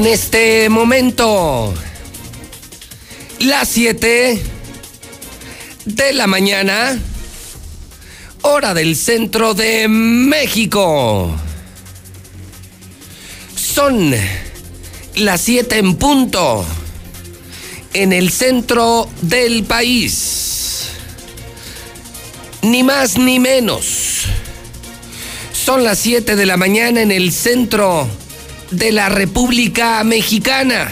En este momento, las 7 de la mañana, hora del centro de México. Son las 7 en punto en el centro del país. Ni más ni menos. Son las 7 de la mañana en el centro de la República Mexicana.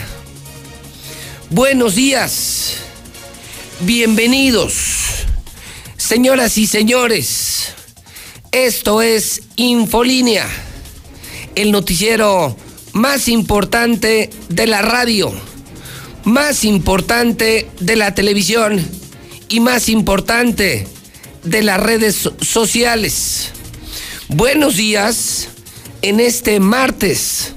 Buenos días. Bienvenidos. Señoras y señores, esto es Infolínea, el noticiero más importante de la radio, más importante de la televisión y más importante de las redes sociales. Buenos días en este martes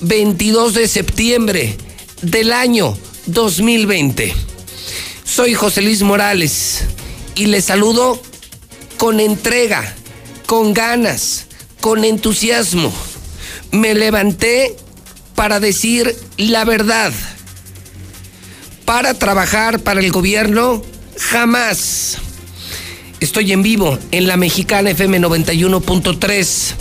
22 de septiembre del año 2020. Soy José Luis Morales y les saludo con entrega, con ganas, con entusiasmo. Me levanté para decir la verdad. Para trabajar para el gobierno, jamás. Estoy en vivo en la Mexicana FM 91.3,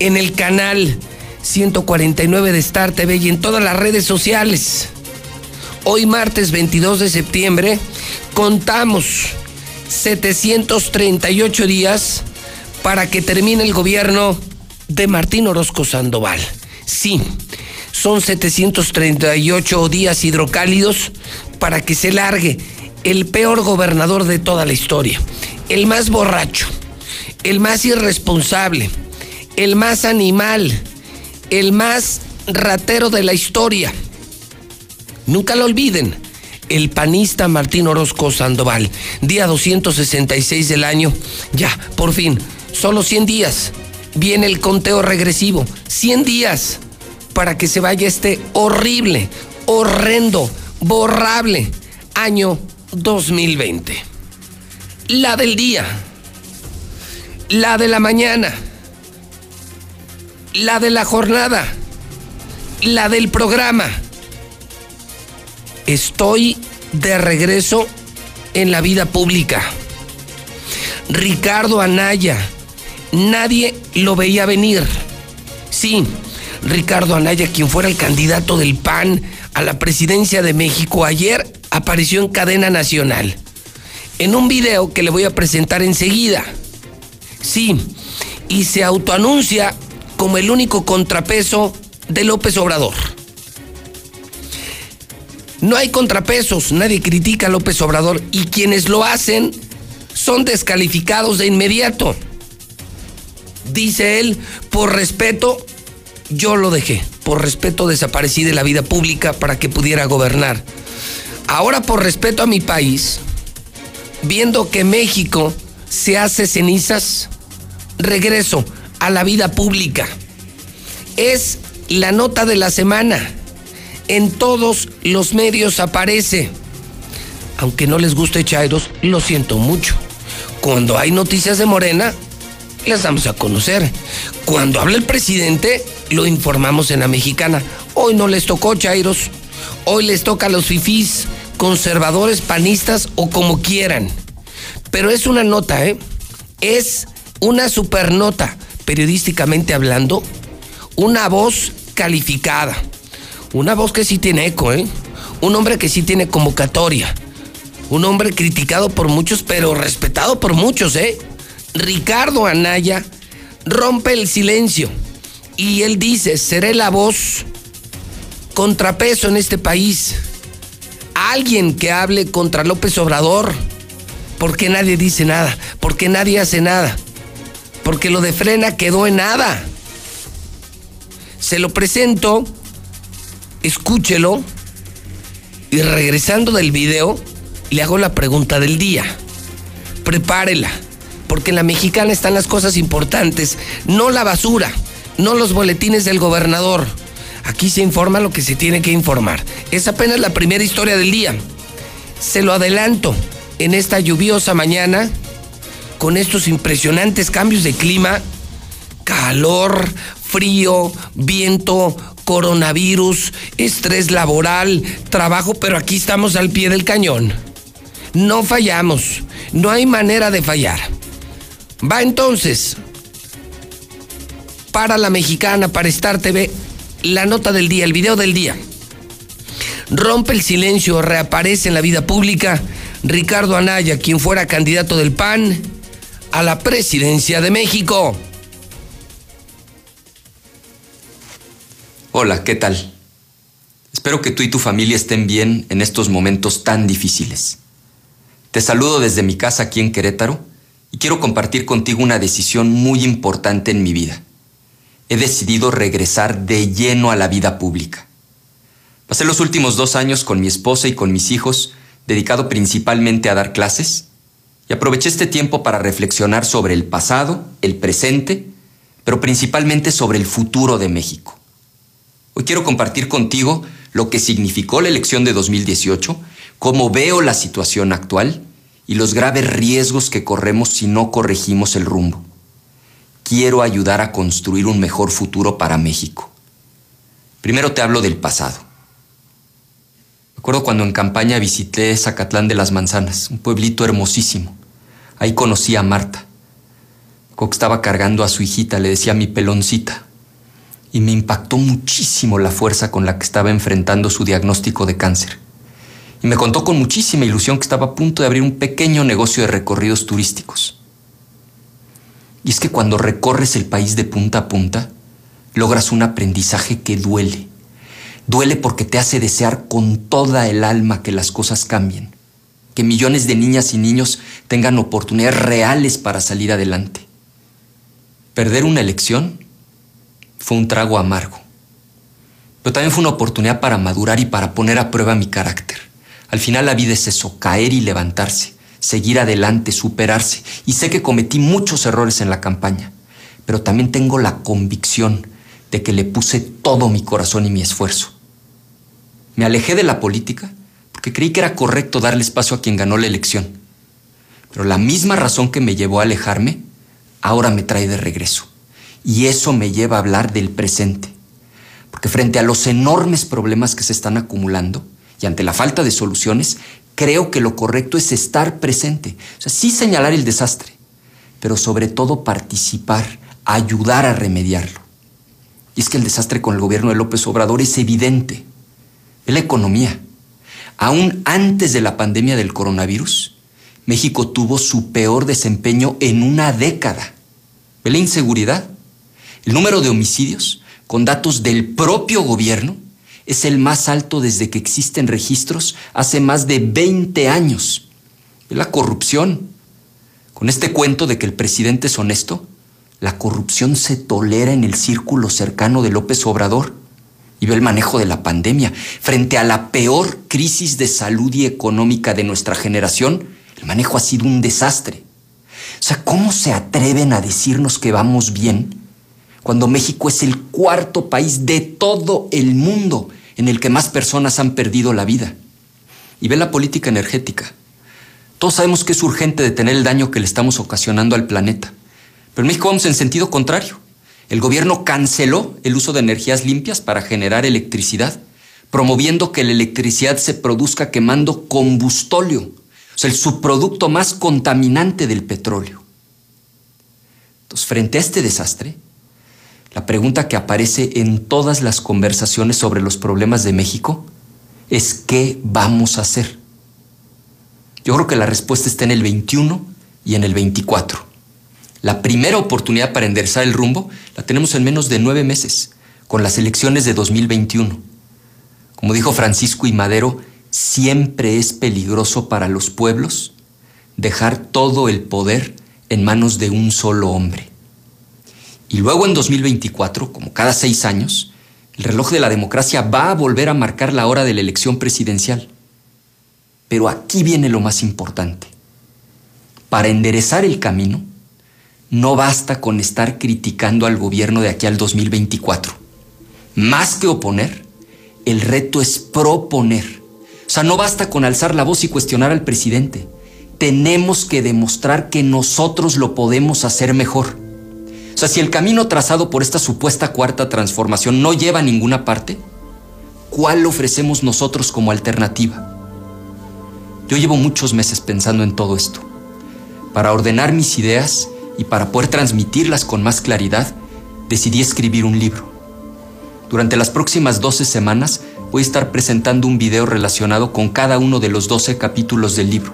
en el canal 149 de Star TV y en todas las redes sociales. Hoy martes 22 de septiembre contamos 738 días para que termine el gobierno de Martín Orozco Sandoval. Sí, son 738 días hidrocálidos para que se largue el peor gobernador de toda la historia, el más borracho, el más irresponsable, el más animal, el más ratero de la historia. Nunca lo olviden, el panista Martín Orozco Sandoval, día 266 del año, ya, por fin, solo 100 días, viene el conteo regresivo, 100 días para que se vaya este horrible, horrendo, borrable año 2020. La del día, la de la mañana la de la jornada, la del programa. Estoy de regreso en la vida pública. Ricardo Anaya, nadie lo veía venir. Sí, Ricardo Anaya, quien fuera el candidato del PAN a la presidencia de México ayer, apareció en cadena nacional. En un video que le voy a presentar enseguida. Sí, y se autoanuncia como el único contrapeso de López Obrador. No hay contrapesos, nadie critica a López Obrador y quienes lo hacen son descalificados de inmediato. Dice él, por respeto, yo lo dejé, por respeto desaparecí de la vida pública para que pudiera gobernar. Ahora por respeto a mi país, viendo que México se hace cenizas, regreso a la vida pública. Es la nota de la semana. En todos los medios aparece. Aunque no les guste Chairos, lo siento mucho. Cuando hay noticias de Morena, las damos a conocer. Cuando habla el presidente, lo informamos en la mexicana. Hoy no les tocó Chairos. Hoy les toca a los fifís, conservadores, panistas o como quieran. Pero es una nota, ¿eh? Es una supernota periodísticamente hablando, una voz calificada, una voz que sí tiene eco, ¿eh? un hombre que sí tiene convocatoria, un hombre criticado por muchos, pero respetado por muchos, ¿eh? Ricardo Anaya rompe el silencio y él dice, seré la voz contrapeso en este país. Alguien que hable contra López Obrador. porque nadie dice nada? porque nadie hace nada? Porque lo de frena quedó en nada. Se lo presento, escúchelo y regresando del video le hago la pregunta del día. Prepárela, porque en la mexicana están las cosas importantes, no la basura, no los boletines del gobernador. Aquí se informa lo que se tiene que informar. Es apenas la primera historia del día. Se lo adelanto, en esta lluviosa mañana con estos impresionantes cambios de clima, calor, frío, viento, coronavirus, estrés laboral, trabajo, pero aquí estamos al pie del cañón. No fallamos, no hay manera de fallar. Va entonces, para la mexicana, para Star TV, la nota del día, el video del día. Rompe el silencio, reaparece en la vida pública Ricardo Anaya, quien fuera candidato del PAN a la presidencia de México. Hola, ¿qué tal? Espero que tú y tu familia estén bien en estos momentos tan difíciles. Te saludo desde mi casa aquí en Querétaro y quiero compartir contigo una decisión muy importante en mi vida. He decidido regresar de lleno a la vida pública. Pasé los últimos dos años con mi esposa y con mis hijos, dedicado principalmente a dar clases, y aproveché este tiempo para reflexionar sobre el pasado, el presente, pero principalmente sobre el futuro de México. Hoy quiero compartir contigo lo que significó la elección de 2018, cómo veo la situación actual y los graves riesgos que corremos si no corregimos el rumbo. Quiero ayudar a construir un mejor futuro para México. Primero te hablo del pasado. Recuerdo cuando en campaña visité Zacatlán de las Manzanas, un pueblito hermosísimo. Ahí conocí a Marta. estaba cargando a su hijita, le decía mi peloncita y me impactó muchísimo la fuerza con la que estaba enfrentando su diagnóstico de cáncer. Y me contó con muchísima ilusión que estaba a punto de abrir un pequeño negocio de recorridos turísticos. Y es que cuando recorres el país de punta a punta, logras un aprendizaje que duele. Duele porque te hace desear con toda el alma que las cosas cambien, que millones de niñas y niños tengan oportunidades reales para salir adelante. Perder una elección fue un trago amargo. Pero también fue una oportunidad para madurar y para poner a prueba mi carácter. Al final la vida es eso, caer y levantarse, seguir adelante, superarse. Y sé que cometí muchos errores en la campaña, pero también tengo la convicción de que le puse todo mi corazón y mi esfuerzo. Me alejé de la política porque creí que era correcto darle espacio a quien ganó la elección. Pero la misma razón que me llevó a alejarme, ahora me trae de regreso. Y eso me lleva a hablar del presente. Porque frente a los enormes problemas que se están acumulando y ante la falta de soluciones, creo que lo correcto es estar presente. O sea, sí señalar el desastre, pero sobre todo participar, ayudar a remediarlo. Y es que el desastre con el gobierno de López Obrador es evidente. Es la economía. Aún antes de la pandemia del coronavirus, México tuvo su peor desempeño en una década. ¿Ve la inseguridad? El número de homicidios, con datos del propio gobierno, es el más alto desde que existen registros hace más de 20 años. Es la corrupción. Con este cuento de que el presidente es honesto, la corrupción se tolera en el círculo cercano de López Obrador. Y ve el manejo de la pandemia. Frente a la peor crisis de salud y económica de nuestra generación, el manejo ha sido un desastre. O sea, ¿cómo se atreven a decirnos que vamos bien cuando México es el cuarto país de todo el mundo en el que más personas han perdido la vida. Y ve la política energética. Todos sabemos que es urgente detener el daño que le estamos ocasionando al planeta. Pero en México vamos en sentido contrario. El gobierno canceló el uso de energías limpias para generar electricidad, promoviendo que la electricidad se produzca quemando combustóleo, o sea, el subproducto más contaminante del petróleo. Entonces, frente a este desastre, la pregunta que aparece en todas las conversaciones sobre los problemas de México es ¿qué vamos a hacer? Yo creo que la respuesta está en el 21 y en el 24. La primera oportunidad para enderezar el rumbo la tenemos en menos de nueve meses, con las elecciones de 2021. Como dijo Francisco y Madero, siempre es peligroso para los pueblos dejar todo el poder en manos de un solo hombre. Y luego en 2024, como cada seis años, el reloj de la democracia va a volver a marcar la hora de la elección presidencial. Pero aquí viene lo más importante. Para enderezar el camino, no basta con estar criticando al gobierno de aquí al 2024. Más que oponer, el reto es proponer. O sea, no basta con alzar la voz y cuestionar al presidente. Tenemos que demostrar que nosotros lo podemos hacer mejor O sea, si el camino trazado por esta supuesta cuarta transformación no lleva a ninguna parte, ¿cuál ofrecemos nosotros como alternativa? Yo llevo muchos meses pensando en todo esto. Para ordenar mis ideas y para poder transmitirlas con más claridad, decidí escribir un libro. Durante las próximas 12 semanas voy a estar presentando un video relacionado con cada uno de los 12 capítulos del libro.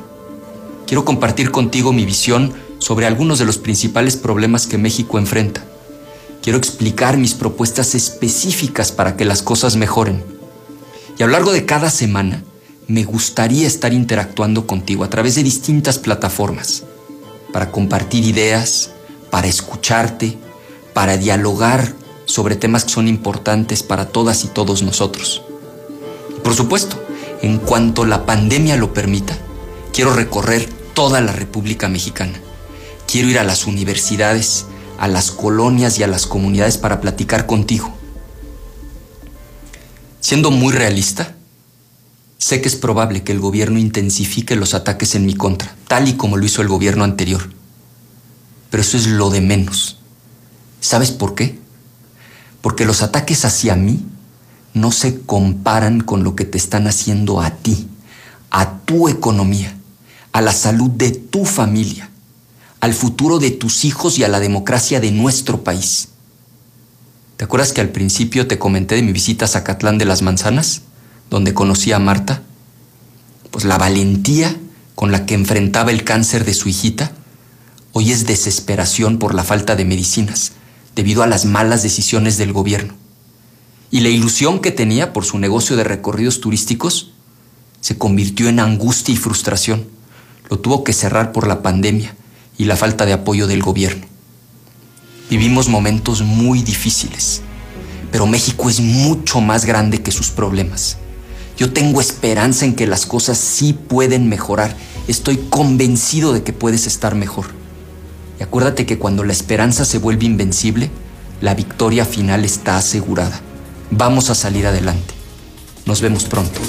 Quiero compartir contigo mi visión sobre algunos de los principales problemas que México enfrenta. Quiero explicar mis propuestas específicas para que las cosas mejoren. Y a lo largo de cada semana, me gustaría estar interactuando contigo a través de distintas plataformas para compartir ideas, para escucharte, para dialogar sobre temas que son importantes para todas y todos nosotros. Por supuesto, en cuanto la pandemia lo permita, quiero recorrer toda la República Mexicana. Quiero ir a las universidades, a las colonias y a las comunidades para platicar contigo. Siendo muy realista, sé que es probable que el gobierno intensifique los ataques en mi contra, tal y como lo hizo el gobierno anterior. Pero eso es lo de menos. ¿Sabes por qué? Porque los ataques hacia mí no se comparan con lo que te están haciendo a ti, a tu economía, a la salud de tu familia, al futuro de tus hijos y a la democracia de nuestro país. ¿Te acuerdas que al principio te comenté de mi visita a Zacatlán de las Manzanas, donde conocí a Marta? Pues la valentía con la que enfrentaba el cáncer de su hijita hoy es desesperación por la falta de medicinas, debido a las malas decisiones del gobierno. Y la ilusión que tenía por su negocio de recorridos turísticos se convirtió en angustia y frustración. Lo tuvo que cerrar por la pandemia y la falta de apoyo del gobierno. Vivimos momentos muy difíciles, pero México es mucho más grande que sus problemas. Yo tengo esperanza en que las cosas sí pueden mejorar. Estoy convencido de que puedes estar mejor. Y acuérdate que cuando la esperanza se vuelve invencible, la victoria final está asegurada. Vamos a salir adelante. Nos vemos pronto.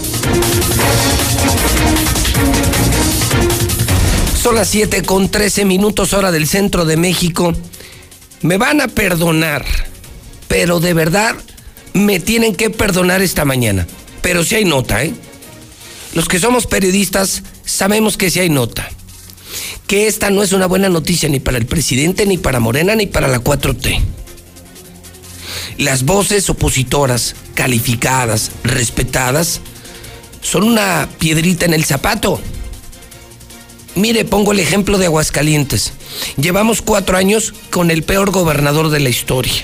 Son las 7 con 13 minutos hora del centro de México. Me van a perdonar, pero de verdad me tienen que perdonar esta mañana. Pero si hay nota, ¿eh? Los que somos periodistas sabemos que si hay nota que esta no es una buena noticia ni para el presidente, ni para Morena, ni para la 4T. Las voces opositoras, calificadas, respetadas, son una piedrita en el zapato. Mire, pongo el ejemplo de Aguascalientes. Llevamos cuatro años con el peor gobernador de la historia,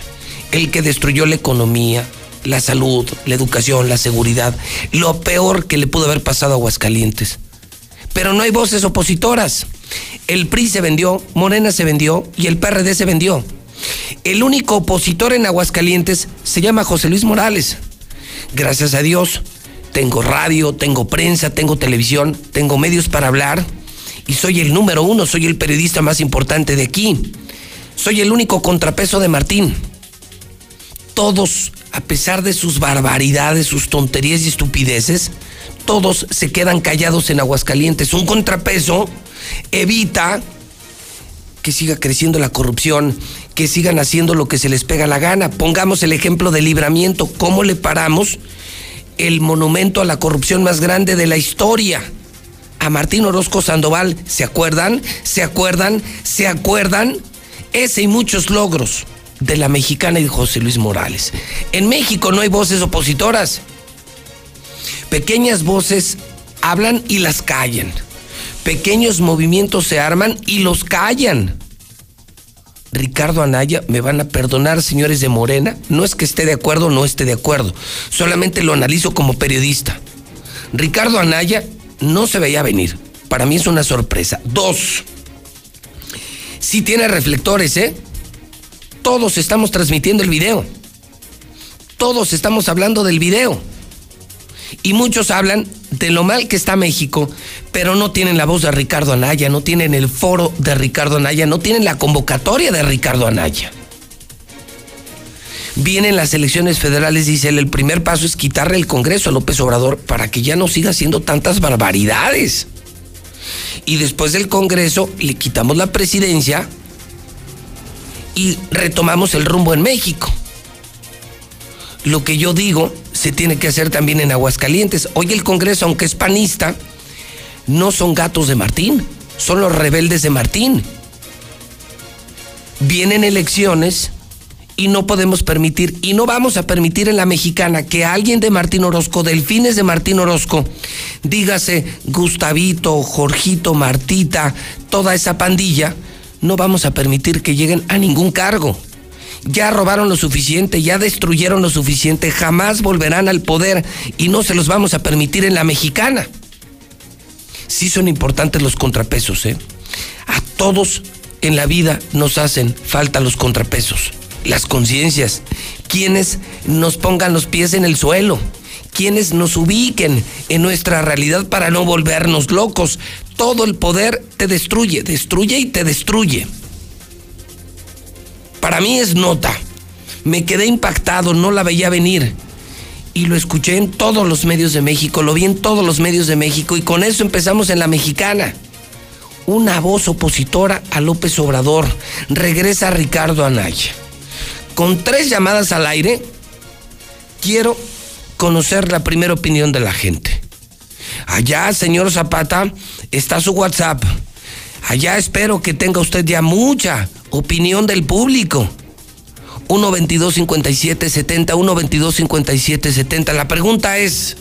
el que destruyó la economía, la salud, la educación, la seguridad, lo peor que le pudo haber pasado a Aguascalientes. Pero no hay voces opositoras. El PRI se vendió, Morena se vendió y el PRD se vendió. El único opositor en Aguascalientes se llama José Luis Morales. Gracias a Dios, tengo radio, tengo prensa, tengo televisión, tengo medios para hablar y soy el número uno, soy el periodista más importante de aquí. Soy el único contrapeso de Martín. Todos, a pesar de sus barbaridades, sus tonterías y estupideces, todos se quedan callados en Aguascalientes. Un contrapeso evita que siga creciendo la corrupción, que sigan haciendo lo que se les pega la gana. Pongamos el ejemplo del libramiento, ¿cómo le paramos el monumento a la corrupción más grande de la historia? A Martín Orozco Sandoval, ¿se acuerdan? ¿Se acuerdan? ¿Se acuerdan? Ese y muchos logros de la mexicana y José Luis Morales. En México no hay voces opositoras. Pequeñas voces hablan y las callan pequeños movimientos se arman y los callan. Ricardo Anaya, me van a perdonar, señores de Morena, no es que esté de acuerdo o no esté de acuerdo, solamente lo analizo como periodista. Ricardo Anaya no se veía venir, para mí es una sorpresa. Dos, sí tiene reflectores, ¿eh? Todos estamos transmitiendo el video, todos estamos hablando del video. Y muchos hablan de lo mal que está México, pero no tienen la voz de Ricardo Anaya, no tienen el foro de Ricardo Anaya, no tienen la convocatoria de Ricardo Anaya. Vienen las elecciones federales, dice él, el primer paso es quitarle el Congreso a López Obrador para que ya no siga haciendo tantas barbaridades. Y después del Congreso le quitamos la presidencia y retomamos el rumbo en México. Lo que yo digo se tiene que hacer también en Aguascalientes. Hoy el Congreso, aunque es panista, no son gatos de Martín, son los rebeldes de Martín. Vienen elecciones y no podemos permitir, y no vamos a permitir en la mexicana que alguien de Martín Orozco, delfines de Martín Orozco, dígase Gustavito, Jorgito, Martita, toda esa pandilla, no vamos a permitir que lleguen a ningún cargo. Ya robaron lo suficiente, ya destruyeron lo suficiente, jamás volverán al poder y no se los vamos a permitir en la mexicana. Sí son importantes los contrapesos, ¿eh? A todos en la vida nos hacen falta los contrapesos las conciencias, quienes nos pongan los pies en el suelo, quienes nos ubiquen en nuestra realidad para no volvernos locos. Todo el poder te destruye, destruye y te destruye. Para mí es nota. Me quedé impactado, no la veía venir. Y lo escuché en todos los medios de México, lo vi en todos los medios de México y con eso empezamos en la mexicana. Una voz opositora a López Obrador. Regresa Ricardo Anaya con tres llamadas al aire, quiero conocer la primera opinión de la gente. Allá, señor Zapata, está su WhatsApp. Allá espero que tenga usted ya mucha opinión del público. 122 57 70 122 57 70 La pregunta es,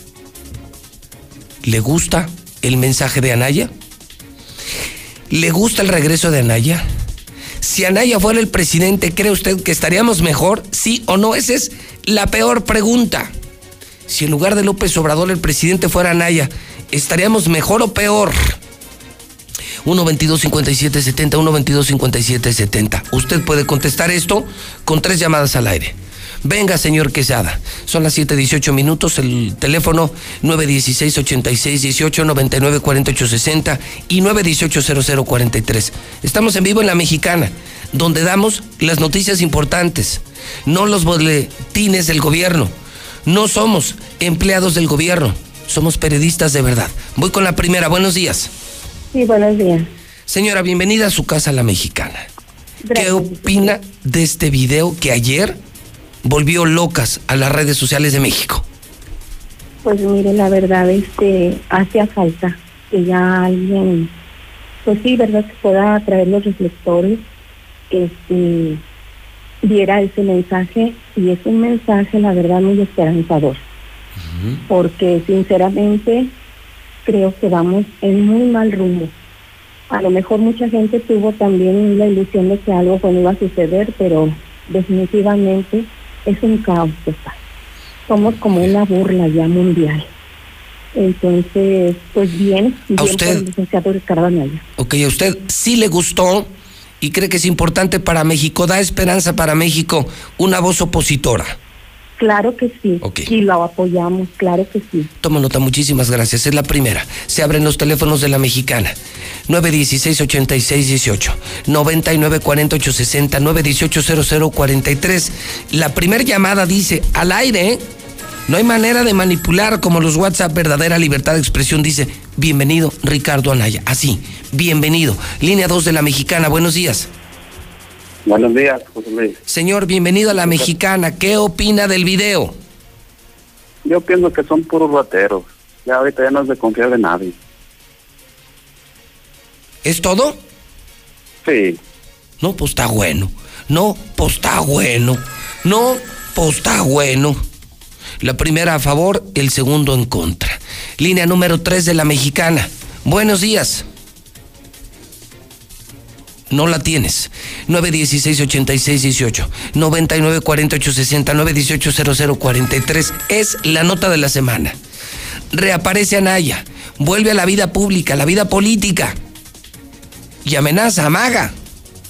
¿le gusta el mensaje de Anaya? ¿Le gusta el regreso de Anaya? Si Anaya fuera el presidente, ¿cree usted que estaríamos mejor? ¿Sí o no? Esa es la peor pregunta. Si en lugar de López Obrador el presidente fuera Anaya, ¿estaríamos mejor o peor? 122-5770, 122-5770. Usted puede contestar esto con tres llamadas al aire. Venga, señor Quesada. Son las 7:18 minutos. El teléfono 916-8618, 994860 y 918-0043. Estamos en vivo en La Mexicana, donde damos las noticias importantes, no los boletines del gobierno. No somos empleados del gobierno, somos periodistas de verdad. Voy con la primera. Buenos días. Sí, buenos días. Señora, bienvenida a su casa, La Mexicana. ¿Qué opina de este video que ayer volvió locas a las redes sociales de México? Pues mire, la verdad, este, hacía falta que ya alguien, pues sí, verdad, que pueda traer los reflectores, este, diera ese mensaje y es un mensaje, la verdad, muy esperanzador. Porque sinceramente creo que vamos en muy mal rumbo. A lo mejor mucha gente tuvo también la ilusión de que algo pues, iba a suceder, pero definitivamente es un caos total. Somos como una burla ya mundial. Entonces, pues bien, ¿A usted? el licenciado Ricardo Anaya. Ok, a usted sí le gustó y cree que es importante para México, da esperanza para México una voz opositora. Claro que sí. Ok. Y lo apoyamos, claro que sí. Toma nota, muchísimas gracias. Es la primera. Se abren los teléfonos de la mexicana. 916-8618, 994860, 918-0043. La primera llamada dice, al aire, ¿eh? No hay manera de manipular como los WhatsApp, verdadera libertad de expresión dice, bienvenido Ricardo Anaya. Así, bienvenido. Línea 2 de la mexicana, buenos días. Buenos días, José Luis. Señor, bienvenido a la mexicana. ¿Qué opina del video? Yo pienso que son puros rateros. Ya ahorita ya no es de confiar de nadie. ¿Es todo? Sí. No, pues está bueno. No, pues está bueno. No, pues está bueno. La primera a favor, el segundo en contra. Línea número 3 de la mexicana. Buenos días. No la tienes. 916-8618, 994860, 918-0043. Es la nota de la semana. Reaparece Anaya. Vuelve a la vida pública, a la vida política. Y amenaza, amaga,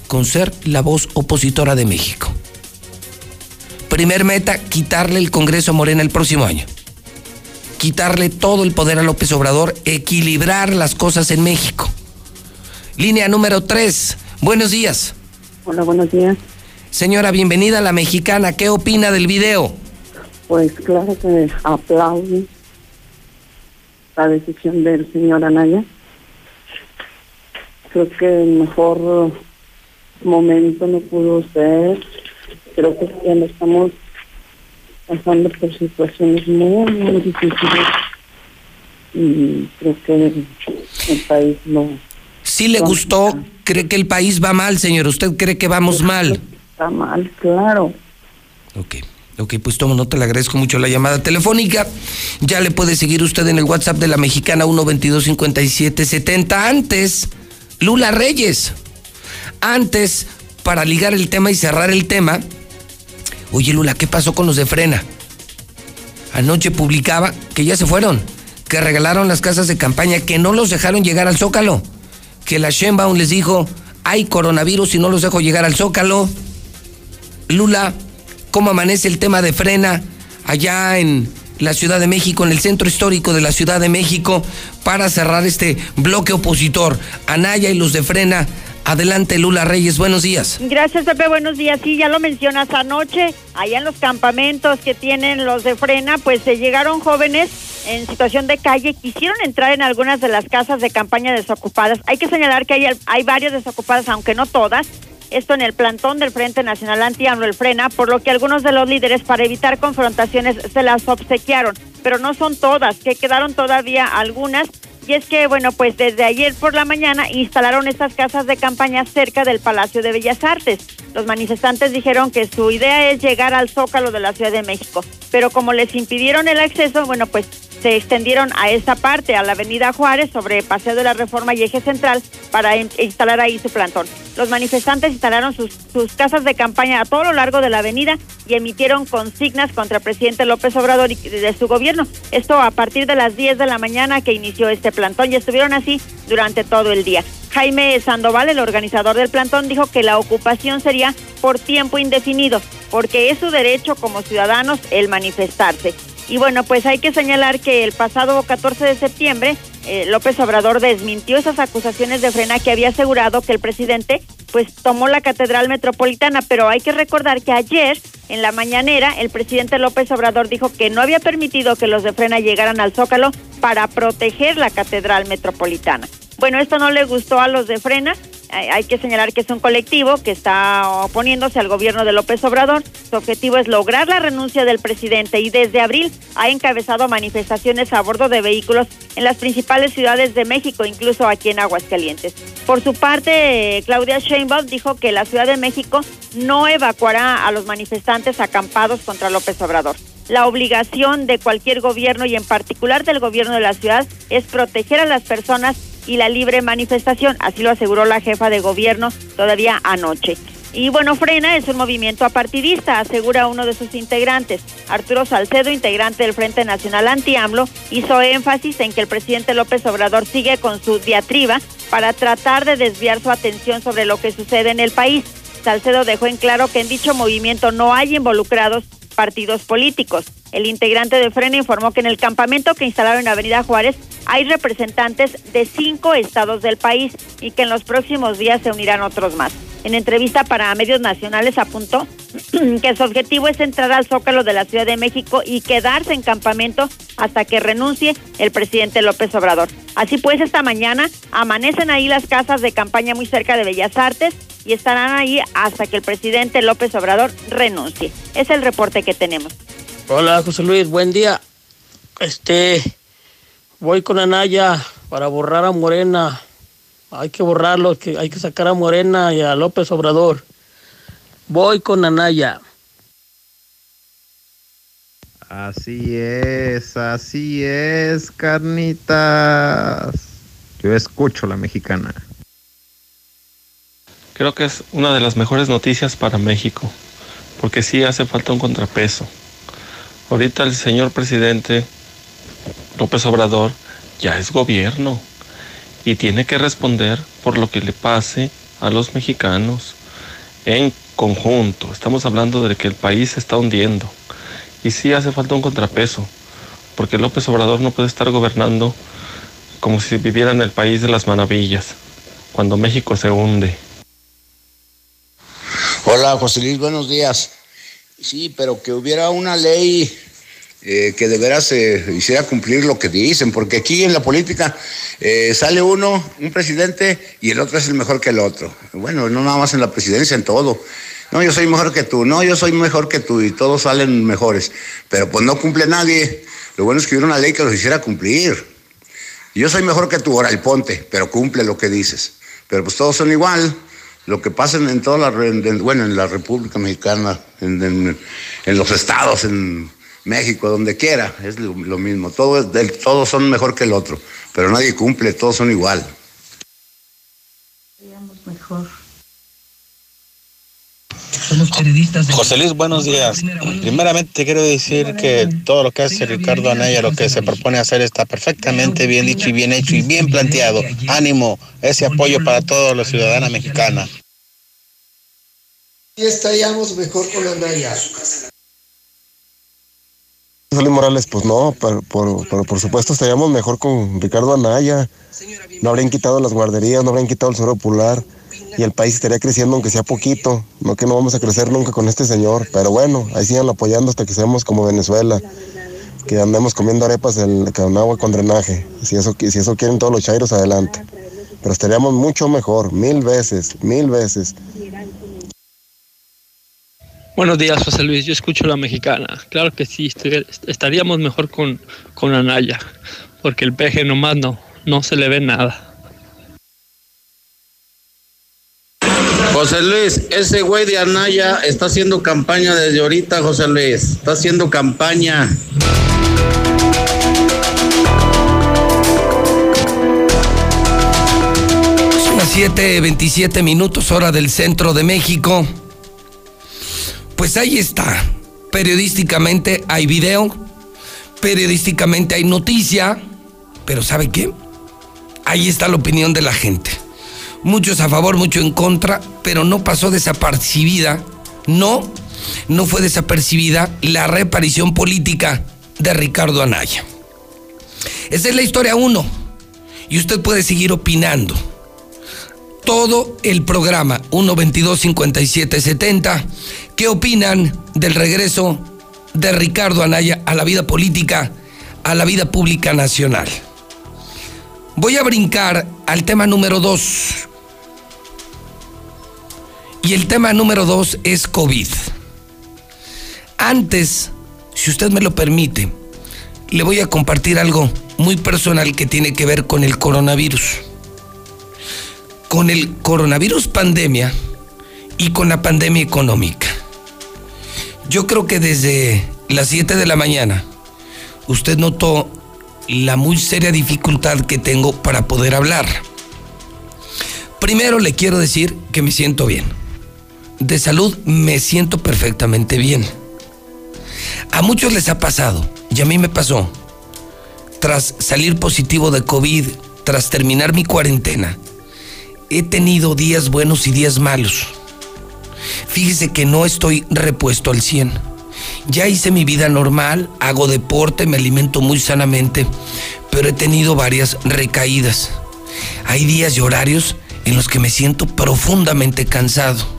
con ser la voz opositora de México. Primer meta, quitarle el Congreso a Morena el próximo año. Quitarle todo el poder a López Obrador, equilibrar las cosas en México. Línea número 3. Buenos días. Hola, buenos días. Señora, bienvenida a la mexicana. ¿Qué opina del video? Pues claro que aplaudo la decisión del señor Anaya. Creo que mejor momento no pudo ser. Creo que ya no estamos pasando por situaciones muy, muy difíciles y creo que el, país no... ¿Sí le gustó? ¿Cree que el país va mal, señor? ¿Usted cree que vamos mal? Está mal, claro. Ok. Ok, pues tomo nota, le agradezco mucho la llamada telefónica. Ya le puede seguir usted en el WhatsApp de la mexicana 1225770. Antes, Lula Reyes. Antes, para ligar el tema y cerrar el tema, oye Lula, ¿qué pasó con los de frena? Anoche publicaba que ya se fueron, que regalaron las casas de campaña, que no los dejaron llegar al Zócalo, que la Sheinbaum les dijo, hay coronavirus y no los dejo llegar al Zócalo. Lula, cómo amanece el tema de frena allá en la Ciudad de México, en el centro histórico de la Ciudad de México, para cerrar este bloque opositor. Anaya y los de frena. Adelante, Lula Reyes, buenos días. Gracias, Pepe, buenos días. Sí, ya lo mencionas anoche, allá en los campamentos que tienen los de frena, pues se llegaron jóvenes en situación de calle, quisieron entrar en algunas de las casas de campaña desocupadas. Hay que señalar que hay, hay varias desocupadas, aunque no todas, esto en el plantón del Frente Nacional Anti-AMLO, el Frena, por lo que algunos de los líderes, para evitar confrontaciones, se las obsequiaron. Pero no son todas, que quedaron todavía algunas. Y es que, bueno, pues desde ayer por la mañana instalaron estas casas de campaña cerca del Palacio de Bellas Artes. Los manifestantes dijeron que su idea es llegar al Zócalo de la Ciudad de México, pero como les impidieron el acceso, bueno, pues se extendieron a esta parte, a la Avenida Juárez, sobre Paseo de la Reforma y Eje Central, para instalar ahí su plantón. Los manifestantes instalaron sus, sus casas de campaña a todo lo largo de la avenida y emitieron consignas contra el presidente López Obrador y de su gobierno. Esto a partir de las 10 de la mañana que inició este plantón y estuvieron así durante todo el día. Jaime Sandoval, el organizador del plantón, dijo que la ocupación sería por tiempo indefinido, porque es su derecho como ciudadanos el manifestarse. Y bueno, pues hay que señalar que el pasado 14 de septiembre eh, López Obrador desmintió esas acusaciones de frena que había asegurado que el presidente pues tomó la Catedral Metropolitana, pero hay que recordar que ayer en la mañanera el presidente López Obrador dijo que no había permitido que los de frena llegaran al Zócalo para proteger la Catedral Metropolitana. Bueno, esto no le gustó a los de frena hay que señalar que es un colectivo que está oponiéndose al gobierno de López Obrador. Su objetivo es lograr la renuncia del presidente y desde abril ha encabezado manifestaciones a bordo de vehículos en las principales ciudades de México, incluso aquí en Aguascalientes. Por su parte, Claudia Sheinbaum dijo que la Ciudad de México no evacuará a los manifestantes acampados contra López Obrador. La obligación de cualquier gobierno y en particular del gobierno de la ciudad es proteger a las personas y la libre manifestación, así lo aseguró la jefa de gobierno todavía anoche. Y bueno, Frena es un movimiento apartidista, asegura uno de sus integrantes. Arturo Salcedo, integrante del Frente Nacional Anti-AMLO, hizo énfasis en que el presidente López Obrador sigue con su diatriba para tratar de desviar su atención sobre lo que sucede en el país. Salcedo dejó en claro que en dicho movimiento no hay involucrados partidos políticos. El integrante de Frena informó que en el campamento que instalaron en Avenida Juárez hay representantes de cinco estados del país y que en los próximos días se unirán otros más. En entrevista para medios nacionales apuntó que su objetivo es entrar al zócalo de la Ciudad de México y quedarse en campamento hasta que renuncie el presidente López Obrador. Así pues, esta mañana amanecen ahí las casas de campaña muy cerca de Bellas Artes y estarán ahí hasta que el presidente López Obrador renuncie. Es el reporte que tenemos. Hola, José Luis, buen día. Este, voy con Anaya para borrar a Morena. Hay que borrarlo, que hay que sacar a Morena y a López Obrador. Voy con Anaya. Así es, así es, carnitas. Yo escucho la mexicana. Creo que es una de las mejores noticias para México, porque sí hace falta un contrapeso. Ahorita el señor presidente López Obrador ya es gobierno y tiene que responder por lo que le pase a los mexicanos en conjunto. Estamos hablando de que el país se está hundiendo y sí hace falta un contrapeso, porque López Obrador no puede estar gobernando como si viviera en el país de las maravillas, cuando México se hunde. Hola José Luis, buenos días. Sí, pero que hubiera una ley eh, que de veras hiciera cumplir lo que dicen, porque aquí en la política eh, sale uno, un presidente, y el otro es el mejor que el otro. Bueno, no nada más en la presidencia, en todo. No, yo soy mejor que tú, no, yo soy mejor que tú, y todos salen mejores. Pero pues no cumple nadie. Lo bueno es que hubiera una ley que los hiciera cumplir. Yo soy mejor que tú, ahora el ponte, pero cumple lo que dices. Pero pues todos son igual. Lo que pasa en, toda la, bueno, en la República Mexicana, en los estados, en México, donde quiera, es lo, mismo. Todo, todos son mejor que el otro, pero nadie cumple, todos son igual. Mejor. Periodistas José Luis, buenos días. Primeramente quiero decir que todo lo que hace Ricardo Anaya, lo que se propone hacer está perfectamente bien dicho y bien hecho y bien planteado. Ánimo, ese apoyo para todos los ciudadanos mexicanos. Y estaríamos mejor con Anaya. José Morales, pues no, por, por, supuesto estaríamos mejor con Ricardo Anaya. No habrían quitado las guarderías, no habrían quitado el suelo popular y el país estaría creciendo aunque sea poquito. No que no vamos a crecer nunca con este señor, pero bueno, ahí sigan apoyando hasta que seamos como Venezuela, que andemos comiendo arepas con agua con drenaje. Si eso, si eso quieren todos los chairos, adelante. Pero estaríamos mucho mejor, mil veces, mil veces. Buenos días, José Luis. Yo escucho la mexicana. Claro que sí, estaríamos mejor con, con Anaya, porque el peje nomás no, no se le ve nada. José Luis, ese güey de Anaya está haciendo campaña desde ahorita, José Luis. Está haciendo campaña. Son las 7:27 minutos, hora del centro de México. Pues ahí está. Periodísticamente hay video, periodísticamente hay noticia, pero ¿sabe qué? Ahí está la opinión de la gente. Muchos a favor, muchos en contra, pero no pasó desapercibida, no, no fue desapercibida la reaparición política de Ricardo Anaya. Esa es la historia uno, y usted puede seguir opinando todo el programa 122 5770 ¿Qué opinan del regreso de Ricardo Anaya a la vida política, a la vida pública nacional? Voy a brincar al tema número dos. Y el tema número dos es COVID. Antes, si usted me lo permite, le voy a compartir algo muy personal que tiene que ver con el coronavirus. Con el coronavirus pandemia y con la pandemia económica. Yo creo que desde las 7 de la mañana usted notó la muy seria dificultad que tengo para poder hablar. Primero le quiero decir que me siento bien. De salud me siento perfectamente bien. A muchos les ha pasado, y a mí me pasó, tras salir positivo de COVID, tras terminar mi cuarentena, he tenido días buenos y días malos Fíjese que no estoy repuesto al 100. Ya hice mi vida normal, hago deporte, me alimento muy sanamente, pero he tenido varias recaídas. Hay días y horarios en los que me siento profundamente cansado.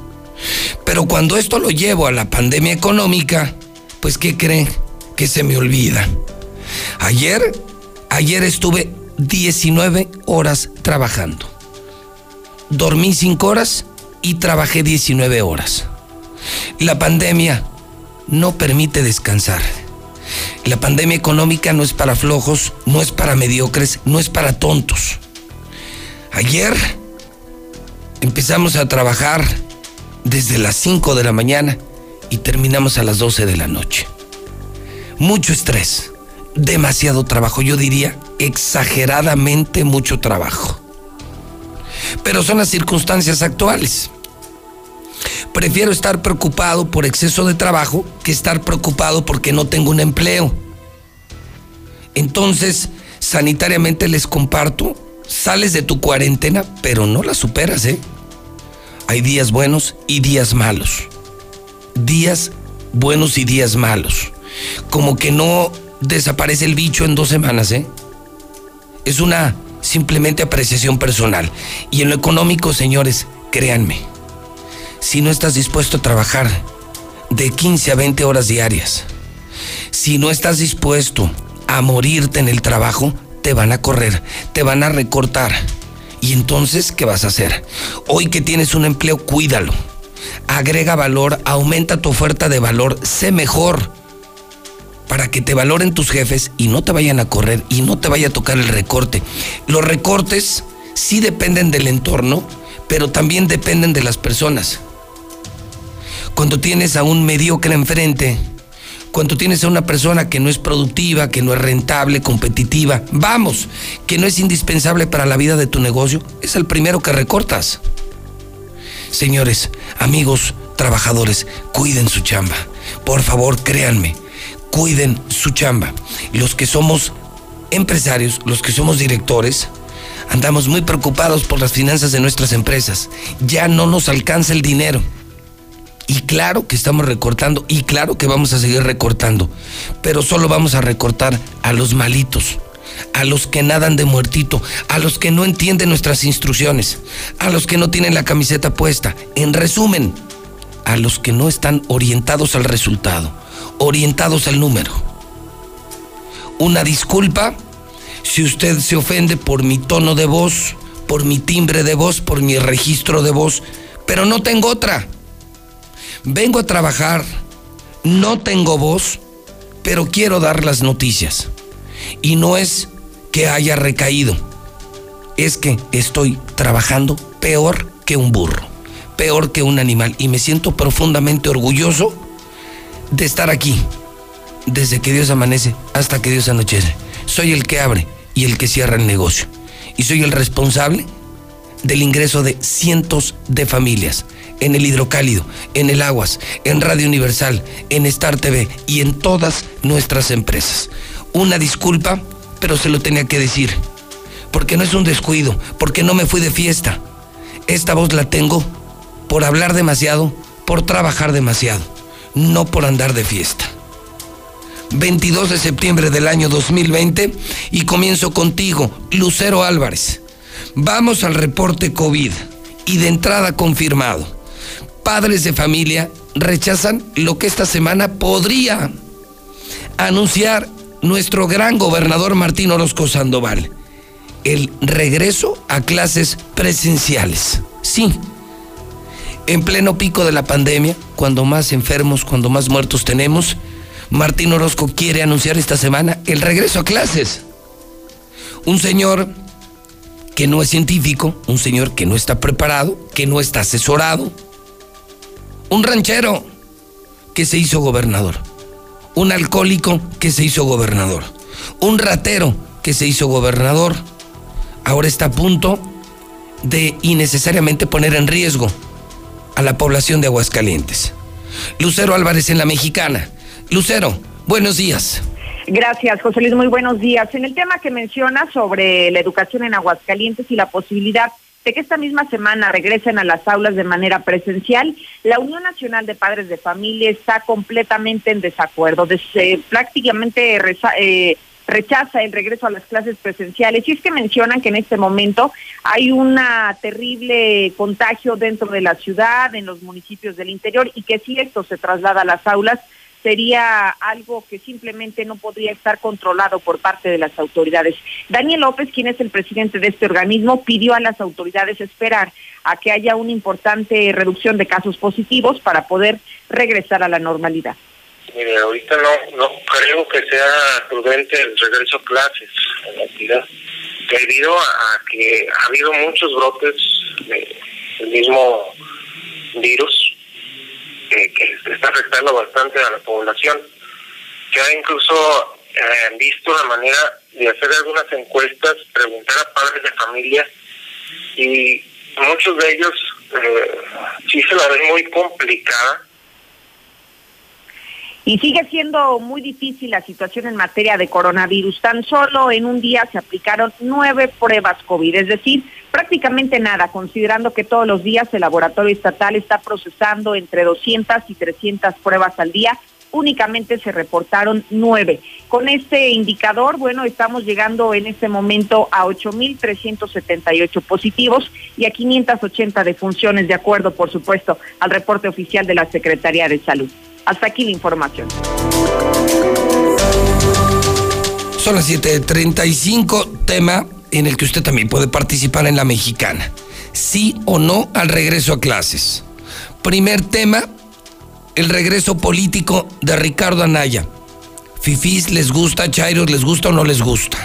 Pero cuando esto lo llevo a la pandemia económica, pues ¿qué creen? Que se me olvida. Ayer, ayer estuve 19 horas trabajando. Dormí 5 horas y trabajé 19 horas. La pandemia no permite descansar. La pandemia económica no es para flojos, no es para mediocres, no es para tontos. Ayer empezamos a trabajar desde las 5 de la mañana y terminamos a las 12 de la noche. Mucho estrés, demasiado trabajo, yo diría exageradamente mucho trabajo pero son las circunstancias actuales. Prefiero estar preocupado por exceso de trabajo que estar preocupado porque no tengo un empleo. Entonces, sanitariamente les comparto, sales de tu cuarentena, pero no la superas, ¿eh? Hay días buenos y días malos. Días buenos y días malos. Como que no desaparece el bicho en dos semanas, ¿eh? Es una simplemente apreciación personal. Y en lo económico, señores, créanme, si no estás dispuesto a trabajar de 15 a 20 horas diarias, Si no estás dispuesto a morirte en el trabajo, te van a correr, te van a recortar. Y entonces, ¿qué vas a hacer? Hoy que tienes un empleo, cuídalo. Agrega valor, aumenta tu oferta de valor, sé mejor para que te valoren tus jefes y no te vayan a correr y no te vaya a tocar el recorte. Los recortes sí dependen del entorno, pero también dependen de las personas. Cuando tienes a un mediocre enfrente, cuando tienes a una persona que no es productiva, que no es rentable, competitiva, vamos, que no es indispensable para la vida de tu negocio, es el primero que recortas. Señores, amigos, trabajadores, cuiden su chamba. Por favor, créanme, cuiden su chamba. Los que somos empresarios, los que somos directores, andamos muy preocupados por las finanzas de nuestras empresas. Ya no nos alcanza el dinero. Y claro que estamos recortando y claro que vamos a seguir recortando, pero solo vamos a recortar a los malitos, a los que nadan de muertito, a los que no entienden nuestras instrucciones, a los que no tienen la camiseta puesta. En resumen, a los que no están orientados al resultado orientados al número. Una disculpa si usted se ofende por mi tono de voz, por mi timbre de voz, por mi registro de voz, pero no tengo otra. Vengo a trabajar, no tengo voz, pero quiero dar las noticias. Y no es que haya recaído, es que estoy trabajando peor que un burro, peor que un animal, y me siento profundamente orgulloso de estar aquí, desde que Dios amanece hasta que Dios anochece. Soy el que abre y el que cierra el negocio. Y soy el responsable del ingreso de cientos de familias en el hidrocálido, en el aguas, en Radio Universal, en Star TV y en todas nuestras empresas. Una disculpa, pero se lo tenía que decir. Porque no es un descuido, porque no me fui de fiesta. Esta voz la tengo por hablar demasiado, por trabajar demasiado no por andar de fiesta. 22 de septiembre del año 2020 y comienzo contigo, Lucero Álvarez. Vamos al reporte COVID y de entrada confirmado. Padres de familia rechazan lo que esta semana podría anunciar nuestro gran gobernador Martín Orozco Sandoval. El regreso a clases presenciales. Sí, en pleno pico de la pandemia, cuando más enfermos, cuando más muertos tenemos, Martín Orozco quiere anunciar esta semana el regreso a clases. Un señor que no es científico, un señor que no está preparado, que no está asesorado, un ranchero que se hizo gobernador, un alcohólico que se hizo gobernador, un ratero que se hizo gobernador, ahora está a punto de innecesariamente poner en riesgo a la población de Aguascalientes. Lucero Álvarez en la Mexicana. Lucero, buenos días. Gracias, José Luis. Muy buenos días. En el tema que menciona sobre la educación en Aguascalientes y la posibilidad de que esta misma semana regresen a las aulas de manera presencial, la Unión Nacional de Padres de Familia está completamente en desacuerdo. Desde, prácticamente eh, rechaza el regreso a las clases presenciales. Y es que mencionan que en este momento hay un terrible contagio dentro de la ciudad, en los municipios del interior, y que si esto se traslada a las aulas, sería algo que simplemente no podría estar controlado por parte de las autoridades. Daniel López, quien es el presidente de este organismo, pidió a las autoridades esperar a que haya una importante reducción de casos positivos para poder regresar a la normalidad. Mire, ahorita no, no creo que sea prudente el regreso a clases en la entidad, debido a, que ha habido muchos brotes del mismo virus que, está afectando bastante a la población. Se ha incluso eh, visto la manera de hacer algunas encuestas, preguntar a padres de familia y muchos de ellos eh, sí se la ven muy complicada y sigue siendo muy difícil la situación en materia de coronavirus. Tan solo en un día se aplicaron nueve pruebas COVID, es decir, prácticamente nada, considerando que todos los días el laboratorio estatal está procesando entre 200 y 300 pruebas al día. Únicamente se reportaron nueve. Con este indicador, bueno, estamos llegando en este momento a 8.378 positivos y a 580 defunciones, de acuerdo, por supuesto, al reporte oficial de la Secretaría de Salud. Hasta aquí la información. Son las 7.35, tema en el que usted también puede participar en la mexicana. Sí o no al regreso a clases. Primer tema, el regreso político de Ricardo Anaya. Fifís les gusta, Chairos les gusta o no les gusta.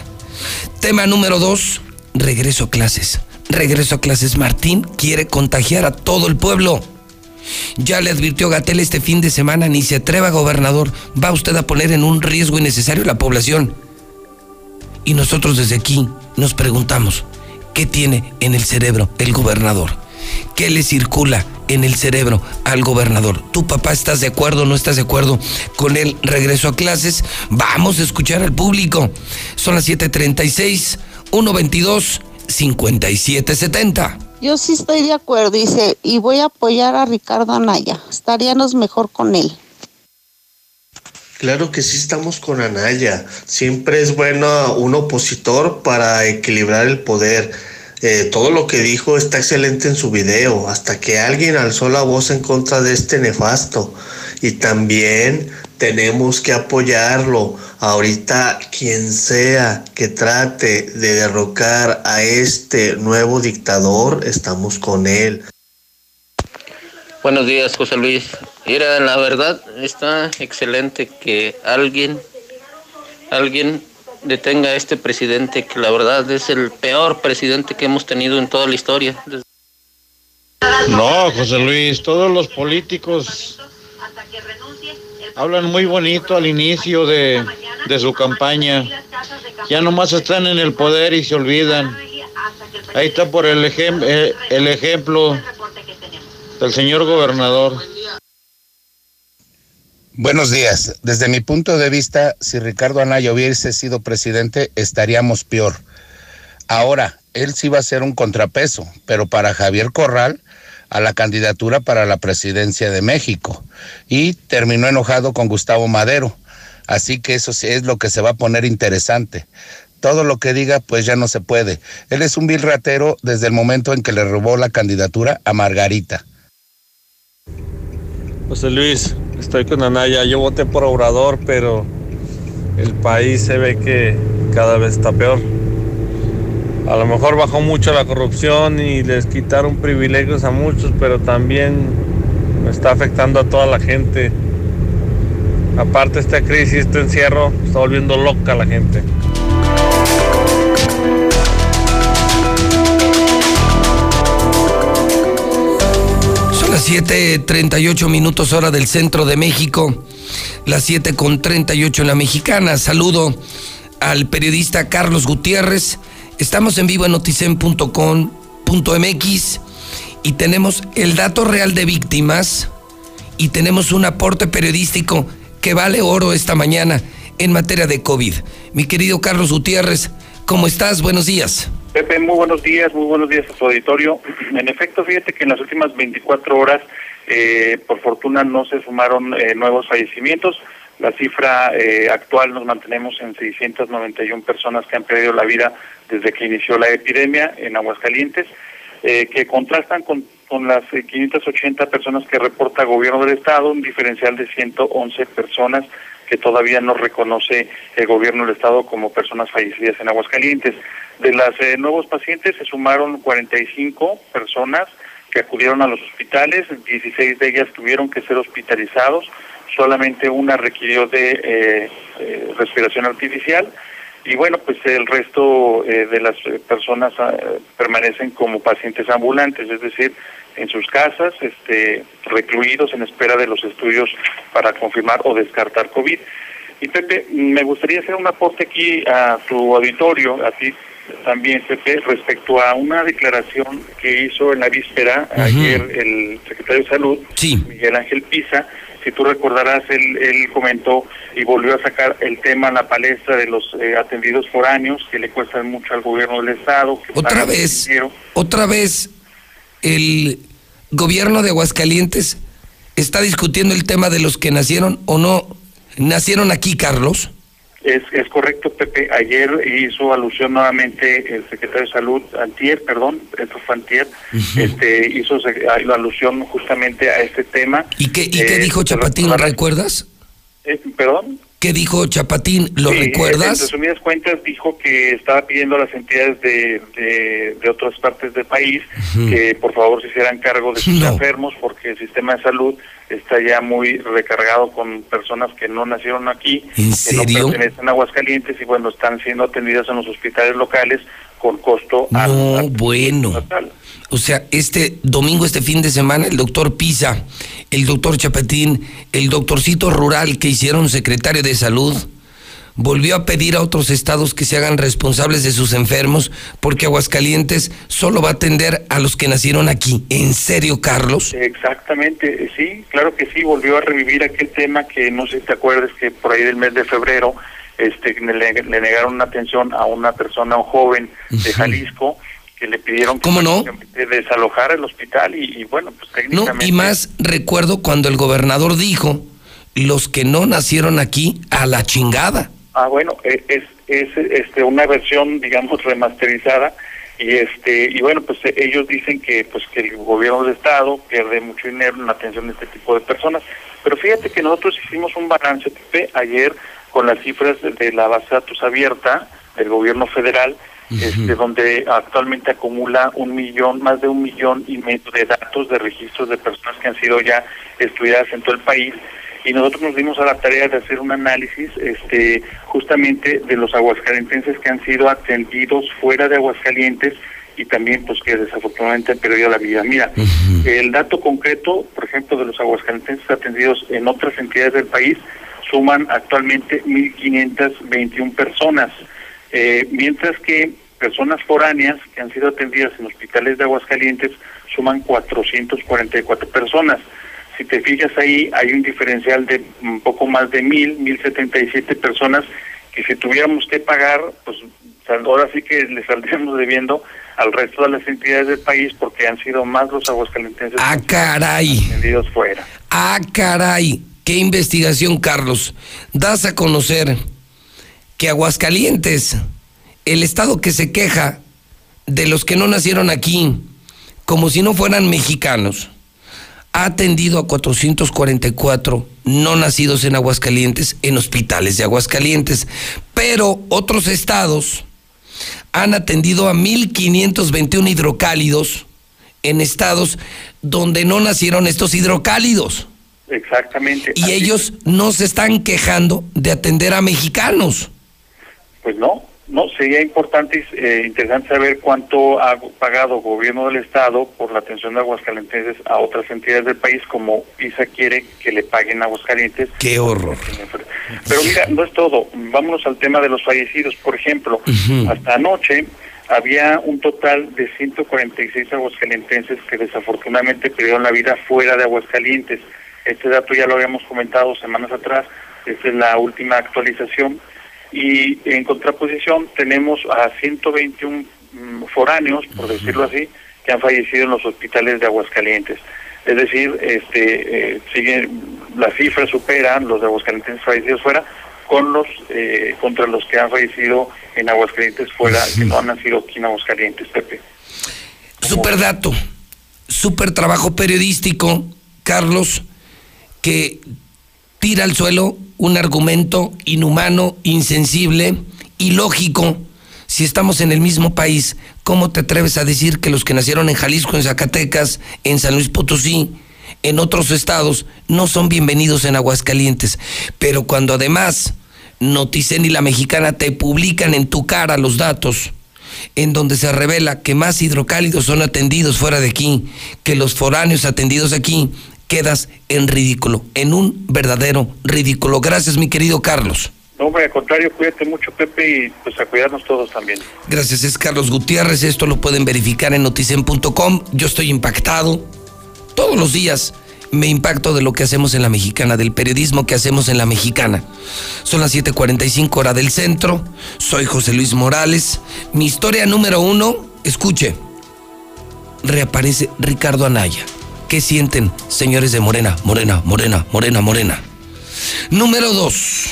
Tema número dos, regreso a clases. Regreso a clases. Martín quiere contagiar a todo el pueblo. Ya le advirtió Gatel este fin de semana, ni se atreva, gobernador. Va usted a poner en un riesgo innecesario a la población. Y nosotros desde aquí nos preguntamos, ¿qué tiene en el cerebro el gobernador? ¿Qué le circula en el cerebro al gobernador? ¿Tu papá estás de acuerdo o no estás de acuerdo con el regreso a clases? Vamos a escuchar al público. Son las 7:36, 122 5770. Yo sí estoy de acuerdo, dice, y voy a apoyar a Ricardo Anaya. Estaríamos mejor con él. Claro que sí estamos con Anaya. Siempre es bueno un opositor para equilibrar el poder. Eh, todo lo que dijo está excelente en su video, hasta que alguien alzó la voz en contra de este nefasto. Y también tenemos que apoyarlo. Ahorita quien sea que trate de derrocar a este nuevo dictador, estamos con él. Buenos días, José Luis. Mira, la verdad está excelente que alguien, alguien detenga a este presidente, que la verdad es el peor presidente que hemos tenido en toda la historia. No, José Luis, todos los políticos hablan muy bonito al inicio de, su campaña. Ya nomás están en el poder y se olvidan. Ahí está por el, eh, el ejemplo del señor gobernador. Buenos días. Desde mi punto de vista, si Ricardo Anaya hubiese sido presidente, estaríamos peor. Ahora, él sí va a ser un contrapeso, pero para Javier Corral, a la candidatura para la presidencia de México. Y terminó enojado con Gustavo Madero. Así que eso sí es lo que se va a poner interesante. Todo lo que diga, pues ya no se puede. Él es un vil ratero desde el momento en que le robó la candidatura a Margarita. José Luis, estoy con Anaya. Yo voté por Obrador, pero el país se ve que cada vez está peor. A lo mejor bajó mucho la corrupción y les quitaron privilegios a muchos, pero también está afectando a toda la gente. Aparte esta crisis, este encierro, está volviendo loca la gente. Las 7.38 minutos hora del centro de México, las 7.38 en la mexicana. Saludo al periodista Carlos Gutiérrez. Estamos en vivo en noticen.com.mx y tenemos el dato real de víctimas y tenemos un aporte periodístico que vale oro esta mañana en materia de COVID. Mi querido Carlos Gutiérrez, ¿cómo estás? Buenos días. Pepe, muy buenos días, muy buenos días a su auditorio. En efecto, fíjate que en las últimas 24 horas, eh, por fortuna, no se sumaron eh, nuevos fallecimientos. La cifra eh, actual nos mantenemos en 691 personas que han perdido la vida desde que inició la epidemia en Aguascalientes, que contrastan con, con las 580 personas que reporta el gobierno del estado, un diferencial de 111 personas que todavía no reconoce el gobierno del estado como personas fallecidas en Aguascalientes. De las eh, nuevos pacientes se sumaron 45 personas que acudieron a los hospitales, 16 de ellas tuvieron que ser hospitalizados, solamente una requirió de eh, eh, respiración artificial y bueno, pues el resto de las personas permanecen como pacientes ambulantes, es decir, en sus casas, este, recluidos en espera de los estudios para confirmar o descartar COVID. Y Pepe, me gustaría hacer un aporte aquí a tu auditorio, a ti también, Pepe, respecto a una declaración que hizo en la víspera ayer el secretario de Salud, Miguel Ángel Pisa. Si tú recordarás, él, él comentó y volvió a sacar el tema en la palestra de los eh, atendidos foráneos que le cuestan mucho al gobierno del Estado. otra vez, otra vez, el gobierno de Aguascalientes está discutiendo el tema de los que nacieron o no nacieron aquí, Carlos. Es, es correcto, Pepe. Ayer hizo alusión nuevamente el secretario de Salud, Antier, perdón, esto fue Antier, este, hizo alusión justamente a este tema. ¿Y qué, y qué eh, dijo Chapatín, recuerdas? Eh, ¿Perdón? ¿Qué dijo Chapatín? ¿Lo Sí, En recuerdas? resumidas cuentas, dijo que estaba pidiendo a las entidades de, de, de otras partes del país que por favor se hicieran cargo de sus enfermos porque el sistema de salud está ya muy recargado con personas que no nacieron aquí, ¿En que serio? no pertenecen a Aguascalientes y bueno, están siendo atendidas en los hospitales locales con costo No, bueno. O sea, este domingo, este fin de semana, el doctor Pisa, el doctor Chapatín, el doctorcito rural que hicieron secretario de salud, volvió a pedir a otros estados que se hagan responsables de sus enfermos porque Aguascalientes solo va a atender a los que nacieron aquí. ¿En serio, Carlos? Exactamente, sí, claro que sí, volvió a revivir aquel tema que no sé si te acuerdas que por ahí del mes de febrero este, le, le negaron una atención a una persona, un joven de Jalisco, que le pidieron ¿Cómo no? desalojara el hospital y, y bueno, pues No, técnicamente... y más recuerdo cuando el gobernador dijo, los que no nacieron aquí, a la chingada. Ah, bueno, e- es, es este, una versión, digamos, remasterizada y este y bueno, pues eh, ellos dicen que pues que el gobierno del estado pierde mucho dinero en la atención de este tipo de personas. Pero fíjate que nosotros hicimos un balance, ayer con las cifras de, de la base de datos abierta del gobierno federal, este, donde actualmente acumula un millón, más de un millón y medio de datos de registros de personas que han sido ya estudiadas en todo el país. Y nosotros nos dimos a la tarea de hacer un análisis este justamente de los aguascalentenses que han sido atendidos fuera de Aguascalientes y también pues que desafortunadamente han perdido la vida. Mira, el dato concreto, por ejemplo, de los aguascalentenses atendidos en otras entidades del país suman actualmente 1.521 personas, eh, mientras que personas foráneas que han sido atendidas en hospitales de Aguascalientes suman 444 personas. Si te fijas ahí, hay un diferencial de un poco más de mil, mil setenta y siete personas que si tuviéramos que pagar, pues ahora sí que le saldríamos debiendo al resto de las entidades del país porque han sido más los aguascalentenses Ah, caray. atendidos fuera. Ah, caray. Qué investigación, Carlos. Das a conocer que Aguascalientes, el estado que se queja de los que no nacieron aquí, como si no fueran mexicanos, ha atendido a 444 no nacidos en Aguascalientes en hospitales de Aguascalientes, pero otros estados han atendido a 1.521 hidrocálidos en estados donde no nacieron estos hidrocálidos. Exactamente. Y Así- ellos no se están quejando de atender a mexicanos. Pues no, no, sería importante y eh, interesante saber cuánto ha pagado gobierno del Estado por la atención de aguascalentenses a otras entidades del país, como PISA quiere que le paguen a Aguascalientes. Qué horror. Pero mira, no es todo. Vámonos al tema de los fallecidos. Por ejemplo, hasta anoche había un total de 146 aguascalentenses que desafortunadamente perdieron la vida fuera de Aguascalientes. Este dato ya lo habíamos comentado semanas atrás. Esta es la última actualización. Y en contraposición tenemos a 121 mm, foráneos, por decirlo así, que han fallecido en los hospitales de Aguascalientes. Es decir, este, eh, sigue, las cifras superan los de Aguascalientes fallecidos fuera con los eh, contra los que han fallecido en Aguascalientes fuera, que no han nacido aquí en Aguascalientes, Pepe. Super dato, super trabajo periodístico, Carlos, que tira al suelo un argumento inhumano, insensible, ilógico. Si estamos en el mismo país, ¿cómo te atreves a decir que los que nacieron en Jalisco, en Zacatecas, en San Luis Potosí, en otros estados, no son bienvenidos en Aguascalientes? Pero cuando además Noticen y la Mexicana te publican en tu cara los datos, en donde se revela que más hidrocálidos son atendidos fuera de aquí que los foráneos atendidos aquí, quedas en ridículo, en un verdadero ridículo. Gracias, mi querido Carlos. No, hombre, al contrario, cuídate mucho, Pepe, y pues a cuidarnos todos también. Gracias, es Carlos Gutiérrez. Esto lo pueden verificar en noticen.com. Yo estoy impactado. Todos los días me impacto de lo que hacemos en la mexicana, del periodismo que hacemos en la mexicana. Son las 7:45 hora del centro. Soy José Luis Morales. Mi historia número uno, escuche. Reaparece Ricardo Anaya. ¿Qué sienten, señores de Morena? Morena, Morena, Morena, Morena. Número dos.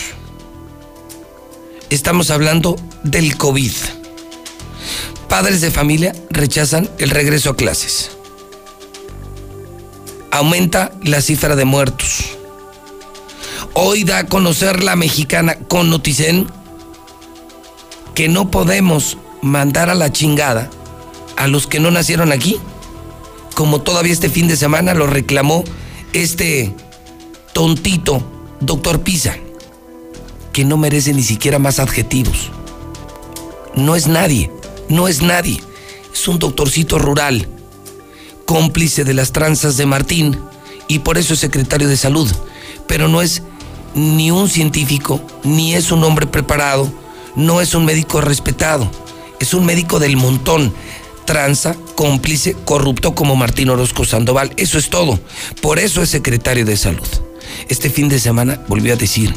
Estamos hablando del COVID. Padres de familia rechazan el regreso a clases. Aumenta la cifra de muertos. Hoy da a conocer la mexicana con Noticen que no podemos mandar a la chingada a los que no nacieron aquí, como todavía este fin de semana lo reclamó este tontito, doctor Pisa, que no merece ni siquiera más adjetivos. No es nadie, no es nadie. Es un doctorcito rural, cómplice de las tranzas de Martín y por eso es secretario de salud. Pero no es ni un científico, ni es un hombre preparado, no es un médico respetado, es un médico del montón, tranza, cómplice, corrupto como Martín Orozco Sandoval. Eso es todo. Por eso es secretario de salud. Este fin de semana volvió a decir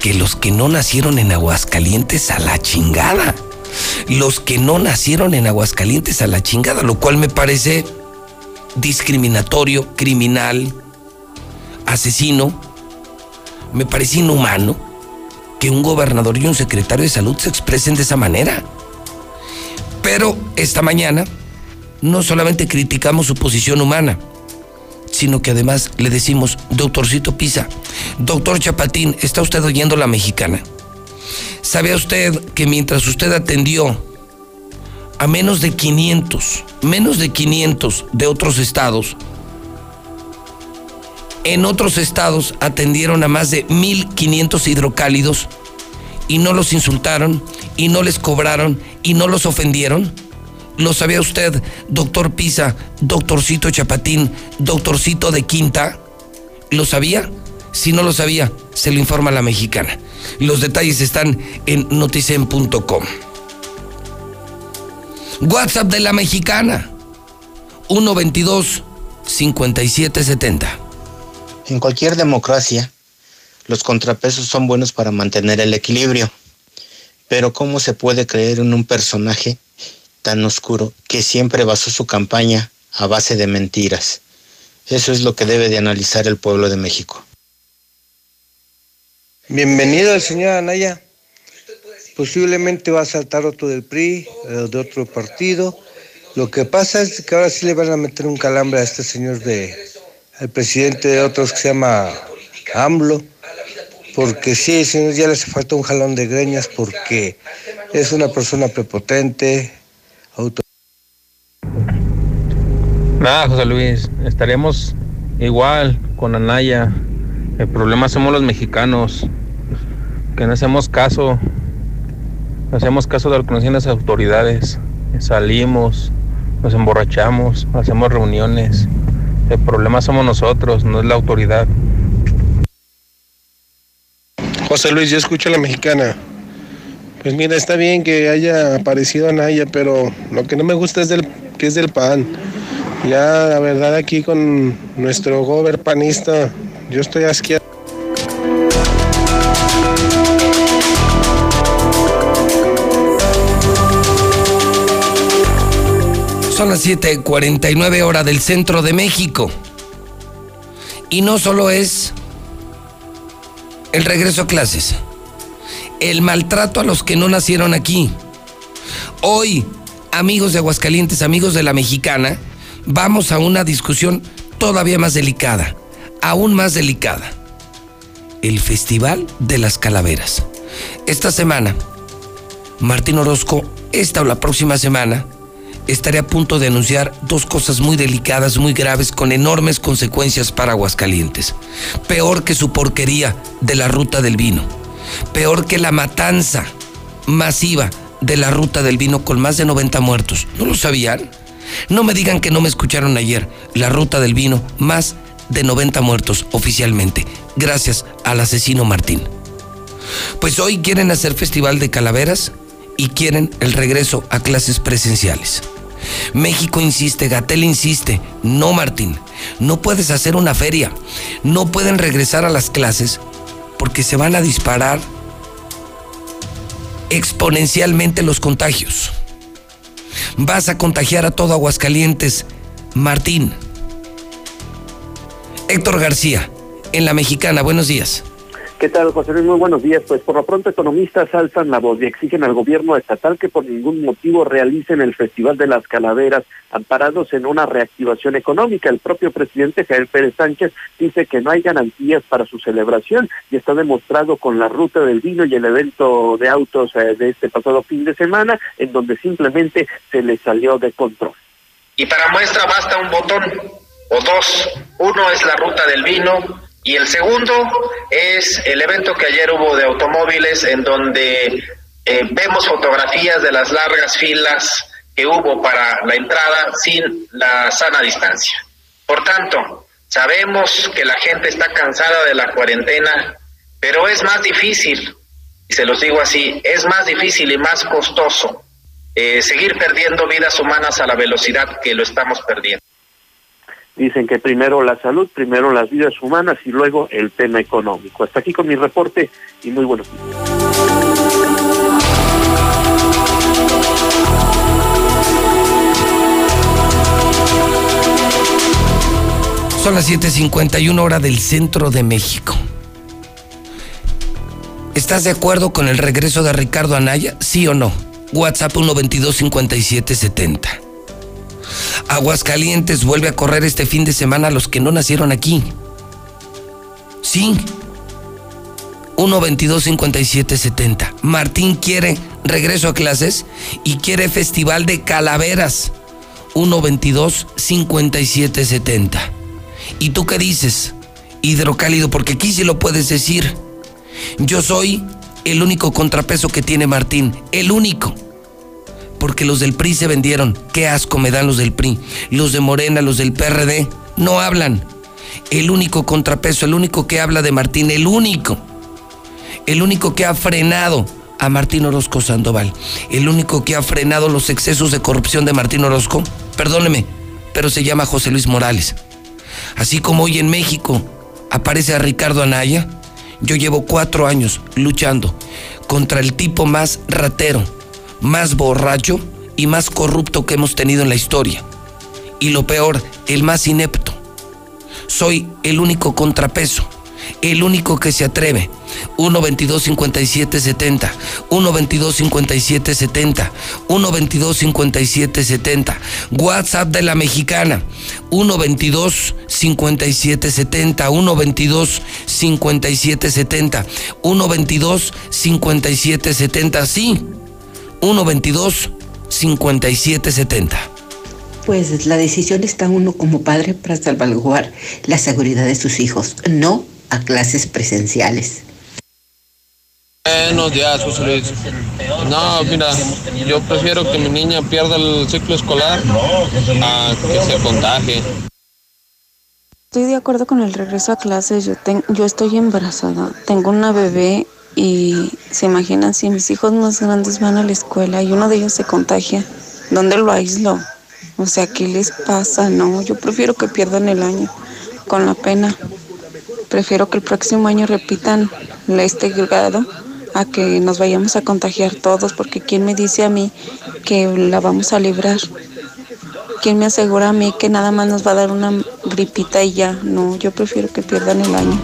que los que no nacieron en Aguascalientes a la chingada. Los que no nacieron en Aguascalientes a la chingada, lo cual me parece discriminatorio, criminal, asesino. Me parece inhumano que un gobernador y un secretario de salud se expresen de esa manera. Pero esta mañana no solamente criticamos su posición humana, sino que además le decimos, doctorcito Pisa, doctor Chapatín, ¿está usted oyendo la mexicana? ¿Sabe usted que mientras usted atendió a menos de 500, menos de 500 de otros estados, en otros estados atendieron a más de 1.500 hidrocálidos y no los insultaron y no les cobraron y no los ofendieron? ¿Lo sabía usted, doctor Pisa, doctorcito Chapatín, doctorcito de Quinta? ¿Lo sabía? Si no lo sabía, se lo informa la mexicana. Los detalles están en noticen.com. WhatsApp de la mexicana, 122 5770. En cualquier democracia, los contrapesos son buenos para mantener el equilibrio. Pero ¿cómo se puede creer en un personaje tan oscuro que siempre basó su campaña a base de mentiras? Eso es lo que debe de analizar el pueblo de México. Bienvenido el señor Anaya. Posiblemente va a saltar otro del PRI, de otro partido. Lo que pasa es que ahora sí le van a meter un calambre a este señor de, al presidente de otros que se llama AMLO porque sí, señor, ya le hace falta un jalón de greñas porque es una persona prepotente, auto. Nada, José Luis, estaremos igual con Anaya. El problema somos los mexicanos, que no hacemos caso, no hacemos caso de lo que nos dicen las autoridades. Salimos, nos emborrachamos, hacemos reuniones. El problema somos nosotros, no es la autoridad. José Luis, yo escucho a la mexicana. Pues mira, está bien que haya aparecido Anaya, pero lo que no me gusta es que es del PAN. Ya, la verdad, aquí con nuestro gober panista, yo estoy asqueado. Son las 7:49 horas del centro de México. Y no solo es el regreso a clases, el maltrato a los que no nacieron aquí. Hoy, amigos de Aguascalientes, amigos de la Mexicana, vamos a una discusión todavía más delicada, aún más delicada. El Festival de las Calaveras. Esta semana, Martín Orozco, esta o la próxima semana, estaré a punto de anunciar dos cosas muy delicadas, muy graves, con enormes consecuencias para Aguascalientes. Peor que su porquería de la ruta del vino. Peor que la matanza masiva de la ruta del vino con más de 90 muertos. ¿No lo sabían? No me digan que no me escucharon ayer. La ruta del vino, más de 90 muertos oficialmente, gracias al asesino Martín. Pues hoy quieren hacer festival de calaveras y quieren el regreso a clases presenciales. México insiste, Gatel insiste, no Martín, no puedes hacer una feria, no pueden regresar a las clases porque se van a disparar exponencialmente los contagios. Vas a contagiar a todo Aguascalientes, Martín. Héctor García, en La Mexicana, buenos días. ¿Qué tal, José Luis? Muy buenos días. Pues por lo pronto economistas alzan la voz y exigen al gobierno estatal que por ningún motivo realicen el Festival de las Calaveras amparados en una reactivación económica. El propio presidente Javier Pérez Sánchez dice que no hay garantías para su celebración y está demostrado con la ruta del vino y el evento de autos eh, de este pasado fin de semana en donde simplemente se le salió de control. Y para muestra basta un botón o dos. Uno es la ruta del vino y el segundo es el evento que ayer hubo de automóviles en donde eh, vemos fotografías de las largas filas que hubo para la entrada sin la sana distancia. Por tanto, sabemos que la gente está cansada de la cuarentena, pero es más difícil, y se los digo así, es más difícil y más costoso eh, seguir perdiendo vidas humanas a la velocidad que lo estamos perdiendo. Dicen que primero la salud, primero las vidas humanas y luego el tema económico. Hasta aquí con mi reporte y muy buenos días. Son las 7:51 hora del centro de México. ¿Estás de acuerdo con el regreso de Ricardo Anaya? ¿Sí o no? WhatsApp 122 5770. Aguascalientes vuelve a correr este fin de semana a los que no nacieron aquí. Sí. 1-22-57-70. Martín quiere regreso a clases y quiere festival de calaveras. 1-22-57-70. ¿Y tú qué dices? Hidrocálido, porque aquí sí lo puedes decir. Yo soy el único contrapeso que tiene Martín. El único porque los del PRI se vendieron. Qué asco me dan los del PRI. Los de Morena, los del PRD, no hablan. El único contrapeso, el único que habla de Martín, el único. El único que ha frenado a Martín Orozco Sandoval. El único que ha frenado los excesos de corrupción de Martín Orozco. Perdóneme, pero se llama José Luis Morales. Así como hoy en México aparece a Ricardo Anaya, yo llevo cuatro años luchando contra el tipo más ratero, más borracho y más corrupto que hemos tenido en la historia. Y lo peor, el más inepto. Soy el único contrapeso, el único que se atreve. 122 57 70 122 57 70 122 57 70 WhatsApp de la mexicana 122 57 70 122 57 70 122 57 70 sí 122 5770. Pues la decisión está uno como padre para salvaguardar la seguridad de sus hijos, no a clases presenciales. Buenos días, José Luis. No, mira, yo prefiero que mi niña pierda el ciclo escolar a que se contagie. Estoy de acuerdo con el regreso a clases. Yo, yo estoy embarazada. Tengo una bebé y se imaginan si mis hijos más grandes van a la escuela y uno de ellos se contagia, ¿dónde lo aíslo? O sea, ¿qué les pasa? No, yo prefiero que pierdan el año con la pena. Prefiero que el próximo año repitan este grado a que nos vayamos a contagiar todos, porque ¿quién me dice a mí que la vamos a librar? ¿Quién me asegura a mí que nada más nos va a dar una gripita y ya? No, yo prefiero que pierdan el año.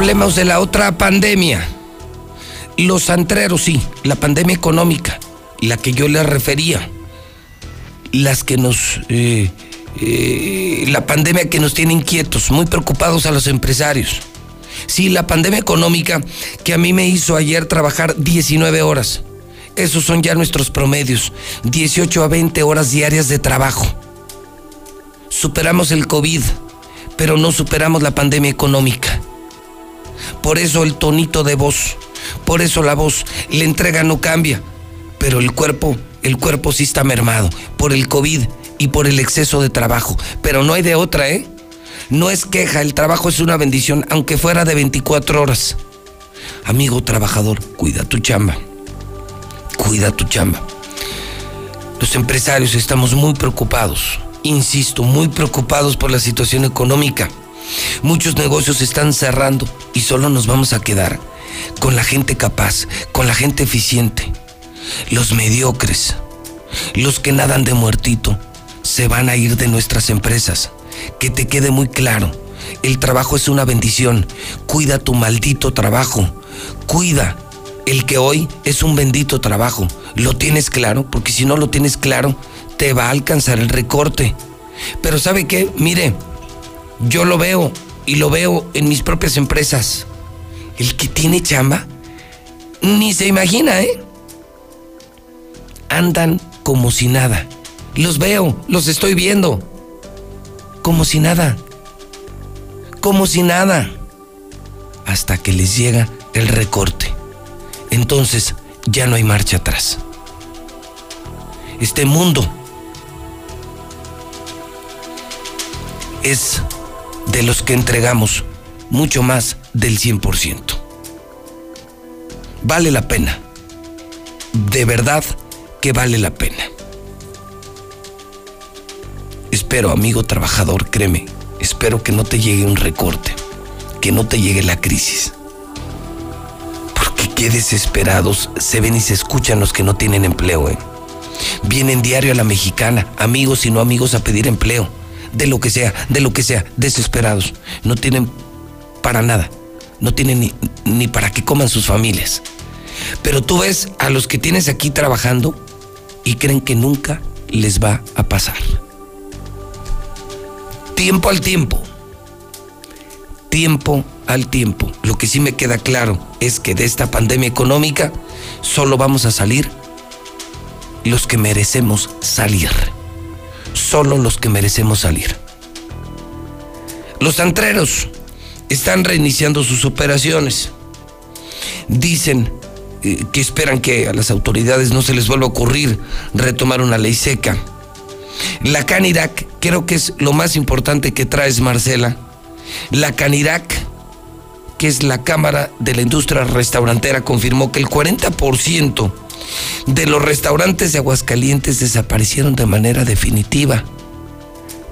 Hablemos de la otra pandemia. Los antreros, sí, la pandemia económica, la que yo les refería. Las que nos... Eh, eh, la pandemia que nos tiene inquietos, muy preocupados a los empresarios. Sí, la pandemia económica que a mí me hizo ayer trabajar 19 horas. Esos son ya nuestros promedios, 18 a 20 horas diarias de trabajo. Superamos el COVID, pero no superamos la pandemia económica. Por eso el tonito de voz, por eso la voz, la entrega no cambia, pero el cuerpo, el cuerpo sí está mermado por el COVID y por el exceso de trabajo. Pero no hay de otra, ¿eh? No es queja, el trabajo es una bendición, aunque fuera de 24 horas. Amigo trabajador, cuida tu chamba. Cuida tu chamba. Los empresarios estamos muy preocupados, insisto, muy preocupados por la situación económica. Muchos negocios están cerrando y solo nos vamos a quedar con la gente capaz, con la gente eficiente. Los mediocres, los que nadan de muertito, se van a ir de nuestras empresas. Que te quede muy claro, el trabajo es una bendición. Cuida tu maldito trabajo. Cuida el que hoy es un bendito trabajo. ¿Lo tienes claro? Porque si no lo tienes claro, te va a alcanzar el recorte. Pero ¿sabe qué? Mire, yo lo veo y lo veo en mis propias empresas. El que tiene chamba, ni se imagina, ¿eh? Andan como si nada. Los veo, los estoy viendo. Como si nada. Como si nada. Hasta que les llega el recorte. Entonces ya no hay marcha atrás. Este mundo es de los que entregamos mucho más del 100%. Vale la pena. De verdad que vale la pena. Espero, amigo trabajador, créeme, espero que no te llegue un recorte, que no te llegue la crisis. Porque qué desesperados se ven y se escuchan los que no tienen empleo, ¿eh? Vienen diario a la mexicana, amigos y no amigos, a pedir empleo de lo que sea, de lo que sea, desesperados. No tienen para nada, no tienen ni, para que coman sus familias. Pero tú ves a los que tienes aquí trabajando y creen que nunca les va a pasar. Tiempo al tiempo. Tiempo al tiempo. Lo que sí me queda claro es que de esta pandemia económica solo vamos a salir los que merecemos salir solo los que merecemos salir. Los antreros están reiniciando sus operaciones. Dicen eh, que esperan que a las autoridades no se les vuelva a ocurrir retomar una ley seca. La Canirac, creo que es lo más importante que traes, Marcela. La Canirac, que es la Cámara de la Industria Restaurantera, confirmó que el 40% de los restaurantes de Aguascalientes desaparecieron de manera definitiva.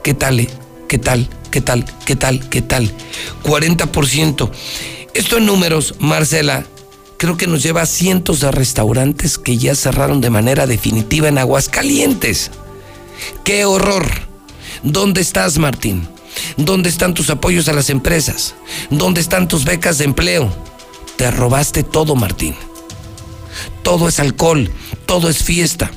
¿Qué tal? Eh? ¿Qué tal? ¿Qué tal? ¿Qué tal? ¿Qué tal? 40%. Esto en números, Marcela, creo que nos lleva a cientos de restaurantes que ya cerraron de manera definitiva en Aguascalientes. ¡Qué horror! ¿Dónde estás, Martín? ¿Dónde están tus apoyos a las empresas? ¿Dónde están tus becas de empleo? Te robaste todo, Martín todo es alcohol, todo es fiesta.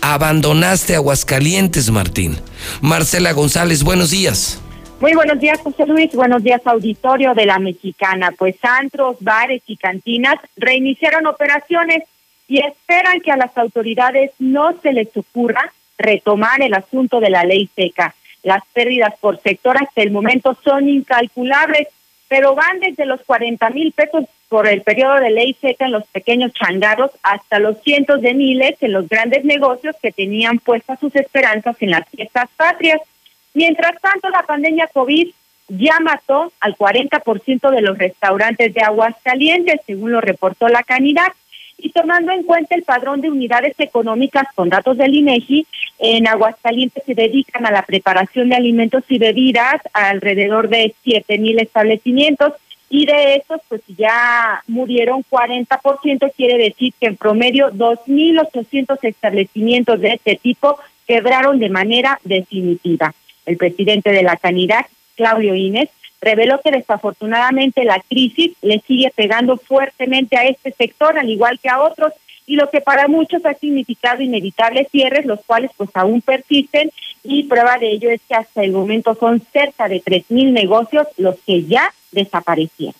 Abandonaste Aguascalientes, Martín. Marcela González, buenos días. Muy buenos días, José Luis. Buenos días, auditorio de la Mexicana. Pues antros, bares y cantinas reiniciaron operaciones y esperan que a las autoridades no se les ocurra retomar el asunto de la ley seca. Las pérdidas por sector hasta el momento son incalculables, pero van desde los 40 mil pesos por el periodo de ley seca en los pequeños changaros hasta los cientos de miles en los grandes negocios que tenían puestas sus esperanzas en las fiestas patrias. Mientras tanto, la pandemia COVID ya mató al 40% de los restaurantes de aguas calientes, según lo reportó la Canidad. Y tomando en cuenta el padrón de unidades económicas con datos del INEGI, en Aguascalientes se dedican a la preparación de alimentos y bebidas alrededor de siete mil establecimientos y de esos pues ya murieron 40%, quiere decir que en promedio 2.800 establecimientos de este tipo quebraron de manera definitiva. El presidente de la Canidad, Claudio Inés, reveló que desafortunadamente la crisis le sigue pegando fuertemente a este sector, al igual que a otros, y lo que para muchos ha significado inevitables cierres, los cuales pues aún persisten, y prueba de ello es que hasta el momento son cerca de 3.000 negocios los que ya desaparecieron.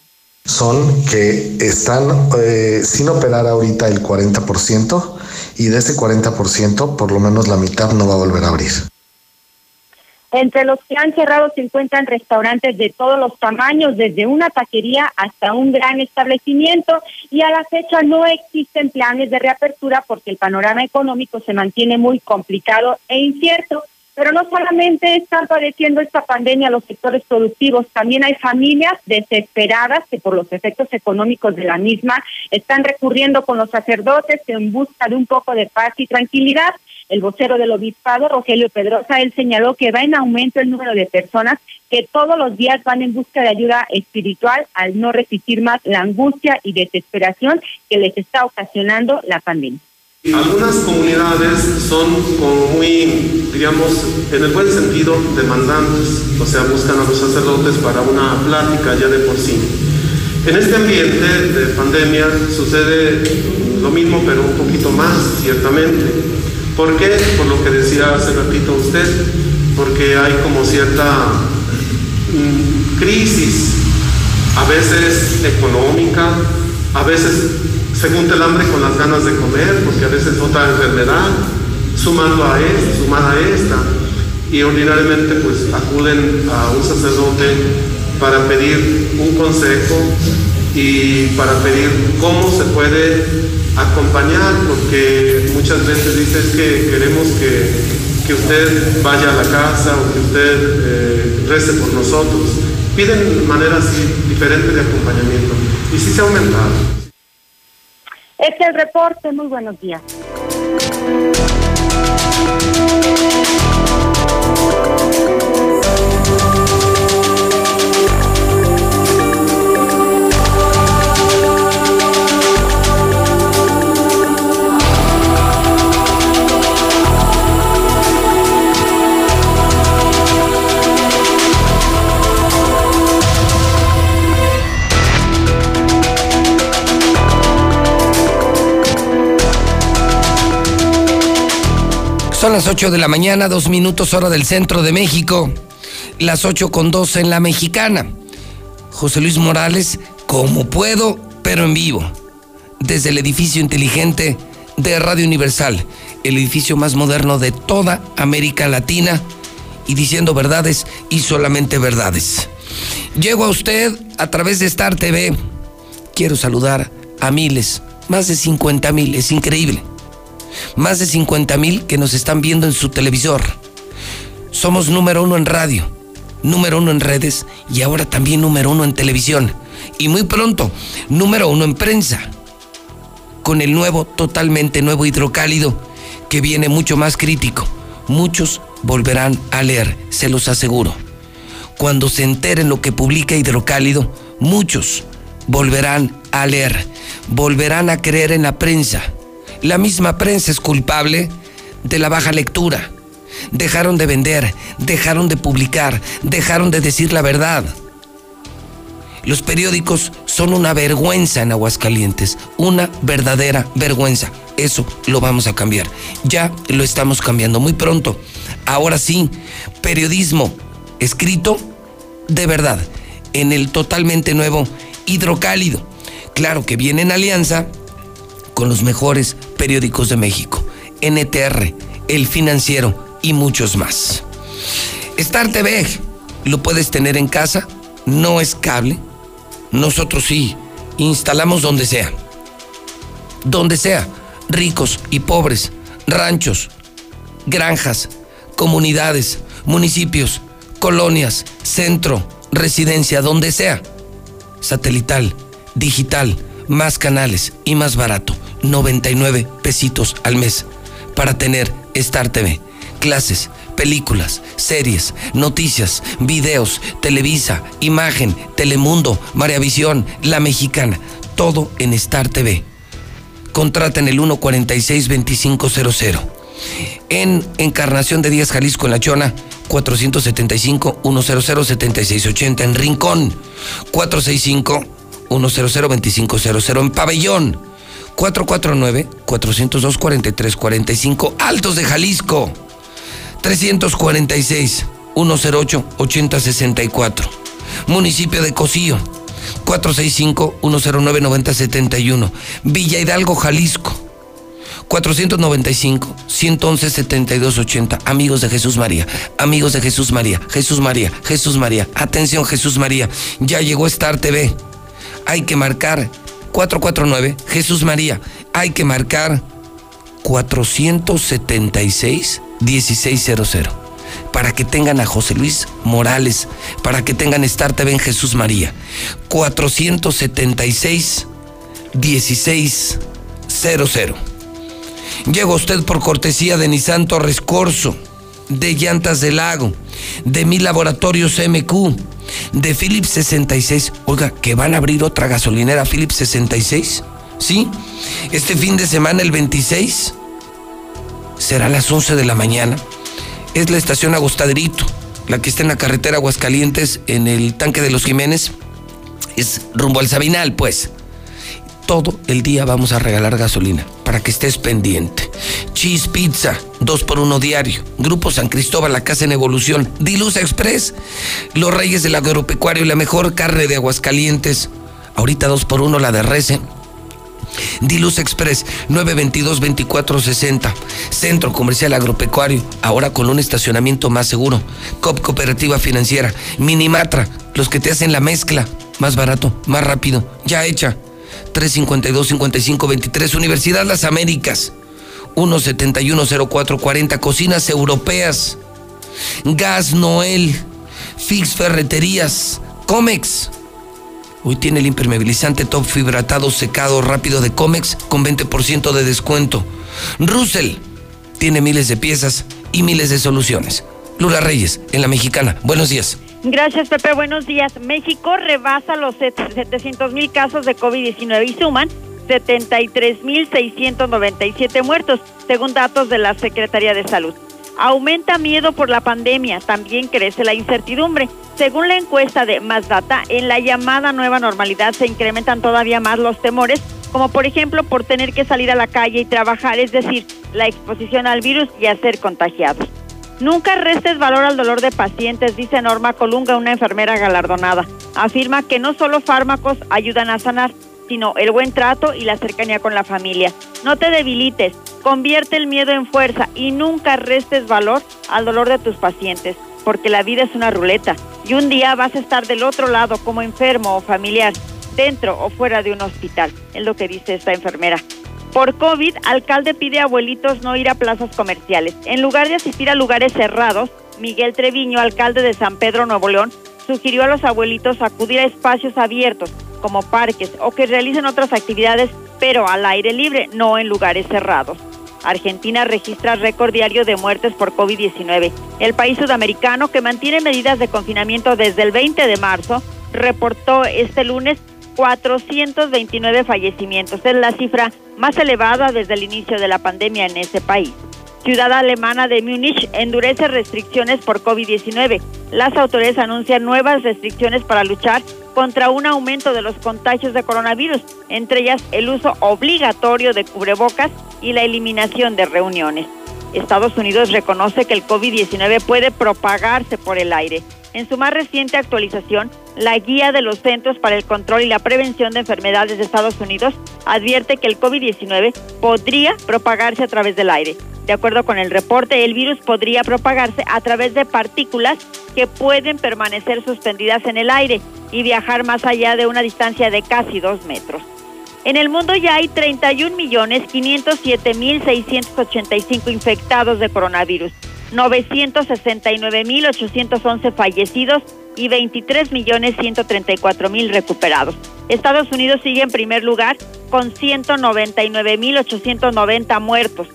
Son que están eh, sin operar ahorita el 40% y de ese 40% por lo menos la mitad no va a volver a abrir. Entre los que han cerrado se encuentran restaurantes de todos los tamaños, desde una taquería hasta un gran establecimiento, y a la fecha no existen planes de reapertura porque el panorama económico se mantiene muy complicado e incierto. Pero no solamente están padeciendo esta pandemia los sectores productivos, también hay familias desesperadas que por los efectos económicos de la misma están recurriendo con los sacerdotes en busca de un poco de paz y tranquilidad. El vocero del obispado, Rogelio Pedrosa, él señaló que va en aumento el número de personas que todos los días van en busca de ayuda espiritual al no resistir más la angustia y desesperación que les está ocasionando la pandemia. Algunas comunidades son como muy, digamos, en el buen sentido, demandantes, o sea, buscan a los sacerdotes para una plática ya de por sí. En este ambiente de pandemia sucede lo mismo, pero un poquito más, ciertamente. ¿Por qué? Por lo que decía hace ratito usted, porque hay como cierta mm, crisis, a veces económica, a veces se junta el hambre con las ganas de comer, porque a veces otra enfermedad, sumando a esta, sumada a esta, y ordinariamente pues acuden a un sacerdote para pedir un consejo y para pedir cómo se puede acompañar, porque muchas veces dices que queremos que, usted vaya a la casa o que usted eh, rece por nosotros. Piden maneras diferentes de acompañamiento y sí se ha aumentado. Este es el reporte. Muy buenos días. Son las 8 de la mañana, dos minutos hora del centro de México, las 8 con 2 en la mexicana. José Luis Morales, como puedo, pero en vivo, desde el edificio inteligente de Radio Universal, el edificio más moderno de toda América Latina, y diciendo verdades y solamente verdades. Llego a usted a través de Star TV. Quiero saludar a miles, más de 50 mil, es increíble más de 50 mil que nos están viendo en su televisor. Somos número uno en radio, número uno en redes y ahora también número uno en televisión. Y muy pronto, número uno en prensa. Con el nuevo, totalmente nuevo hidrocálido, que viene mucho más crítico. Muchos volverán a leer, se los aseguro. Cuando se enteren lo que publica Hidrocálido, muchos volverán a leer, volverán a creer en la prensa la misma prensa es culpable de la baja lectura. Dejaron de vender, dejaron de publicar, dejaron de decir la verdad. Los periódicos son una vergüenza en Aguascalientes, una verdadera vergüenza. Eso lo vamos a cambiar. Ya lo estamos cambiando muy pronto. Ahora sí, periodismo escrito de verdad en el totalmente nuevo hidrocálido. Claro que viene en alianza con los mejores periódicos de México, NTR, El Financiero y muchos más. Star TV lo puedes tener en casa, no es cable. Nosotros sí, instalamos donde sea. Donde sea, ricos y pobres, ranchos, granjas, comunidades, municipios, colonias, centro, residencia, donde sea. Satelital, digital, más canales y más barato. 99 pesitos al mes para tener Star TV. Clases, películas, series, noticias, videos, Televisa, Imagen, Telemundo, Visión, La Mexicana, todo en Star TV. Contraten el 146-2500. En Encarnación de Díaz Jalisco, en La Chona, 475-100-7680. En Rincón, 465-100-2500. En Pabellón, 449-402-4345, Altos de Jalisco, 346-108-8064, municipio de Cocío, 465-109-9071, Villa Hidalgo, Jalisco, 495-111-7280. Amigos de Jesús María, amigos de Jesús María, Jesús María, Jesús María. Atención Jesús María, ya llegó Star TV. Hay que marcar 449 Jesús María. Hay que marcar 476 1600. para que tengan a José Luis Morales, para que tengan Star TV en Jesús María. 476 1600. Llega usted por cortesía de Nissan Torres Corso, de Llantas del Lago, de Mi Laboratorios MQ, de Philips 66. Oiga, que van a abrir otra gasolinera Philips 66. ¿Sí? Este fin de semana, el 26, será a las 11 de la mañana. Es la estación Agostaderito, la que está en la carretera Aguascalientes, en el tanque de los Jiménez. Es rumbo al Sabinal, pues. Todo el día vamos a regalar gasolina para que estés pendiente. Cheese Pizza, 2 por 1 diario. Grupo San Cristóbal, la casa en evolución. Diluz Express, Los Reyes del Agropecuario, la mejor carne de Aguascalientes. Ahorita 2 por 1 la de Rece. Diluz Express 922-2460. Centro Comercial Agropecuario, ahora con un estacionamiento más seguro. COP Cooperativa Financiera. Minimatra, los que te hacen la mezcla. Más barato, más rápido, ya hecha. 352-5523. Universidad Las Américas. 1710440. Cocinas Europeas. Gas Noel. Fix Ferreterías. Comex. Hoy tiene el impermeabilizante top fibratado secado rápido de Comex con 20% de descuento. Russell tiene miles de piezas y miles de soluciones. Lula Reyes, en la mexicana. Buenos días. Gracias, Pepe. Buenos días. México rebasa los 700 mil casos de COVID-19 y suman 73.697 muertos, según datos de la Secretaría de Salud. Aumenta miedo por la pandemia, también crece la incertidumbre. Según la encuesta de Más Data, en la llamada nueva normalidad se incrementan todavía más los temores, como por ejemplo por tener que salir a la calle y trabajar, es decir, la exposición al virus y a ser contagiados. Nunca restes valor al dolor de pacientes, dice Norma Colunga, una enfermera galardonada. Afirma que no solo fármacos ayudan a sanar, sino el buen trato y la cercanía con la familia. No te debilites, convierte el miedo en fuerza y nunca restes valor al dolor de tus pacientes, porque la vida es una ruleta y un día vas a estar del otro lado como enfermo o familiar, dentro o fuera de un hospital, es lo que dice esta enfermera. Por COVID, alcalde pide a abuelitos no ir a plazas comerciales. En lugar de asistir a lugares cerrados, Miguel Treviño, alcalde de San Pedro, Nuevo León, sugirió a los abuelitos acudir a espacios abiertos como parques o que realicen otras actividades, pero al aire libre, no en lugares cerrados. Argentina registra récord diario de muertes por COVID-19. El país sudamericano, que mantiene medidas de confinamiento desde el 20 de marzo, reportó este lunes 429 fallecimientos. Es la cifra más elevada desde el inicio de la pandemia en ese país. Ciudad alemana de Múnich endurece restricciones por COVID-19. Las autoridades anuncian nuevas restricciones para luchar contra un aumento de los contagios de coronavirus, entre ellas el uso obligatorio de cubrebocas y la eliminación de reuniones. Estados Unidos reconoce que el COVID-19 puede propagarse por el aire. En su más reciente actualización, la Guía de los Centros para el Control y la Prevención de Enfermedades de Estados Unidos advierte que el COVID-19 podría propagarse a través del aire. De acuerdo con el reporte, el virus podría propagarse a través de partículas que pueden permanecer suspendidas en el aire y viajar más allá de una distancia de casi dos metros. En el mundo ya hay 31.507.685 infectados de coronavirus, 969.811 fallecidos y 23.134.000 recuperados. Estados Unidos sigue en primer lugar con 199.890 muertos.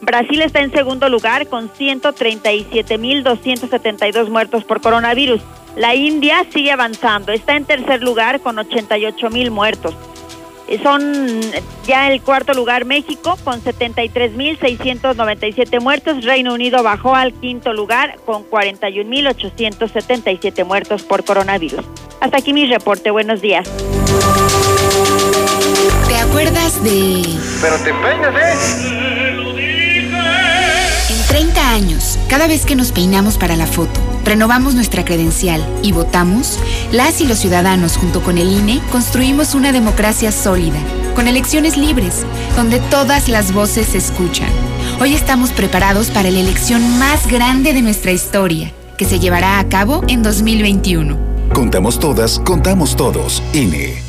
Brasil está en segundo lugar con 137.272 muertos por coronavirus. La India sigue avanzando, está en tercer lugar con 88.000 muertos. Son ya el cuarto lugar México con 73.697 muertos. Reino Unido bajó al quinto lugar con 41.877 muertos por coronavirus. Hasta aquí mi reporte. Buenos días. ¿Te acuerdas de...? Pero te empeñas, ¿eh? 30 años, cada vez que nos peinamos para la foto, renovamos nuestra credencial y votamos, las y los ciudadanos junto con el INE construimos una democracia sólida, con elecciones libres, donde todas las voces se escuchan. Hoy estamos preparados para la elección más grande de nuestra historia, que se llevará a cabo en 2021. Contamos todas, contamos todos, INE.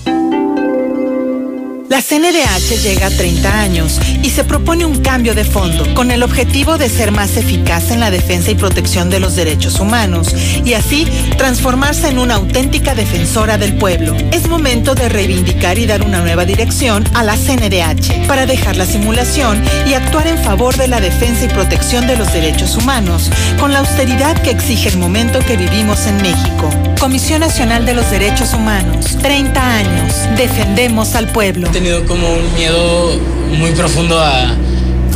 La CNDH llega a 30 años y se propone un cambio de fondo con el objetivo de ser más eficaz en la defensa y protección de los derechos humanos y así transformarse en una auténtica defensora del pueblo. Es momento de reivindicar y dar una nueva dirección a la CNDH para dejar la simulación y actuar en favor de la defensa y protección de los derechos humanos con la austeridad que exige el momento que vivimos en México. Comisión Nacional de los Derechos Humanos, 30 años, defendemos al pueblo tenido como un miedo muy profundo a,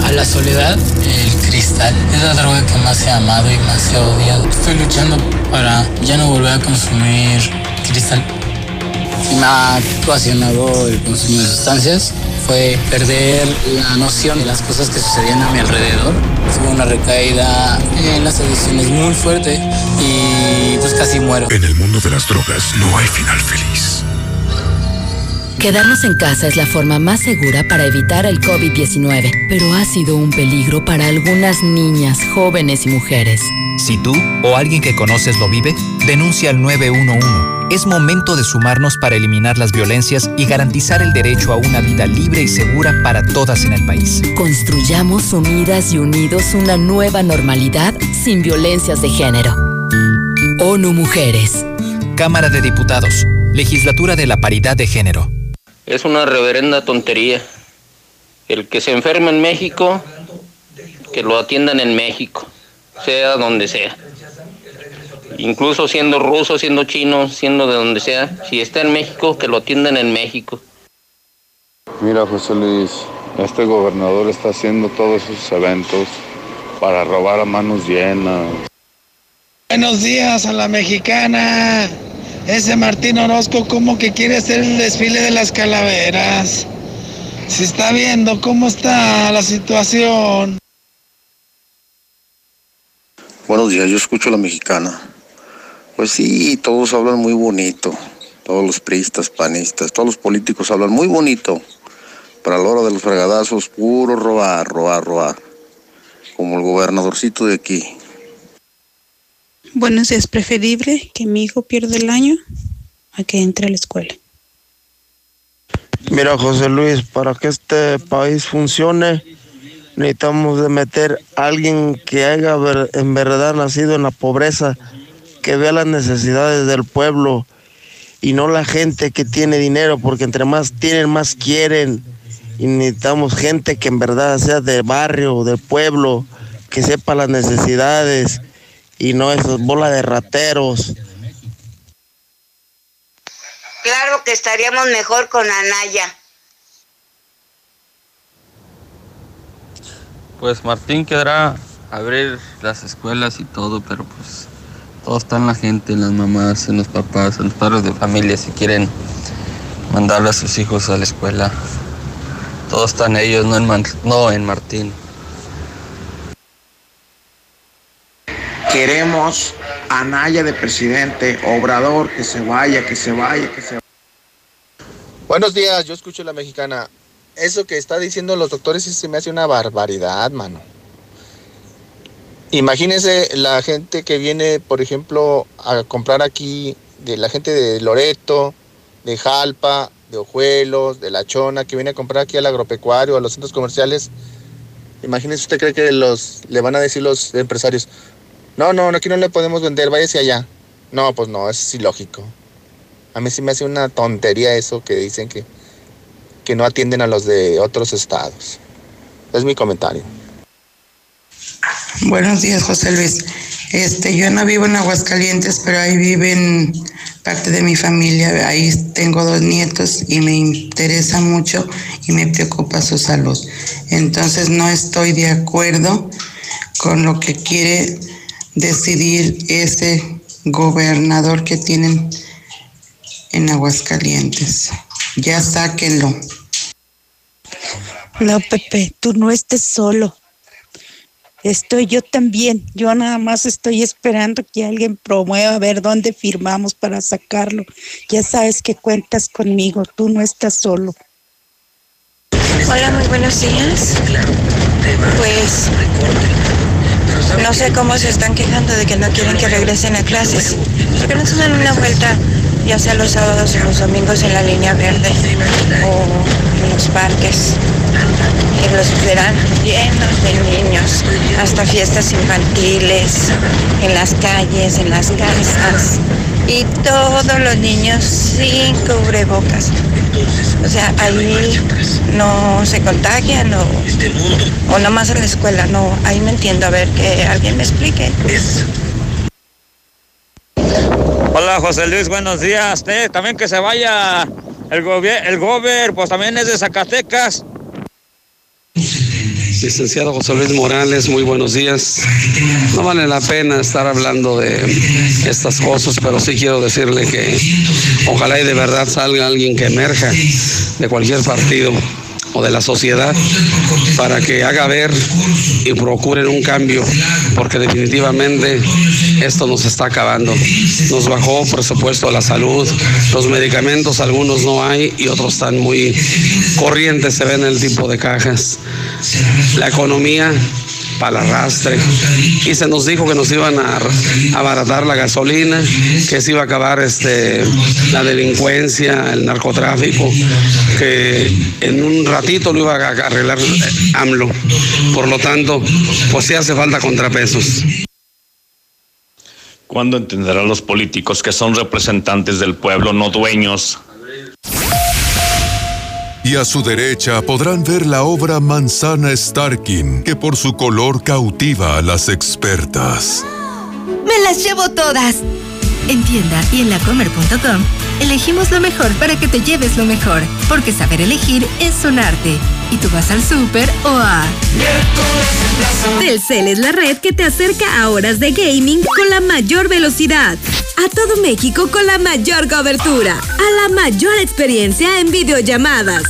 a la soledad. El cristal es la droga que más he amado y más he odiado. Estoy luchando para ya no volver a consumir cristal. Me ha ocasionado el consumo de sustancias fue perder la noción de las cosas que sucedían a mi alrededor. Fue una recaída en las adicciones muy fuerte y pues casi muero. En el mundo de las drogas no hay final feliz. Quedarnos en casa es la forma más segura para evitar el COVID-19, pero ha sido un peligro para algunas niñas, jóvenes y mujeres. Si tú o alguien que conoces lo vive, denuncia al 911. Es momento de sumarnos para eliminar las violencias y garantizar el derecho a una vida libre y segura para todas en el país. Construyamos unidas y unidos una nueva normalidad sin violencias de género. ONU Mujeres. Cámara de Diputados. Legislatura de la Paridad de Género. Es una reverenda tontería. El que se enferma en México, que lo atiendan en México, sea donde sea. Incluso siendo ruso, siendo chino, siendo de donde sea, si está en México, que lo atiendan en México. Mira, José Luis, este gobernador está haciendo todos esos eventos para robar a manos llenas. Buenos días a la mexicana. Ese Martín Orozco como que quiere hacer el desfile de las calaveras. Se está viendo cómo está la situación. Buenos días, yo escucho a la mexicana. Pues sí, todos hablan muy bonito. Todos los priistas, panistas, todos los políticos hablan muy bonito. Pero a la hora de los fregadazos, puro robar, robar, robar. Como el gobernadorcito de aquí. Bueno, es preferible que mi hijo pierda el año a que entre a la escuela. Mira, José Luis, para que este país funcione, necesitamos de meter a alguien que haya en verdad nacido en la pobreza, que vea las necesidades del pueblo y no la gente que tiene dinero, porque entre más tienen, más quieren. Y necesitamos gente que en verdad sea del barrio, del pueblo, que sepa las necesidades y no esas bolas de rateros. Claro que estaríamos mejor con Anaya. Pues Martín quedará abrir las escuelas y todo, pero pues todo está en la gente, en las mamás, en los papás, en los padres de familia, si quieren mandar a sus hijos a la escuela. Todo está en ellos, no en, no en Martín. Queremos a Naya de presidente, Obrador, que se vaya, que se vaya, que se vaya. Buenos días, yo escucho la mexicana. Eso que está diciendo los doctores se me hace una barbaridad, mano. Imagínense la gente que viene, por ejemplo, a comprar aquí, de la gente de Loreto, de Jalpa, de Ojuelos, de La Chona, que viene a comprar aquí al agropecuario, a los centros comerciales. Imagínense, usted cree que los le van a decir los empresarios, no, no, aquí no le podemos vender, váyase allá. No, pues no, es ilógico. A mí sí me hace una tontería eso que dicen que, que no atienden a los de otros estados. Es mi comentario. Buenos días, José Luis. Este, yo no vivo en Aguascalientes, pero ahí viven parte de mi familia. Ahí tengo dos nietos y me interesa mucho y me preocupa su salud. Entonces no estoy de acuerdo con lo que quiere decidir ese gobernador que tienen en Aguascalientes. Ya sáquenlo. No, Pepe, tú no estés solo. Estoy yo también. Yo nada más estoy esperando que alguien promueva a ver dónde firmamos para sacarlo. Ya sabes que cuentas conmigo. Tú no estás solo. Hola, muy buenos días. Pues no sé cómo se están quejando de que no quieren que regresen a clases. ¿Por qué no se dan una vuelta ya sea los sábados o los domingos en la línea verde o en los parques. Y los verán llenos de niños, hasta fiestas infantiles, en las calles, en las casas. Y todos los niños sin cubrebocas. O sea, ahí no se contagian o, o nomás en la escuela, no, ahí no entiendo, a ver que alguien me explique. Hola José Luis, buenos días. Eh, también que se vaya el, gobier el gober, pues también es de Zacatecas. Licenciado José Luis Morales, muy buenos días. No vale la pena estar hablando de estas cosas, pero sí quiero decirle que ojalá y de verdad salga alguien que emerja de cualquier partido o de la sociedad para que haga ver y procuren un cambio, porque definitivamente esto nos está acabando. Nos bajó presupuesto a la salud, los medicamentos algunos no hay y otros están muy corrientes, se ven el tipo de cajas. La economía para el arrastre. Y se nos dijo que nos iban a abaratar la gasolina, que se iba a acabar este, la delincuencia, el narcotráfico, que en un ratito lo iba a arreglar AMLO. Por lo tanto, pues sí hace falta contrapesos. ¿Cuándo entenderán los políticos que son representantes del pueblo, no dueños? Y a su derecha podrán ver la obra Manzana Starkin, que por su color cautiva a las expertas. ¡Me las llevo todas! En tienda y en lacomer.com elegimos lo mejor para que te lleves lo mejor, porque saber elegir es un arte. Y tú vas al súper o a... Telcel es la red que te acerca a horas de gaming con la mayor velocidad. A todo México con la mayor cobertura. A la mayor experiencia en videollamadas.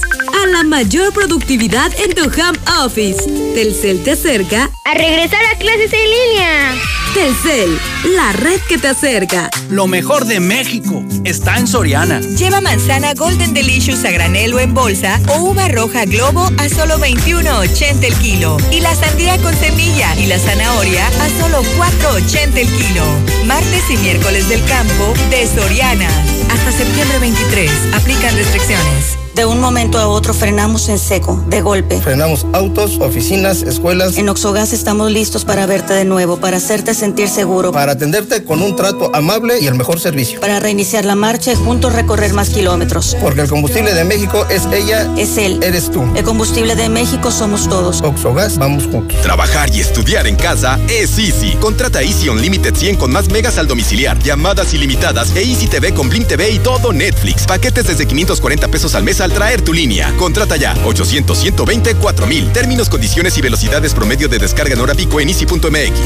A la mayor productividad en tu home office. Telcel te acerca a regresar a clases en línea. Telcel, la red que te acerca. Lo mejor de México está en Soriana. Lleva manzana Golden Delicious a granel o en bolsa o uva roja Globo a solo 21.80 el kilo. Y la sandía con semilla y la zanahoria a solo 4.80 el kilo. Martes y miércoles del campo de Soriana. Hasta septiembre 23. Aplican restricciones. De un momento a otro frenamos en seco, de golpe. Frenamos autos, oficinas, escuelas. En Oxogas estamos listos para verte de nuevo, para hacerte sentir seguro. Para atenderte con un trato amable y el mejor servicio. Para reiniciar la marcha y juntos recorrer más kilómetros. Porque el combustible de México es ella. Es él. Eres tú. El combustible de México somos todos. Oxogas, vamos juntos. Trabajar y estudiar en casa es Easy. Contrata Easy Unlimited 100 con más megas al domiciliar, llamadas ilimitadas e Easy TV con Blim TV y todo Netflix. Paquetes desde 540 pesos al mes al traer tu línea. Contrata ya 800 120 4000. Términos, condiciones y velocidades promedio de descarga en hora pico en easy.mx.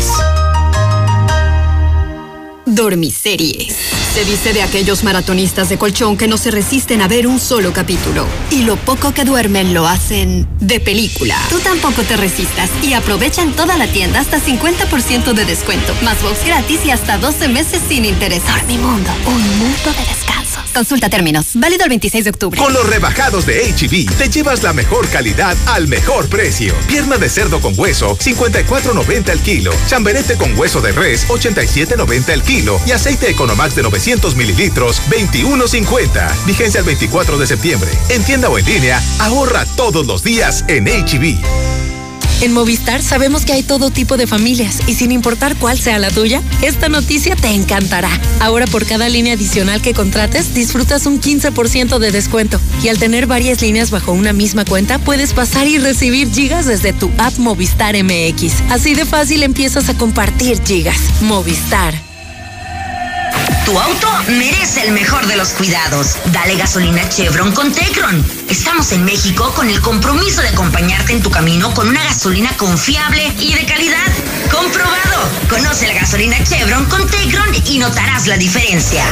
Dormiseries. Se dice de aquellos maratonistas de colchón que no se resisten a ver un solo capítulo. Y lo poco que duermen lo hacen de película. Tú tampoco te resistas y aprovecha en toda la tienda hasta 50% de descuento, más box gratis y hasta 12 meses sin interés. Dormimundo, un mundo de descanso. Consulta términos. Válido el 26 de octubre. Con los rebajados de HB, te llevas la mejor calidad al mejor precio. Pierna de cerdo con hueso, 54.90 el kilo. Chamberete con hueso de res, 87.90 el kilo. Y aceite Economax de 900 mililitros, 21.50. Vigencia el 24 de septiembre. En tienda o en línea, ahorra todos los días en HB. En Movistar sabemos que hay todo tipo de familias y sin importar cuál sea la tuya, esta noticia te encantará. Ahora por cada línea adicional que contrates, disfrutas un 15% de descuento y al tener varias líneas bajo una misma cuenta, puedes pasar y recibir gigas desde tu app Movistar MX. Así de fácil empiezas a compartir gigas. Movistar. Tu auto merece el mejor de los cuidados. Dale gasolina Chevron con Tecron. Estamos en México con el compromiso de acompañarte en tu camino con una gasolina confiable y de calidad. Comprobado. Conoce la gasolina Chevron con Tecron y notarás la diferencia.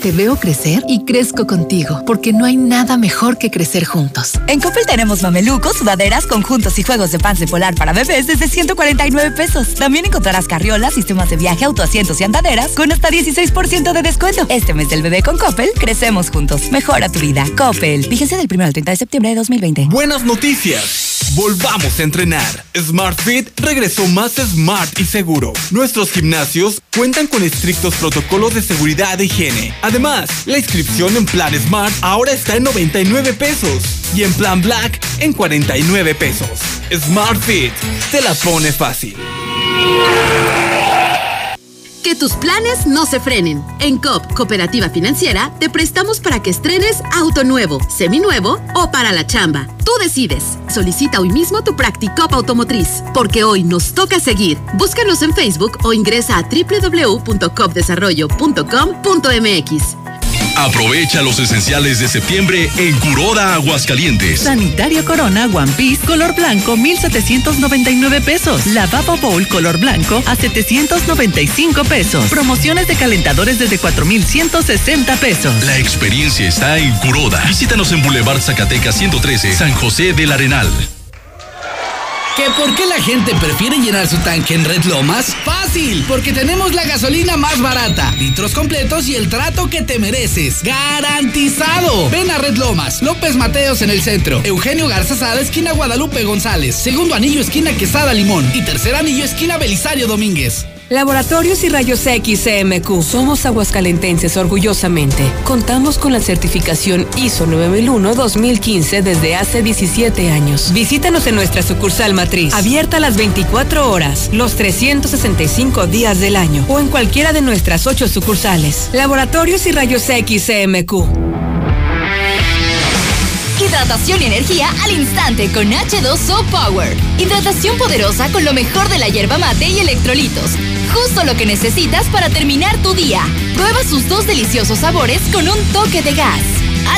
Te veo crecer y crezco contigo, porque no hay nada mejor que crecer juntos. En Coppel tenemos mamelucos, sudaderas, conjuntos y juegos de pants de polar para bebés desde 149 pesos. También encontrarás carriolas, sistemas de viaje, autoasientos y andaderas con hasta 16% de descuento. Este mes del bebé con Coppel, crecemos juntos. Mejora tu vida. Coppel. Fíjense del 1 al 30 de septiembre de 2020. Buenas noticias. Volvamos a entrenar. Smart Fit regresó más smart y seguro. Nuestros gimnasios cuentan con estrictos protocolos de seguridad e higiene. Además, la inscripción en Plan Smart ahora está en 99 pesos y en Plan Black en 49 pesos. Smart Fit te la pone fácil. Que tus planes no se frenen. En COP, Cooperativa Financiera, te prestamos para que estrenes auto nuevo, seminuevo o para la chamba. Tú decides. Solicita hoy mismo tu Practicop Automotriz, porque hoy nos toca seguir. Búscanos en Facebook o ingresa a www.copdesarrollo.com.mx. Aprovecha los esenciales de septiembre en Curoda Aguascalientes. Sanitario Corona One Piece color blanco 1799 pesos. Lavabo Bowl color blanco a 795 pesos. Promociones de calentadores desde 4160 pesos. La experiencia está en Curoda. Visítanos en Boulevard Zacatecas 113, San José del Arenal. ¿Que por qué la gente prefiere llenar su tanque en Red Lomas? Fácil, porque tenemos la gasolina más barata, litros completos y el trato que te mereces. ¡Garantizado! Ven a Red Lomas, López Mateos en el centro, Eugenio Garza Sada, esquina Guadalupe González, segundo anillo, esquina Quesada Limón y tercer anillo, esquina Belisario Domínguez. Laboratorios y Rayos X CMQ. Somos aguascalentenses orgullosamente. Contamos con la certificación ISO 9001-2015 desde hace 17 años. Visítanos en nuestra sucursal matriz, abierta las 24 horas, los 365 días del año o en cualquiera de nuestras 8 sucursales. Laboratorios y Rayos X CMQ. Hidratación y energía al instante con H2O Power. Hidratación poderosa con lo mejor de la hierba mate y electrolitos. Justo lo que necesitas para terminar tu día. Prueba sus dos deliciosos sabores con un toque de gas.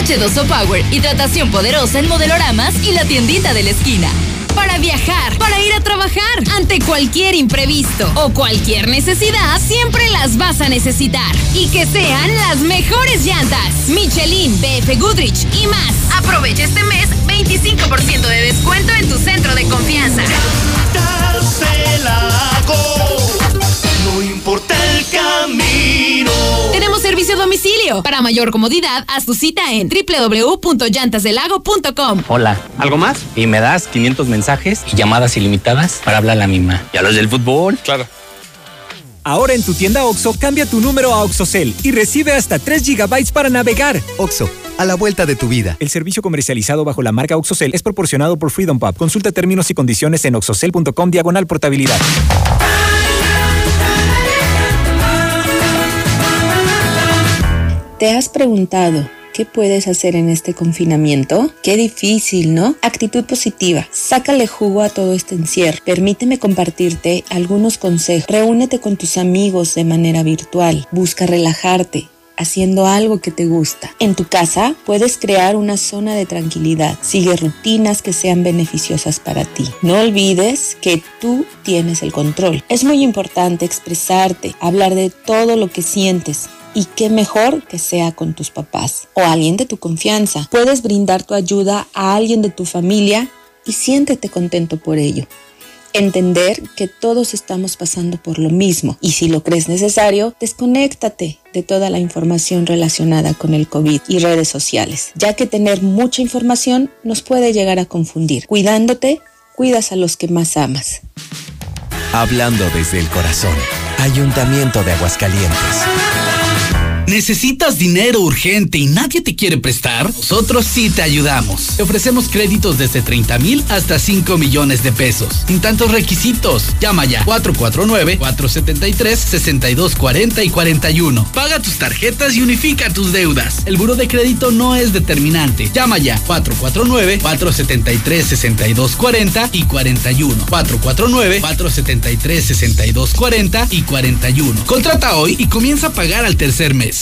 H2O Power, hidratación poderosa en modeloramas y la tiendita de la esquina para viajar, para ir a trabajar. Ante cualquier imprevisto o cualquier necesidad, siempre las vas a necesitar. Y que sean las mejores llantas. Michelin, BF Goodrich y más. Aprovecha este mes 25% de descuento en tu centro de confianza. El camino. Tenemos servicio a domicilio. Para mayor comodidad, haz tu cita en www.llantasdelago.com. Hola, ¿algo más? Y me das 500 mensajes y llamadas ilimitadas para hablar a la misma. ¿Y a los del fútbol? Claro. Ahora en tu tienda OXO, cambia tu número a OXOCEL y recibe hasta 3 GB para navegar. OXO, a la vuelta de tu vida. El servicio comercializado bajo la marca OXOCEL es proporcionado por Freedom Pub. Consulta términos y condiciones en oxocel.com diagonal portabilidad. ¿Te has preguntado qué puedes hacer en este confinamiento? Qué difícil, ¿no? Actitud positiva. Sácale jugo a todo este encierro. Permíteme compartirte algunos consejos. Reúnete con tus amigos de manera virtual. Busca relajarte haciendo algo que te gusta. En tu casa puedes crear una zona de tranquilidad. Sigue rutinas que sean beneficiosas para ti. No olvides que tú tienes el control. Es muy importante expresarte, hablar de todo lo que sientes y qué mejor que sea con tus papás o alguien de tu confianza. Puedes brindar tu ayuda a alguien de tu familia y siéntete contento por ello. Entender que todos estamos pasando por lo mismo y si lo crees necesario, desconéctate de toda la información relacionada con el COVID y redes sociales, ya que tener mucha información nos puede llegar a confundir. Cuidándote, cuidas a los que más amas. Hablando desde el corazón, Ayuntamiento de Aguascalientes. ¿Necesitas dinero urgente y nadie te quiere prestar? Nosotros sí te ayudamos. Te ofrecemos créditos desde 30 mil hasta 5 millones de pesos. Sin tantos requisitos. Llama ya 449-473-6240 y 41. Paga tus tarjetas y unifica tus deudas. El buro de crédito no es determinante. Llama ya 449-473-6240 y 41. 449-473-6240 y 41. Contrata hoy y comienza a pagar al tercer mes.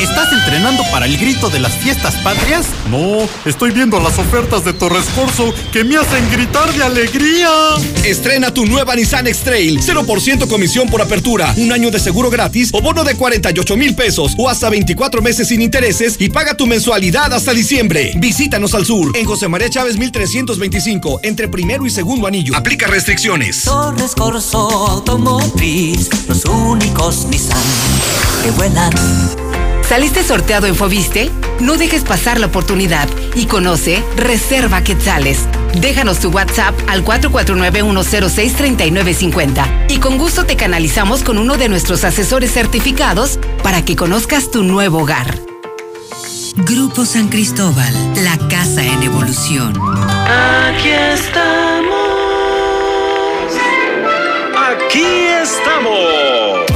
¿Estás entrenando para el grito de las fiestas patrias? No, estoy viendo las ofertas de Torres Corso que me hacen gritar de alegría. Estrena tu nueva Nissan X-Trail. 0% comisión por apertura, un año de seguro gratis o bono de 48 mil pesos o hasta 24 meses sin intereses y paga tu mensualidad hasta diciembre. Visítanos al sur, en José María Chávez 1325, entre primero y segundo anillo. Aplica restricciones. Torres Corso Automotriz, los únicos Nissan que vuelan. ¿Saliste sorteado en Fobiste? No dejes pasar la oportunidad y conoce Reserva Quetzales. Déjanos tu WhatsApp al 449-106-3950 y con gusto te canalizamos con uno de nuestros asesores certificados para que conozcas tu nuevo hogar. Grupo San Cristóbal, la casa en evolución. Aquí estamos. Aquí estamos.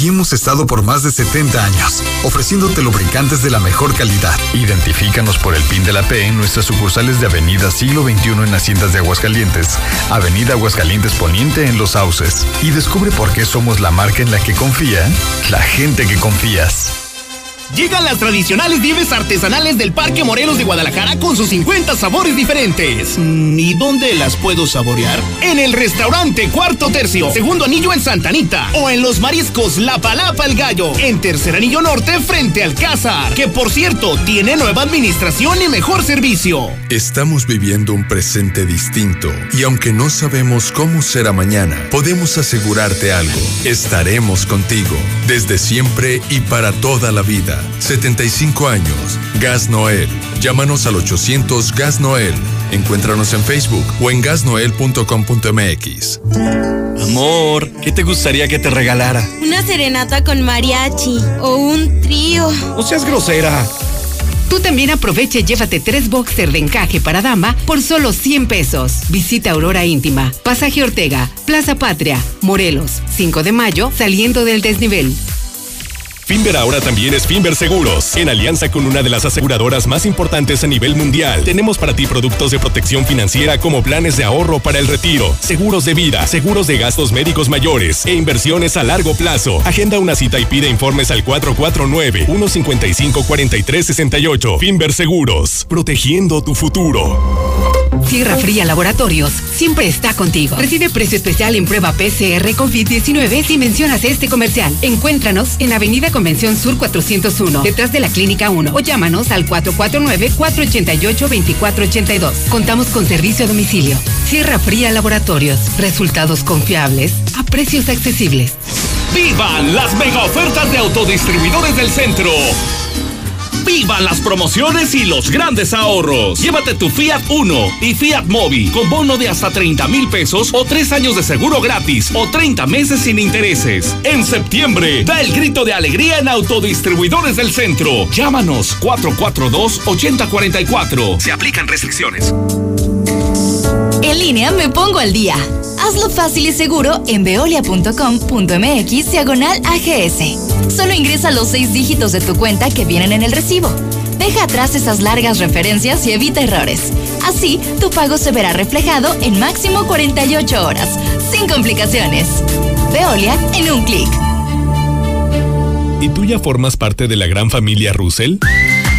Y hemos estado por más de 70 años, ofreciéndote lubricantes de la mejor calidad. Identifícanos por el PIN de la P en nuestras sucursales de Avenida Siglo XXI en Haciendas de Aguascalientes, Avenida Aguascalientes Poniente en Los Sauces. Y descubre por qué somos la marca en la que confía la gente que confías. Llegan las tradicionales nieves artesanales del Parque Morelos de Guadalajara con sus 50 sabores diferentes. Mm, ¿Y dónde las puedo saborear? En el restaurante Cuarto Tercio, segundo anillo en Santa Anita. O en los mariscos La Palapa el Gallo, en tercer anillo norte frente al Cázar. Que por cierto, tiene nueva administración y mejor servicio. Estamos viviendo un presente distinto y aunque no sabemos cómo será mañana, podemos asegurarte algo. Estaremos contigo desde siempre y para toda la vida. 75 años. Gas Noel. Llámanos al 800 Gas Noel. Encuéntranos en Facebook o en gasnoel.com.mx. Amor, ¿qué te gustaría que te regalara? Una serenata con mariachi o un trío. No seas grosera. Tú también aprovecha y llévate tres boxer de encaje para dama por solo 100 pesos. Visita Aurora Íntima, Pasaje Ortega, Plaza Patria, Morelos, 5 de mayo, saliendo del desnivel. Finver ahora también es Finver Seguros. En alianza con una de las aseguradoras más importantes a nivel mundial, tenemos para ti productos de protección financiera como planes de ahorro para el retiro, seguros de vida, seguros de gastos médicos mayores e inversiones a largo plazo. Agenda una cita y pide informes al 449-155-4368. Finver Seguros, protegiendo tu futuro. Sierra Fría Laboratorios siempre está contigo. Recibe precio especial en prueba PCR COVID-19 si mencionas este comercial. Encuéntranos en Avenida Convención Sur 401, detrás de la Clínica 1 o llámanos al 449-488-2482. Contamos con servicio a domicilio. Sierra Fría Laboratorios. Resultados confiables a precios accesibles. ¡Vivan las mega ofertas de autodistribuidores del centro! ¡Vivan las promociones y los grandes ahorros! Llévate tu Fiat Uno y Fiat Mobi con bono de hasta 30 mil pesos o 3 años de seguro gratis o 30 meses sin intereses. En septiembre, da el grito de alegría en Autodistribuidores del Centro. Llámanos 442-8044. Se aplican restricciones. En línea me pongo al día. Hazlo fácil y seguro en veolia.com.mx diagonal AGS. Solo ingresa los seis dígitos de tu cuenta que vienen en el recibo. Deja atrás esas largas referencias y evita errores. Así, tu pago se verá reflejado en máximo 48 horas, sin complicaciones. Veolia en un clic. ¿Y tú ya formas parte de la gran familia Russell?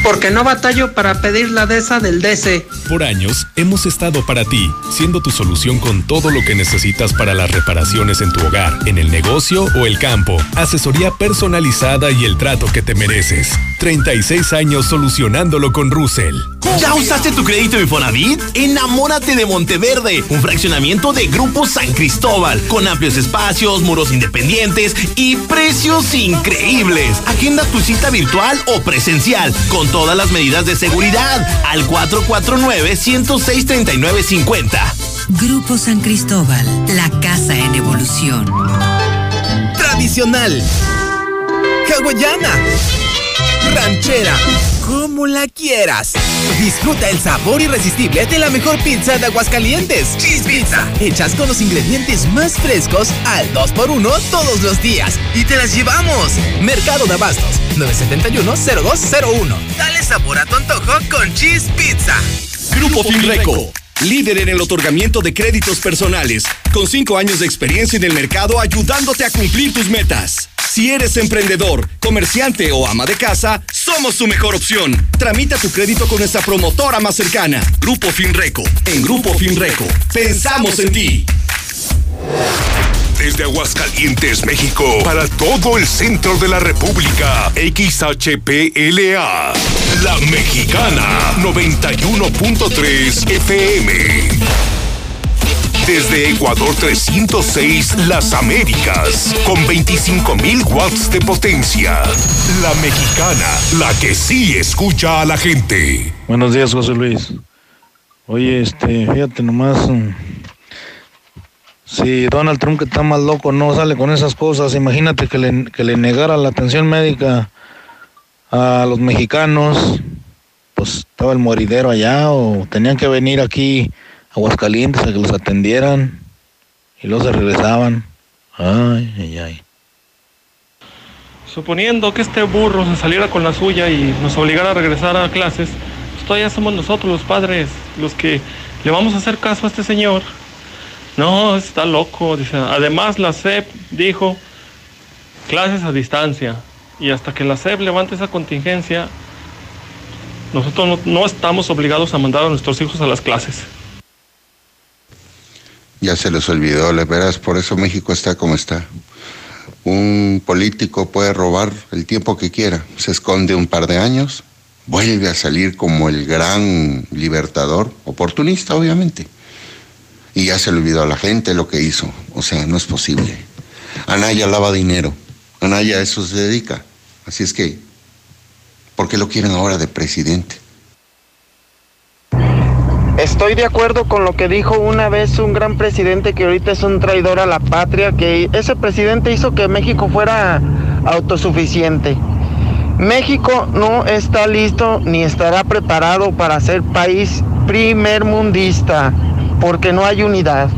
Porque no batallo para pedir la DESA del DC. Por años hemos estado para ti, siendo tu solución con todo lo que necesitas para las reparaciones en tu hogar, en el negocio o el campo. Asesoría personalizada y el trato que te mereces. 36 años solucionándolo con Russell. ¿Ya usaste tu crédito Infonavit? Enamórate de Monteverde, un fraccionamiento de Grupo San Cristóbal, con amplios espacios, muros independientes y precios increíbles. Agenda tu cita virtual o presencial, con todas las medidas de seguridad, al 449-106-3950. Grupo San Cristóbal, la casa en evolución. Tradicional. Hawaiana. Ranchera. Como la quieras. Disfruta el sabor irresistible de la mejor pizza de Aguascalientes. Cheese Pizza. Hechas con los ingredientes más frescos al 2x1 todos los días. Y te las llevamos. Mercado de Abastos. 971-0201. Dale sabor a tu antojo con Cheese Pizza. Grupo Finreco. Líder en el otorgamiento de créditos personales, con cinco años de experiencia en el mercado ayudándote a cumplir tus metas. Si eres emprendedor, comerciante o ama de casa, somos tu mejor opción. Tramita tu crédito con nuestra promotora más cercana, Grupo Finreco. En Grupo Finreco, pensamos en ti. Desde Aguascalientes, México, para todo el centro de la República, XHPLA, La Mexicana, 91.3 FM. Desde Ecuador 306, Las Américas, con 25.000 watts de potencia. La mexicana, la que sí escucha a la gente. Buenos días, José Luis. Oye, este, fíjate nomás. mm, Si Donald Trump que está más loco no sale con esas cosas, imagínate que le, que le negara la atención médica a los mexicanos, pues estaba el moridero allá o tenían que venir aquí Aguascalientes a que los atendieran y luego se regresaban. Ay, ay, ay. Suponiendo que este burro se saliera con la suya y nos obligara a regresar a clases, pues todavía somos nosotros los padres los que le vamos a hacer caso a este señor. No, está loco. Además, la SEP dijo clases a distancia. Y hasta que la SEP levante esa contingencia, nosotros no, no estamos obligados a mandar a nuestros hijos a las clases. Ya se les olvidó, le verás, por eso México está como está. Un político puede robar el tiempo que quiera, se esconde un par de años, vuelve a salir como el gran libertador, oportunista obviamente. Y ya se le olvidó a la gente lo que hizo, o sea, no es posible. Anaya lava dinero, Anaya a eso se dedica, así es que, ¿por qué lo quieren ahora de presidente? Estoy de acuerdo con lo que dijo una vez un gran presidente que ahorita es un traidor a la patria, que ese presidente hizo que México fuera autosuficiente. México no está listo ni estará preparado para ser país primermundista, porque no hay unidad.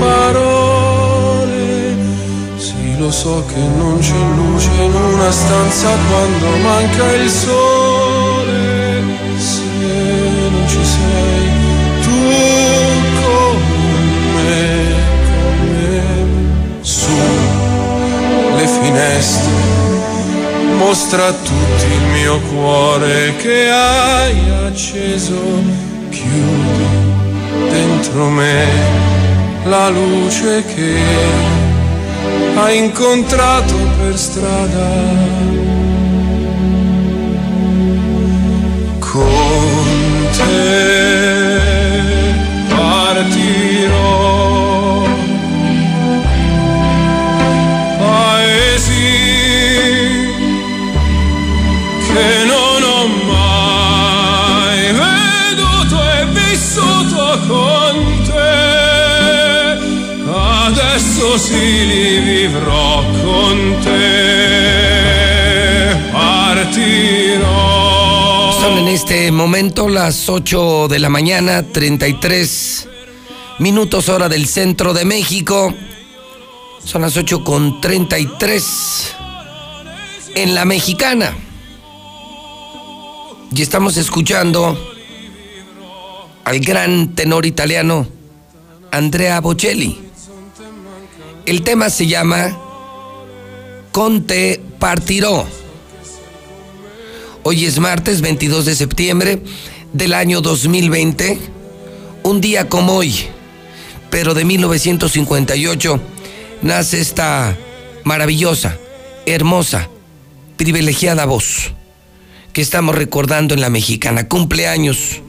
Parole. Sì, lo so che non c'è luce in una stanza quando manca il sole. Se non ci sei tu con me, con me, su le finestre. Mostra a tutti il mio cuore che hai acceso, chiudi dentro me la luce che hai incontrato per strada. Con te partirò. Paesi che non ho mai veduto e vissuto con Son en este momento las 8 de la mañana, 33 minutos hora del centro de México. Son las 8 con 33 en la mexicana. Y estamos escuchando al gran tenor italiano Andrea Bocelli. El tema se llama Conte Partiró. Hoy es martes 22 de septiembre del año 2020, un día como hoy, pero de 1958, nace esta maravillosa, hermosa, privilegiada voz que estamos recordando en la mexicana. Cumpleaños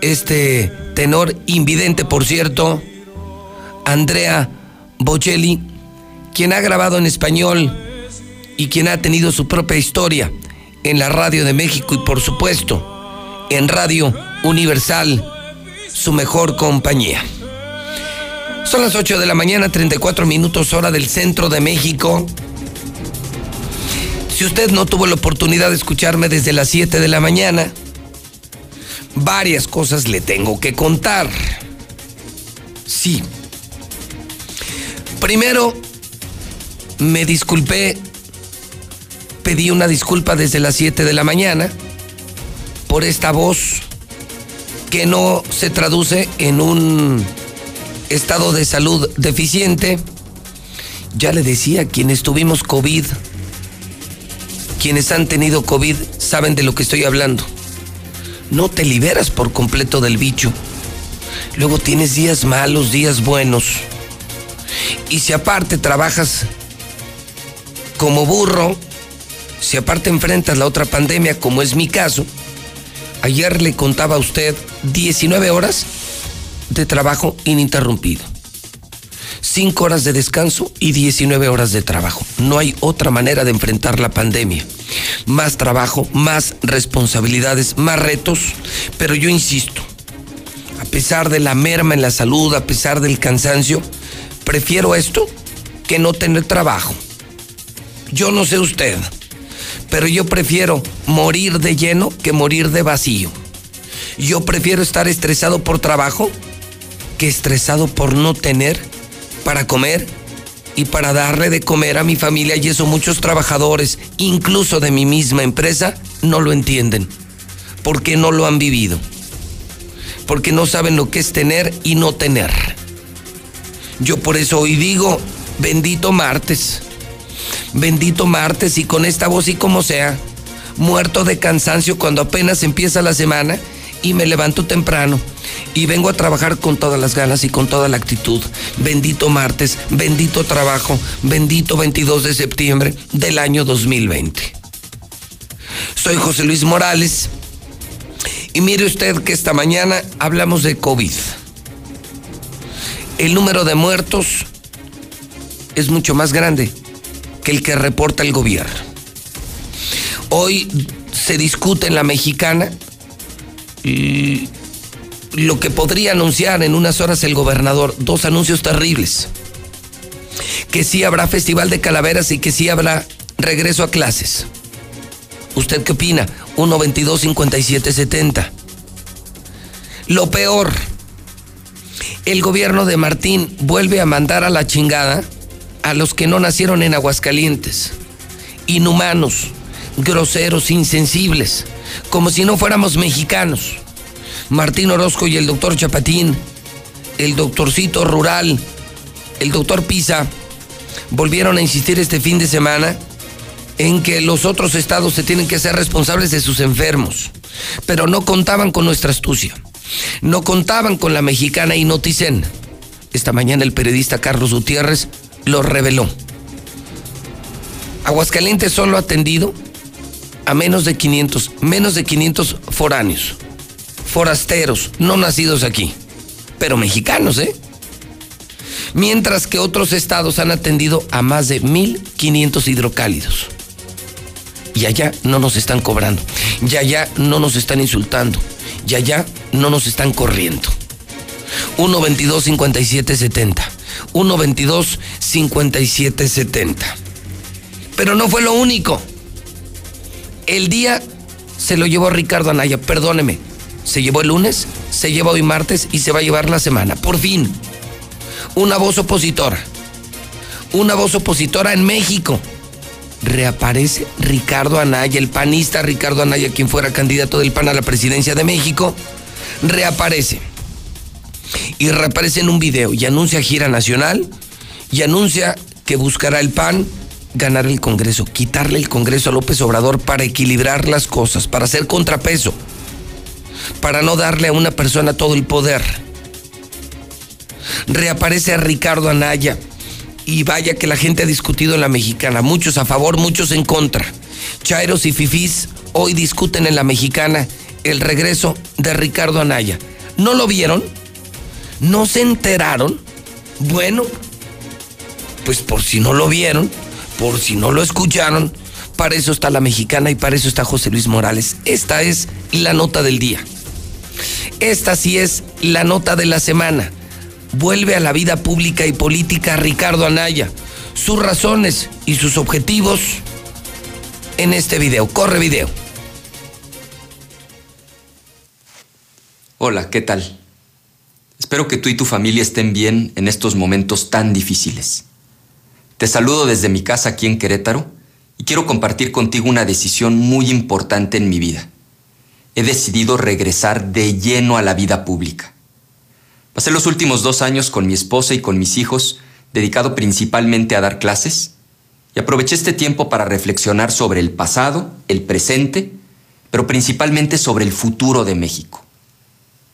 este tenor invidente, por cierto, Andrea Bocelli, quien ha grabado en español y quien ha tenido su propia historia en la radio de México y por supuesto en Radio Universal, su mejor compañía. Son las 8 de la mañana, 34 minutos hora del centro de México. Si usted no tuvo la oportunidad de escucharme desde las 7 de la mañana, varias cosas le tengo que contar. Sí. Primero, me disculpé, pedí una disculpa desde las 7 de la mañana por esta voz que no se traduce en un estado de salud deficiente. Ya le decía, quienes tuvimos COVID, quienes han tenido COVID saben de lo que estoy hablando. No te liberas por completo del bicho. Luego tienes días malos, días buenos. Y si aparte trabajas como burro, si aparte enfrentas la otra pandemia, como es mi caso, ayer le contaba a usted 19 horas de trabajo ininterrumpido. 5 horas de descanso y 19 horas de trabajo. No hay otra manera de enfrentar la pandemia. Más trabajo, más responsabilidades, más retos, pero yo insisto, a pesar de la merma en la salud, a pesar del cansancio, prefiero esto que no tener trabajo. Yo no sé usted, pero yo prefiero morir de lleno que morir de vacío. Yo prefiero estar estresado por trabajo que estresado por no tener para comer y para darle de comer a mi familia y eso muchos trabajadores, incluso de mi misma empresa, no lo entienden, porque no lo han vivido, porque no saben lo que es tener y no tener. Yo por eso hoy digo, bendito martes, bendito martes y con esta voz y como sea, muerto de cansancio cuando apenas empieza la semana y me levanto temprano y vengo a trabajar con todas las ganas y con toda la actitud. Bendito martes, bendito trabajo, bendito 22 de septiembre del año 2020. Soy José Luis Morales y mire usted que esta mañana hablamos de COVID. El número de muertos es mucho más grande que el que reporta el gobierno. Hoy se discute en la mexicana lo que podría anunciar en unas horas el gobernador, dos anuncios terribles. Que sí habrá festival de calaveras y que sí habrá regreso a clases. ¿Usted qué opina? 122-5770. Lo peor, el gobierno de Martín vuelve a mandar a la chingada a los que no nacieron en Aguascalientes. Inhumanos, groseros, insensibles como si no fuéramos mexicanos. Martín Orozco y el doctor Chapatín, el doctorcito rural, el doctor Pisa, volvieron a insistir este fin de semana en que los otros estados se tienen que ser responsables de sus enfermos, pero no contaban con nuestra astucia, no contaban con la mexicana y noticen. Esta mañana el periodista Carlos Gutiérrez lo reveló. Aguascalientes solo ha atendido a menos de 500, menos de 500 foráneos, forasteros, no nacidos aquí, pero mexicanos, ¿eh? Mientras que otros estados han atendido a más de 1.500 hidrocálidos. Y allá no nos están cobrando, y allá no nos están insultando, y allá no nos están corriendo. 122 5770 122 5770 Pero no fue lo único. El día se lo llevó Ricardo Anaya, perdóneme. Se llevó el lunes, se lleva hoy martes y se va a llevar la semana. Por fin. Una voz opositora. Una voz opositora en México. Reaparece Ricardo Anaya, el panista Ricardo Anaya, quien fuera candidato del PAN a la presidencia de México. Reaparece. Y reaparece en un video y anuncia gira nacional y anuncia que buscará el PAN ganar el Congreso, quitarle el Congreso a López Obrador para equilibrar las cosas, para hacer contrapeso, para no darle a una persona todo el poder. Reaparece a Ricardo Anaya y vaya que la gente ha discutido en la mexicana, muchos a favor, muchos en contra. Chairos y Fifís hoy discuten en la mexicana el regreso de Ricardo Anaya. ¿No lo vieron? ¿No se enteraron? Bueno, pues por si no lo vieron, por si no lo escucharon, para eso está la mexicana y para eso está José Luis Morales. Esta es la nota del día. Esta sí es la nota de la semana. Vuelve a la vida pública y política Ricardo Anaya. Sus razones y sus objetivos en este video. Corre video. Hola, ¿qué tal? Espero que tú y tu familia estén bien en estos momentos tan difíciles. Te saludo desde mi casa aquí en Querétaro y quiero compartir contigo una decisión muy importante en mi vida. He decidido regresar de lleno a la vida pública. Pasé los últimos dos años con mi esposa y con mis hijos, dedicado principalmente a dar clases, y aproveché este tiempo para reflexionar sobre el pasado, el presente, pero principalmente sobre el futuro de México.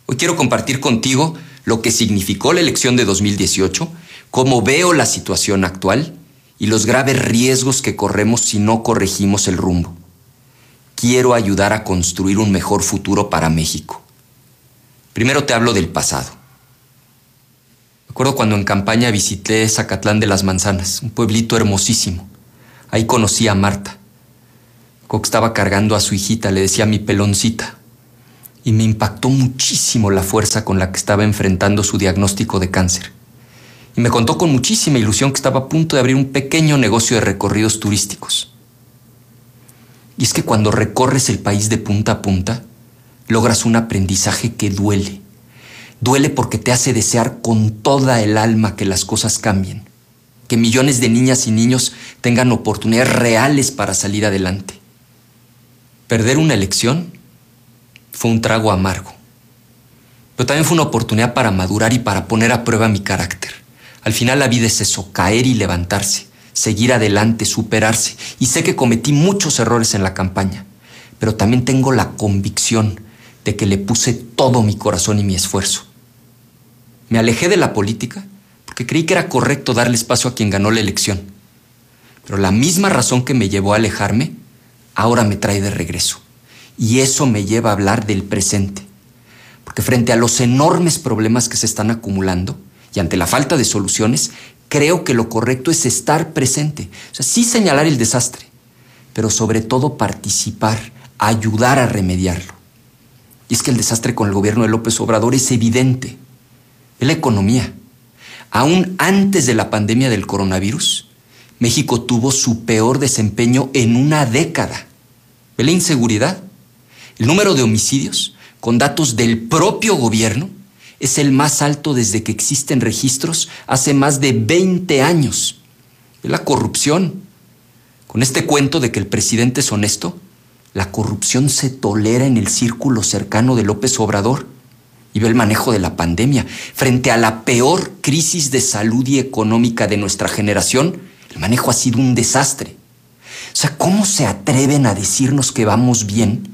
Hoy quiero compartir contigo lo que significó la elección de 2018, cómo veo la situación actual y los graves riesgos que corremos si no corregimos el rumbo. Quiero ayudar a construir un mejor futuro para México. Primero te hablo del pasado. Recuerdo cuando en campaña visité Zacatlán de las Manzanas, un pueblito hermosísimo. Ahí conocí a Marta. Estaba cargando a su hijita, le decía mi peloncita. Y me impactó muchísimo la fuerza con la que estaba enfrentando su diagnóstico de cáncer y me contó con muchísima ilusión que estaba a punto de abrir un pequeño negocio de recorridos turísticos. Y es que cuando recorres el país de punta a punta, logras un aprendizaje que duele. Duele porque te hace desear con toda el alma que las cosas cambien, que millones de niñas y niños tengan oportunidades reales para salir adelante. Perder una elección fue un trago amargo, pero también fue una oportunidad para madurar y para poner a prueba mi carácter. Al final la vida es eso, caer y levantarse, seguir adelante, superarse. Y sé que cometí muchos errores en la campaña, pero también tengo la convicción de que le puse todo mi corazón y mi esfuerzo. Me alejé de la política porque creí que era correcto darle espacio a quien ganó la elección. Pero la misma razón que me llevó a alejarme, ahora me trae de regreso. Y eso me lleva a hablar del presente. Porque frente a los enormes problemas que se están acumulando, y ante la falta de soluciones, creo que lo correcto es estar presente. O sea, sí señalar el desastre, pero sobre todo participar, ayudar a remediarlo. Y es que el desastre con el gobierno de López Obrador es evidente. Es la economía. Aún antes de la pandemia del coronavirus, México tuvo su peor desempeño en una década. ¿Ve la inseguridad? El número de homicidios, con datos del propio gobierno, es el más alto desde que existen registros hace más de 20 años. Es la corrupción. Con este cuento de que el presidente es honesto, la corrupción se tolera en el círculo cercano de López Obrador. Y ve el manejo de la pandemia. Frente a la peor crisis de salud y económica de nuestra generación, el manejo ha sido un desastre. O sea, ¿cómo se atreven a decirnos que vamos bien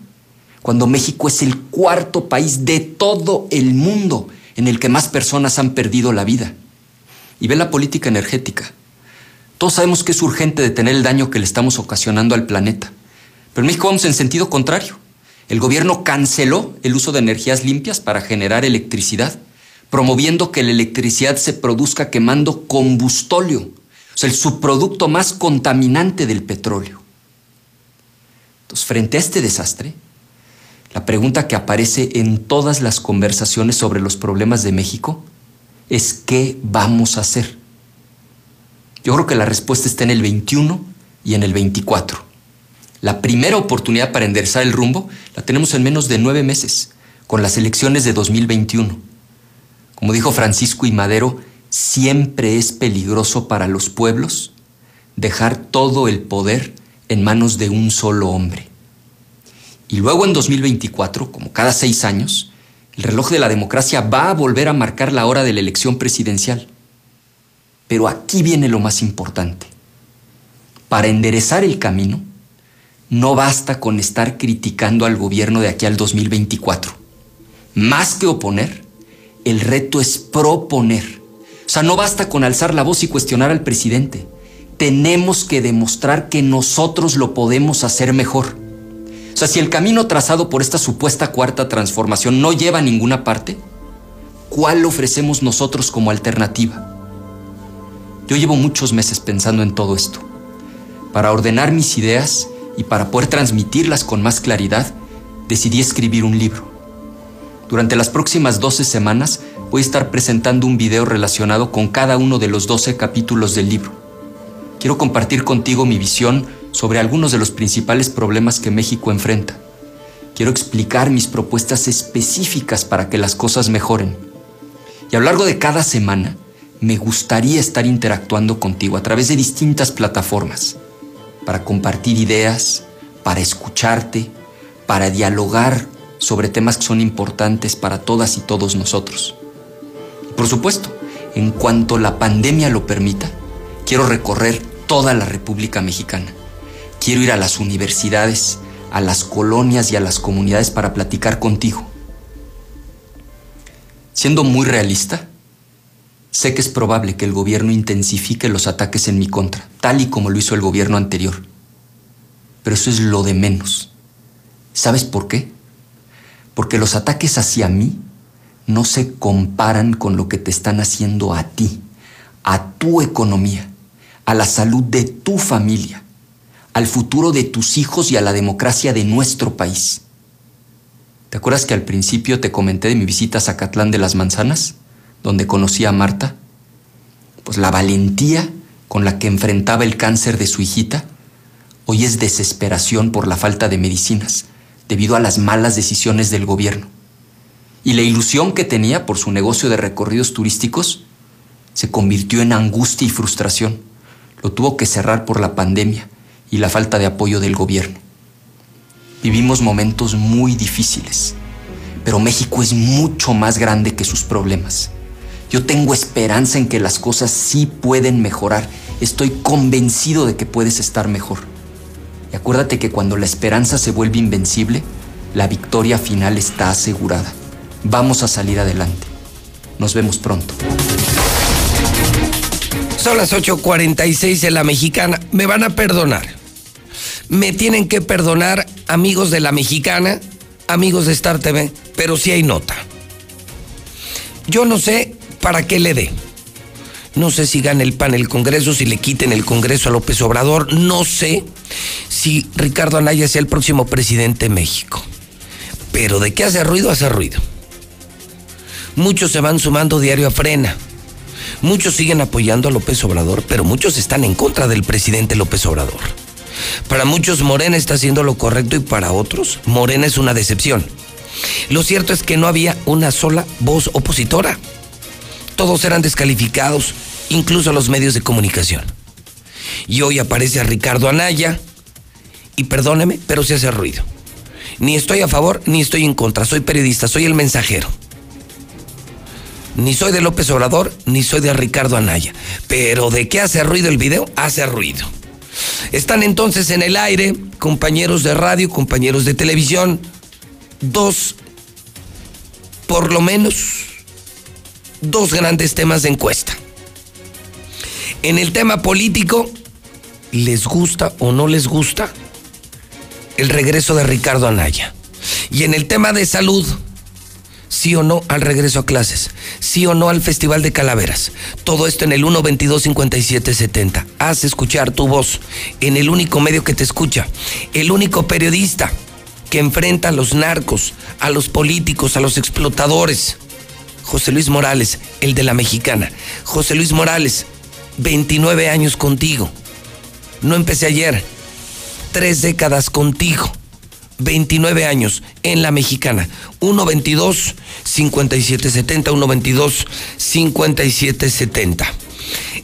cuando México es el cuarto país de todo el mundo en el que más personas han perdido la vida. Y ve la política energética. Todos sabemos que es urgente detener el daño que le estamos ocasionando al planeta. Pero en México vamos en sentido contrario. El gobierno canceló el uso de energías limpias para generar electricidad, promoviendo que la electricidad se produzca quemando combustóleo, o sea, el subproducto más contaminante del petróleo. Entonces, frente a este desastre, la pregunta que aparece en todas las conversaciones sobre los problemas de México es ¿qué vamos a hacer? Yo creo que la respuesta está en el 21 y en el 24. La primera oportunidad para enderezar el rumbo la tenemos en menos de nueve meses, con las elecciones de 2021. Como dijo Francisco y Madero, siempre es peligroso para los pueblos dejar todo el poder en manos de un solo hombre. Y luego en 2024, como cada seis años, el reloj de la democracia va a volver a marcar la hora de la elección presidencial. Pero aquí viene lo más importante. Para enderezar el camino, no basta con estar criticando al gobierno de aquí al 2024. Más que oponer, el reto es proponer. O sea, no basta con alzar la voz y cuestionar al presidente. Tenemos que demostrar que nosotros lo podemos hacer mejor. O sea, si el camino trazado por esta supuesta cuarta transformación no lleva a ninguna parte, ¿cuál ofrecemos nosotros como alternativa? Yo llevo muchos meses pensando en todo esto. Para ordenar mis ideas y para poder transmitirlas con más claridad, decidí escribir un libro. Durante las próximas 12 semanas voy a estar presentando un video relacionado con cada uno de los 12 capítulos del libro. Quiero compartir contigo mi visión sobre algunos de los principales problemas que México enfrenta. Quiero explicar mis propuestas específicas para que las cosas mejoren. Y a lo largo de cada semana me gustaría estar interactuando contigo a través de distintas plataformas para compartir ideas, para escucharte, para dialogar sobre temas que son importantes para todas y todos nosotros. Por supuesto, en cuanto la pandemia lo permita, quiero recorrer toda la República Mexicana. Quiero ir a las universidades, a las colonias y a las comunidades para platicar contigo. Siendo muy realista, sé que es probable que el gobierno intensifique los ataques en mi contra, tal y como lo hizo el gobierno anterior. Pero eso es lo de menos. ¿Sabes por qué? Porque los ataques hacia mí no se comparan con lo que te están haciendo a ti, a tu economía, a la salud de tu familia, al futuro de tus hijos y a la democracia de nuestro país. ¿Te acuerdas que al principio te comenté de mi visita a Zacatlán de las Manzanas, donde conocí a Marta? Pues la valentía con la que enfrentaba el cáncer de su hijita hoy es desesperación por la falta de medicinas, debido a las malas decisiones del gobierno. Y la ilusión que tenía por su negocio de recorridos turísticos se convirtió en angustia y frustración. Lo tuvo que cerrar por la pandemia y la falta de apoyo del gobierno. Vivimos momentos muy difíciles, pero México es mucho más grande que sus problemas. Yo tengo esperanza en que las cosas sí pueden mejorar. Estoy convencido de que puedes estar mejor. Y acuérdate que cuando la esperanza se vuelve invencible, la victoria final está asegurada. Vamos a salir adelante. Nos vemos pronto. Son las 8.46 de la mexicana. Me van a perdonar. Me tienen que perdonar amigos de la mexicana, amigos de Star TV, pero sí hay nota. Yo no sé para qué le dé. No sé si gane el PAN el Congreso, si le quiten el Congreso a López Obrador. No sé si Ricardo Anaya sea el próximo presidente de México. Pero de qué hace ruido, hace ruido. Muchos se van sumando diario a frena. Muchos siguen apoyando a López Obrador, pero muchos están en contra del presidente López Obrador. Para muchos Morena está haciendo lo correcto y para otros Morena es una decepción. Lo cierto es que no había una sola voz opositora. Todos eran descalificados, incluso los medios de comunicación. Y hoy aparece a Ricardo Anaya y perdóneme, pero se hace ruido. Ni estoy a favor ni estoy en contra, soy periodista, soy el mensajero. Ni soy de López Obrador, ni soy de Ricardo Anaya. Pero de qué hace ruido el video, hace ruido. Están entonces en el aire, compañeros de radio, compañeros de televisión, dos, por lo menos, dos grandes temas de encuesta. En el tema político, ¿les gusta o no les gusta el regreso de Ricardo Anaya? Y en el tema de salud, sí o no al regreso a clases, sí o no al Festival de Calaveras. Todo esto en el 122-5770. Haz escuchar tu voz en el único medio que te escucha, el único periodista que enfrenta a los narcos, a los políticos, a los explotadores. José Luis Morales, el de la mexicana. José Luis Morales, 29 años contigo. No empecé ayer. Tres décadas contigo. 29 años en la mexicana. 122 5770 122 5770.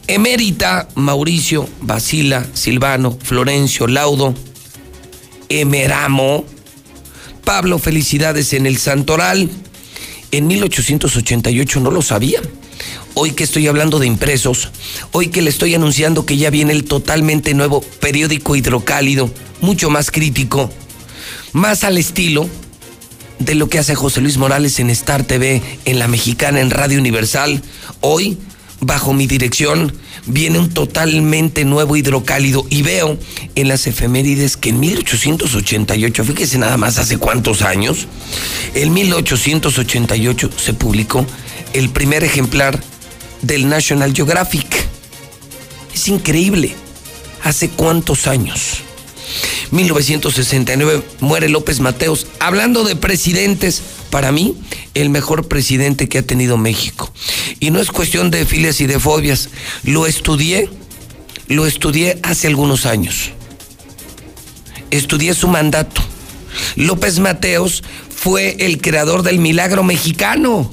Emérita Mauricio Basila Silvano Florencio Laudo Emeramo Pablo Felicidades en el Santoral. En 1888 no lo sabía. Hoy que estoy hablando de impresos, hoy que le estoy anunciando que ya viene el totalmente nuevo periódico hidrocálido, mucho más crítico, más al estilo de lo que hace José Luis Morales en Star TV, en La Mexicana, en Radio Universal. Hoy, bajo mi dirección, viene un totalmente nuevo hidrocálido y veo en las efemérides que en 1888, fíjese nada más hace cuántos años, en 1888 se publicó el primer ejemplar del National Geographic. Es increíble. ¿Hace cuántos años? 1969 muere López Mateos. Hablando de presidentes, para mí, el mejor presidente que ha tenido México. Y no es cuestión de filias y de fobias. Lo estudié, lo estudié hace algunos años. Estudié su mandato. López Mateos fue el creador del milagro mexicano.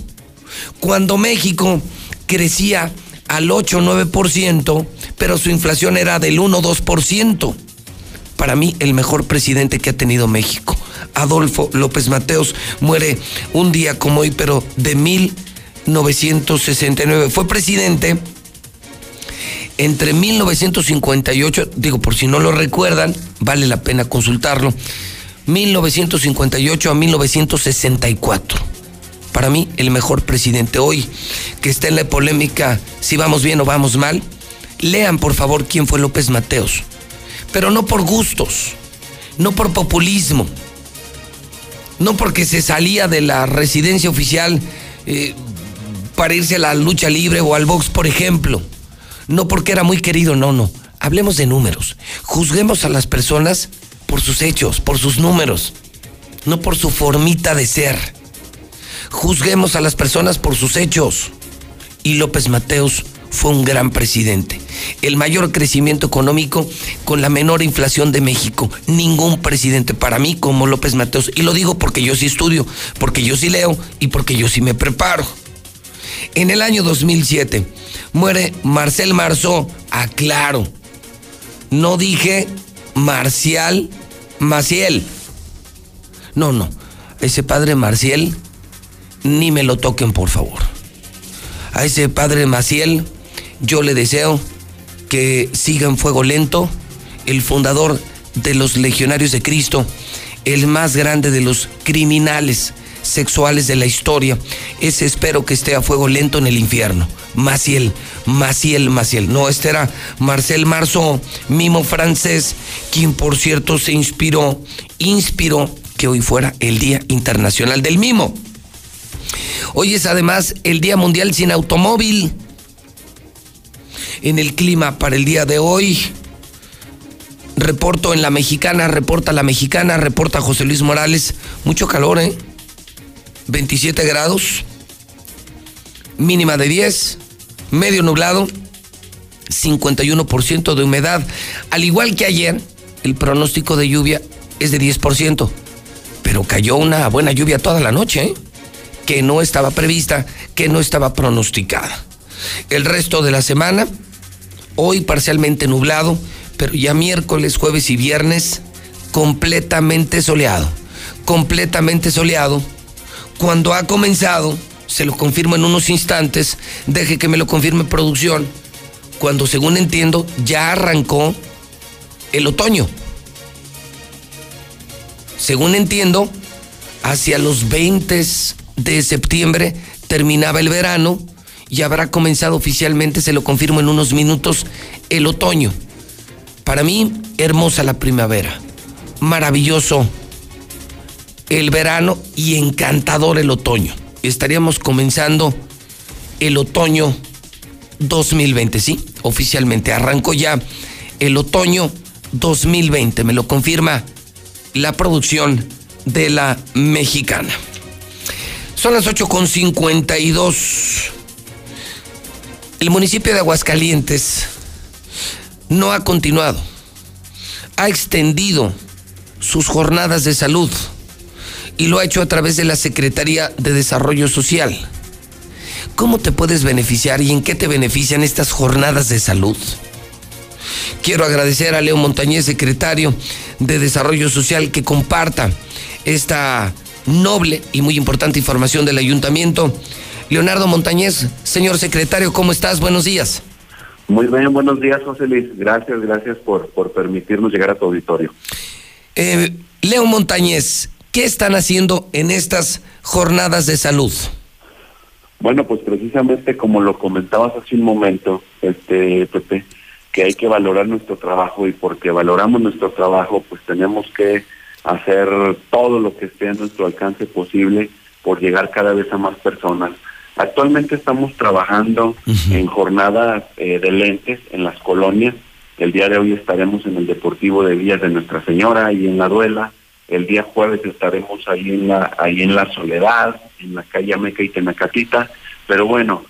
Cuando México crecía al 8 o 9%, pero su inflación era del 1 o 2% para mí el mejor presidente que ha tenido México. Adolfo López Mateos muere un día como hoy, pero de 1969. Fue presidente entre 1958, digo por si no lo recuerdan, vale la pena consultarlo, 1958 a 1964. Para mí, el mejor presidente hoy, que está en la polémica si vamos bien o vamos mal, lean por favor quién fue López Mateos. Pero no por gustos, no por populismo, no porque se salía de la residencia oficial eh, para irse a la lucha libre o al box, por ejemplo. No porque era muy querido, no, no. Hablemos de números. Juzguemos a las personas por sus hechos, por sus números, no por su formita de ser. Juzguemos a las personas por sus hechos. Y López Mateos fue un gran presidente. El mayor crecimiento económico con la menor inflación de México. Ningún presidente para mí como López Mateos. Y lo digo porque yo sí estudio, porque yo sí leo y porque yo sí me preparo. En el año 2007 muere Marcel Marceau. Aclaro. No dije Marcial Maciel. No, no. Ese padre Marcial, ni me lo toquen, por favor. A ese padre Maciel, yo le deseo que siga en fuego lento, el fundador de los legionarios de Cristo, el más grande de los criminales sexuales de la historia. Ese espero que esté a fuego lento en el infierno. Maciel, Maciel, Maciel. No, este era Marcel Marceau, mimo francés, quien por cierto se inspiró, inspiró que hoy fuera el Día Internacional del Mimo. Hoy es además el Día Mundial sin Automóvil. En el clima para el día de hoy, reporto en la mexicana, reporta la mexicana, reporta José Luis Morales. Mucho calor, ¿eh? 27 grados, mínima de 10, medio nublado, 51% de humedad. Al igual que ayer, el pronóstico de lluvia es de 10%, pero cayó una buena lluvia toda la noche, ¿eh? que no estaba prevista, que no estaba pronosticada. El resto de la semana, hoy parcialmente nublado, pero ya miércoles, jueves y viernes, completamente soleado. Completamente soleado cuando ha comenzado, se lo confirmo en unos instantes, deje que me lo confirme producción, cuando según entiendo ya arrancó el otoño. Según entiendo, hacia los 20 de septiembre terminaba el verano y habrá comenzado oficialmente, se lo confirmo en unos minutos, el otoño. Para mí, hermosa la primavera, maravilloso el verano y encantador el otoño. Estaríamos comenzando el otoño 2020, ¿sí? Oficialmente arrancó ya el otoño 2020, me lo confirma la producción de la mexicana. Son las 8.52. El municipio de Aguascalientes no ha continuado, ha extendido sus jornadas de salud y lo ha hecho a través de la Secretaría de Desarrollo Social. ¿Cómo te puedes beneficiar y en qué te benefician estas jornadas de salud? Quiero agradecer a Leo Montañez, secretario de Desarrollo Social, que comparta esta noble y muy importante información del ayuntamiento. Leonardo Montañez, señor secretario, ¿cómo estás? Buenos días. Muy bien, buenos días, José Luis. Gracias, gracias por, por permitirnos llegar a tu auditorio. Eh, Leo Montañez, ¿Qué están haciendo en estas jornadas de salud? Bueno, pues precisamente como lo comentabas hace un momento, este Pepe, que hay que valorar nuestro trabajo y porque valoramos nuestro trabajo, pues tenemos que hacer todo lo que esté a nuestro alcance posible por llegar cada vez a más personas. Actualmente estamos trabajando en jornadas eh, de lentes en las colonias. El día de hoy estaremos en el Deportivo de Vías de Nuestra Señora y en La Duela. El día jueves estaremos ahí en la, ahí en la Soledad, en la calle Ameca y Tenacatita. Pero bueno,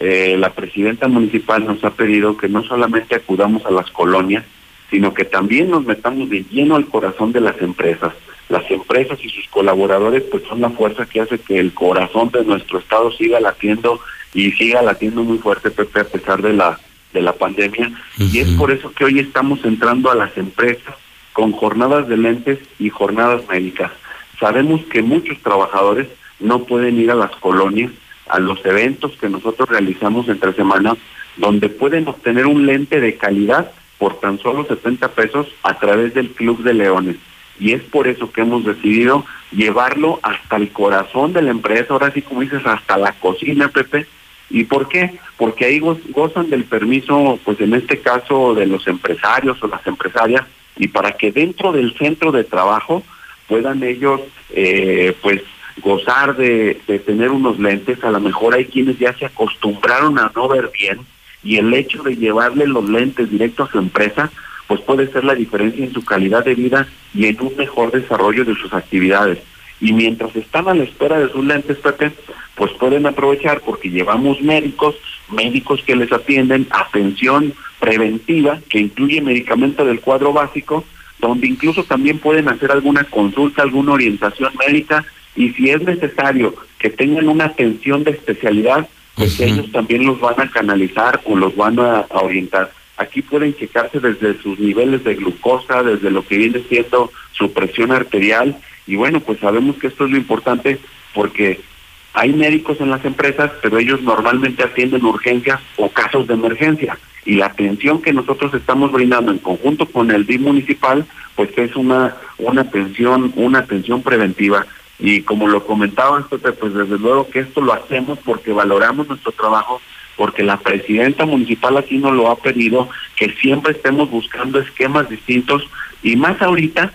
eh, la presidenta municipal nos ha pedido que no solamente acudamos a las colonias, sino que también nos metamos de lleno al corazón de las empresas. Las empresas y sus colaboradores pues son la fuerza que hace que el corazón de nuestro estado siga latiendo y siga latiendo muy fuerte, Pepe, a pesar de la de la pandemia. Y es por eso que hoy estamos entrando a las empresas con jornadas de lentes y jornadas médicas. Sabemos que muchos trabajadores no pueden ir a las colonias a los eventos que nosotros realizamos entre semanas, donde pueden obtener un lente de calidad por tan solo 70 pesos a través del Club de Leones. Y es por eso que hemos decidido llevarlo hasta el corazón de la empresa, ahora sí como dices, hasta la cocina, Pepe. ¿Y por qué? Porque ahí gozan del permiso, pues en este caso de los empresarios o las empresarias, y para que dentro del centro de trabajo puedan ellos, eh, pues, gozar de, de tener unos lentes. A lo mejor hay quienes ya se acostumbraron a no ver bien, y el hecho de llevarle los lentes directo a su empresa, pues puede ser la diferencia en su calidad de vida y en un mejor desarrollo de sus actividades. Y mientras están a la espera de sus lentes, Pepe, pues pueden aprovechar porque llevamos médicos, médicos que les atienden, atención preventiva, que incluye medicamento del cuadro básico, donde incluso también pueden hacer alguna consulta, alguna orientación médica, y si es necesario que tengan una atención de especialidad, pues ellos también los van a canalizar o los van a, orientar. Aquí pueden checarse desde sus niveles de glucosa, desde lo que viene siendo su presión arterial. Y bueno, pues sabemos que esto es lo importante porque hay médicos en las empresas, pero ellos normalmente atienden urgencias o casos de emergencia. Y la atención que nosotros estamos brindando en conjunto con el DIM municipal, pues es una una atención una atención preventiva. Y como lo comentaba, pues desde luego que esto lo hacemos porque valoramos nuestro trabajo, porque la presidenta municipal aquí nos lo ha pedido, que siempre estemos buscando esquemas distintos y más ahorita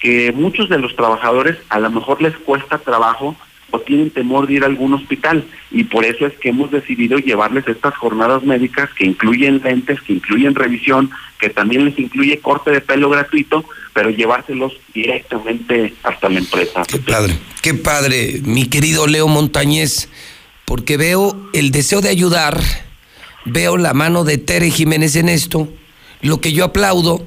que muchos de los trabajadores a lo mejor les cuesta trabajo o tienen temor de ir a algún hospital. Y por eso es que hemos decidido llevarles estas jornadas médicas que incluyen lentes, que incluyen revisión, que también les incluye corte de pelo gratuito, pero llevárselos directamente hasta la empresa. Qué padre, qué padre, mi querido Leo Montañez, porque veo el deseo de ayudar, veo la mano de Tere Jiménez en esto, lo que yo aplaudo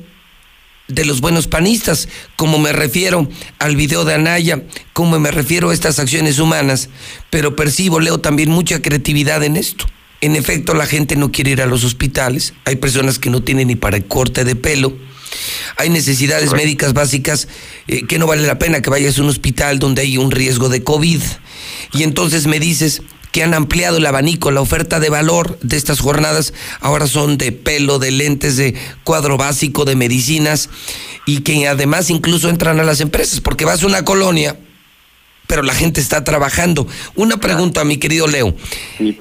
de los buenos panistas, como me refiero al video de Anaya, como me refiero a estas acciones humanas, pero percibo, leo también mucha creatividad en esto. En efecto, la gente no quiere ir a los hospitales, hay personas que no tienen ni para el corte de pelo, hay necesidades médicas básicas eh, que no vale la pena que vayas a un hospital donde hay un riesgo de COVID. Y entonces me dices, que han ampliado el abanico, la oferta de valor de estas jornadas ahora son de pelo, de lentes, de cuadro básico, de medicinas y que además incluso entran a las empresas porque vas a una colonia pero la gente está trabajando. Una pregunta, mi querido Leo.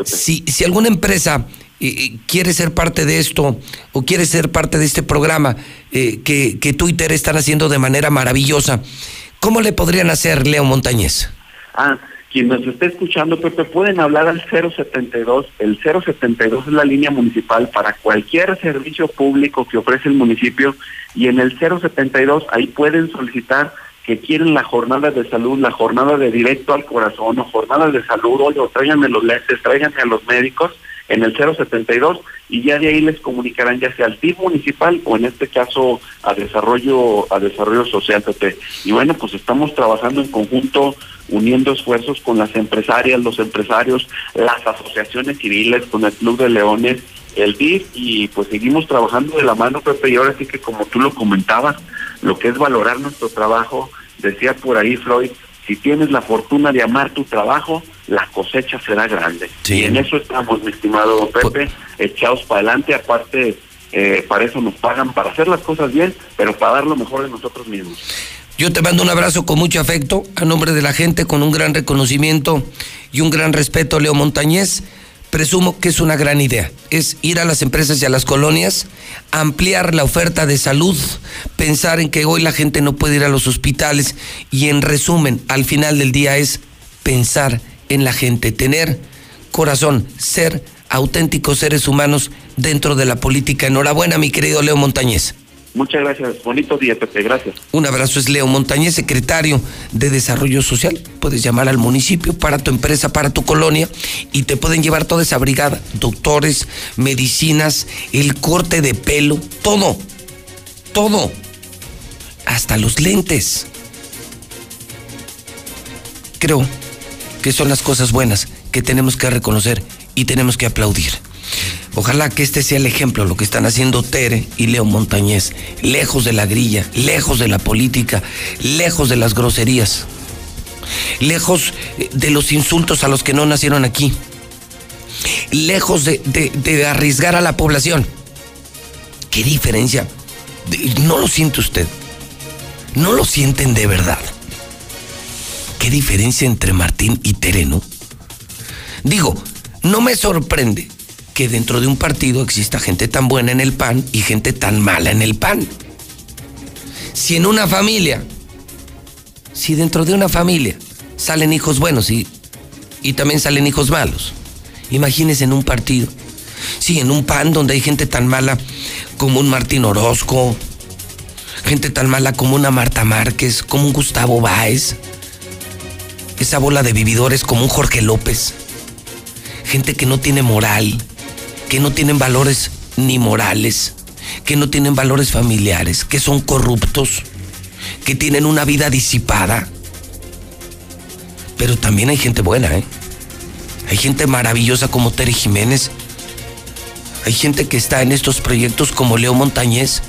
Si, si alguna empresa eh, eh, quiere ser parte de esto o quiere ser parte de este programa eh, que, que Twitter están haciendo de manera maravillosa, ¿cómo le podrían hacer, Leo Montañez? Ah, quien nos esté escuchando, Pepe, pueden hablar al 072. El 072 es la línea municipal para cualquier servicio público que ofrece el municipio. Y en el 072 ahí pueden solicitar que quieren la jornada de salud, la jornada de directo al corazón o jornada de salud, oye, tráiganme los lentes, tráiganme a los médicos en el 072 y ya de ahí les comunicarán ya sea al TIP municipal o en este caso a desarrollo a desarrollo social Pepe. Y bueno, pues estamos trabajando en conjunto uniendo esfuerzos con las empresarias, los empresarios, las asociaciones civiles, con el Club de Leones, el DIF y pues seguimos trabajando de la mano Pepe y ahora sí que como tú lo comentabas, lo que es valorar nuestro trabajo, decía por ahí Freud, si tienes la fortuna de amar tu trabajo, la cosecha será grande. Y en eso estamos, mi estimado Pepe, echados para adelante, aparte, eh, para eso nos pagan, para hacer las cosas bien, pero para dar lo mejor de nosotros mismos. Yo te mando un abrazo con mucho afecto, a nombre de la gente, con un gran reconocimiento y un gran respeto, Leo Montañez. Presumo que es una gran idea, es ir a las empresas y a las colonias, ampliar la oferta de salud, pensar en que hoy la gente no puede ir a los hospitales y en resumen, al final del día es pensar en la gente, tener corazón, ser auténticos seres humanos dentro de la política. Enhorabuena, mi querido Leo Montañez. Muchas gracias. Bonito día, Pepe. Gracias. Un abrazo. Es Leo Montañez, secretario de Desarrollo Social. Puedes llamar al municipio para tu empresa, para tu colonia y te pueden llevar toda esa brigada. Doctores, medicinas, el corte de pelo, todo. Todo. Hasta los lentes. Creo que son las cosas buenas que tenemos que reconocer y tenemos que aplaudir. Ojalá que este sea el ejemplo, lo que están haciendo Tere y Leo Montañez, lejos de la grilla, lejos de la política, lejos de las groserías. lejos eh, de los insultos a los que no nacieron aquí, lejos de, de arriesgar a la población. ¿Qué diferencia? No lo siente usted. No lo sienten de verdad. ¿Qué diferencia entre Martín y Tereno? Digo, no me sorprende que dentro de un partido exista gente tan buena en el PAN y gente tan mala en el PAN. Si en una familia, si dentro de una familia salen hijos buenos y, y también salen hijos malos, imagínense en un partido. Sí, en un PAN donde hay gente tan mala como un Martín Orozco, gente tan mala como una Marta Márquez, como un Gustavo Báez, esa bola de vividores como un Jorge López, gente que no tiene moral, que no tienen valores ni morales, que no tienen valores familiares, que son corruptos, que tienen una vida disipada. Pero también hay gente buena, ¿eh? Hay gente maravillosa como Tere Jiménez. Hay gente que está en estos proyectos como Leo Montañez,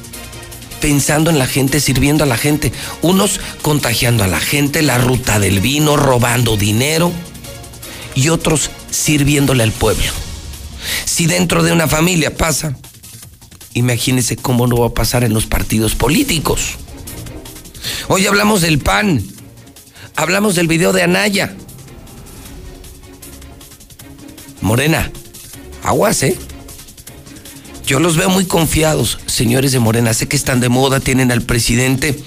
pensando en la gente, sirviendo a la gente. Unos contagiando a la gente, la ruta del vino, robando dinero. Y otros sirviéndole al pueblo. Si dentro de una familia pasa, imagínense cómo no va a pasar en los partidos políticos. Hoy hablamos del PAN, hablamos del video de Anaya. Morena, aguas, ¿eh? Yo los veo muy confiados, señores de Morena. Sé que están de moda, tienen al presidente,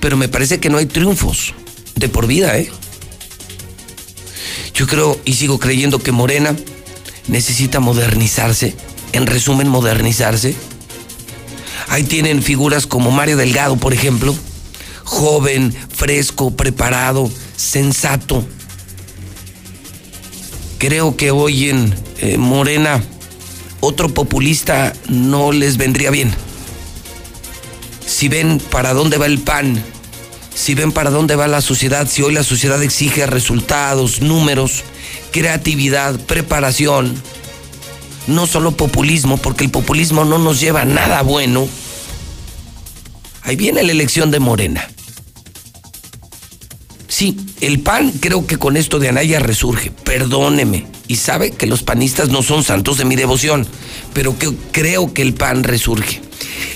pero me parece que no hay triunfos de por vida, ¿eh? Yo creo y sigo creyendo que Morena necesita modernizarse. En resumen, modernizarse. Ahí tienen figuras como Mario Delgado, por ejemplo. Joven, fresco, preparado, sensato. Creo que hoy en eh, Morena otro populista no les vendría bien. Si ven para dónde va el PAN, si ven para dónde va la sociedad, si hoy la sociedad exige resultados, números, creatividad, preparación, no solo populismo, porque el populismo no nos lleva a nada bueno. Ahí viene la elección de Morena. Sí, el PAN creo que con esto de Anaya resurge, perdóneme. Y sabe que los panistas no son santos de mi devoción, pero que creo que el PAN resurge.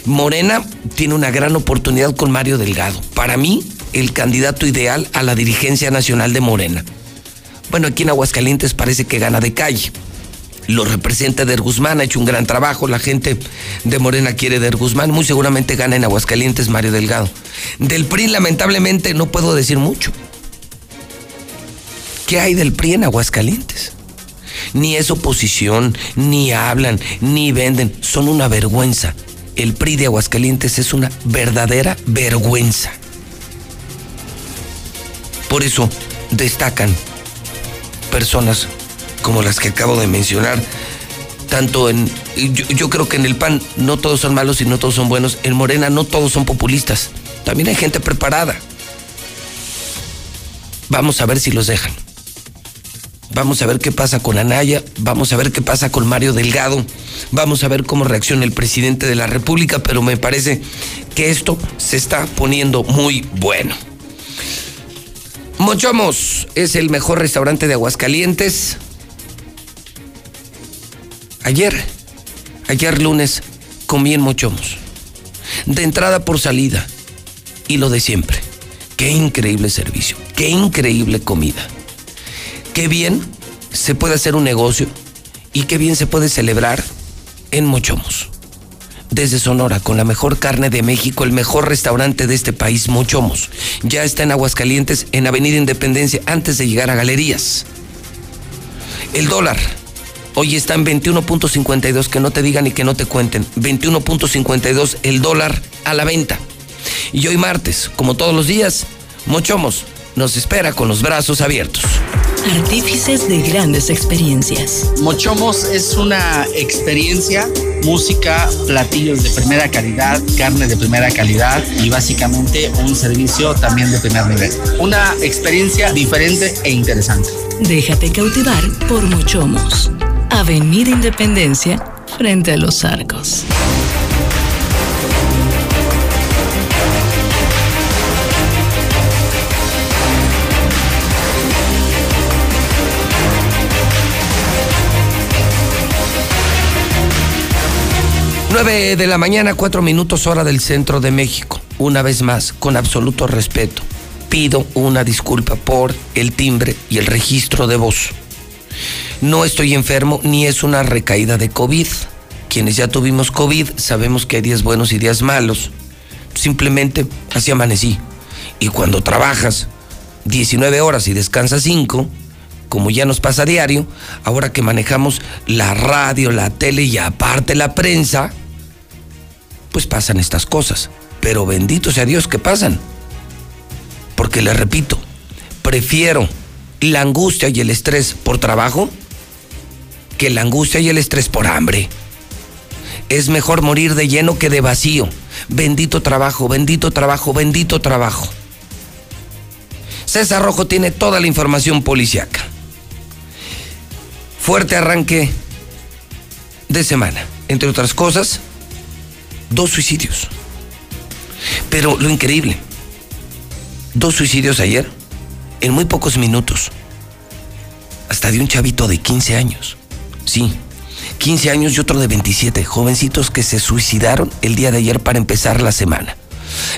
Morena tiene una gran oportunidad con Mario Delgado. Para mí, el candidato ideal a la dirigencia nacional de Morena. Bueno, aquí en Aguascalientes parece que gana de calle. Lo representa Der Guzmán, ha hecho un gran trabajo. La gente de Morena quiere Der Guzmán. Muy seguramente gana en Aguascalientes Mario Delgado. Del PRI, lamentablemente, no puedo decir mucho. ¿Qué hay del PRI en Aguascalientes? Ni es oposición, ni hablan, ni venden. Son una vergüenza. El PRI de Aguascalientes es una verdadera vergüenza. Por eso destacan personas como las que acabo de mencionar, tanto en, yo, creo que en el PAN no todos son malos y no todos son buenos, en Morena no todos son populistas, también hay gente preparada. Vamos a ver si los dejan. Vamos a ver qué pasa con Anaya, vamos a ver qué pasa con Mario Delgado, vamos a ver cómo reacciona el presidente de la República, pero me parece que esto se está poniendo muy bueno. Mochomos es el mejor restaurante de Aguascalientes. Ayer, ayer lunes, comí en Mochomos. De entrada por salida. Y lo de siempre. Qué increíble servicio. Qué increíble comida. Qué bien se puede hacer un negocio y qué bien se puede celebrar en Mochomos. Desde Sonora, con la mejor carne de México, el mejor restaurante de este país, Mochomos. Ya está en Aguascalientes, en Avenida Independencia, antes de llegar a Galerías. El dólar hoy está en 21.52, que no te digan y que no te cuenten. 21.52 el dólar a la venta. Y hoy martes, como todos los días, Mochomos nos espera con los brazos abiertos. Artífices de grandes experiencias. Mochomos es una experiencia, música, platillos de primera calidad, carne de primera calidad y básicamente un servicio también de primer nivel. Una experiencia diferente e interesante. Déjate cautivar por Mochomos. Avenida Independencia, frente a los arcos. 9 de la mañana, 4 minutos hora del centro de México. Una vez más, con absoluto respeto, pido una disculpa por el timbre y el registro de voz. No estoy enfermo ni es una recaída de COVID. Quienes ya tuvimos COVID sabemos que hay días buenos y días malos. Simplemente así amanecí. Y cuando trabajas 19 horas y descansas 5, como ya nos pasa a diario, ahora que manejamos la radio, la tele y aparte la prensa, pues pasan estas cosas. Pero bendito sea Dios que pasan. Porque le repito, prefiero la angustia y el estrés por trabajo que la angustia y el estrés por hambre. Es mejor morir de lleno que de vacío. Bendito trabajo, bendito trabajo, bendito trabajo. César Rojo tiene toda la información policiaca. Fuerte arranque de semana. Entre otras cosas, dos suicidios. Pero lo increíble, dos suicidios ayer, en muy pocos minutos. Hasta de un chavito de 15 años. Sí, 15 años y otro de 27, jovencitos que se suicidaron el día de ayer para empezar la semana.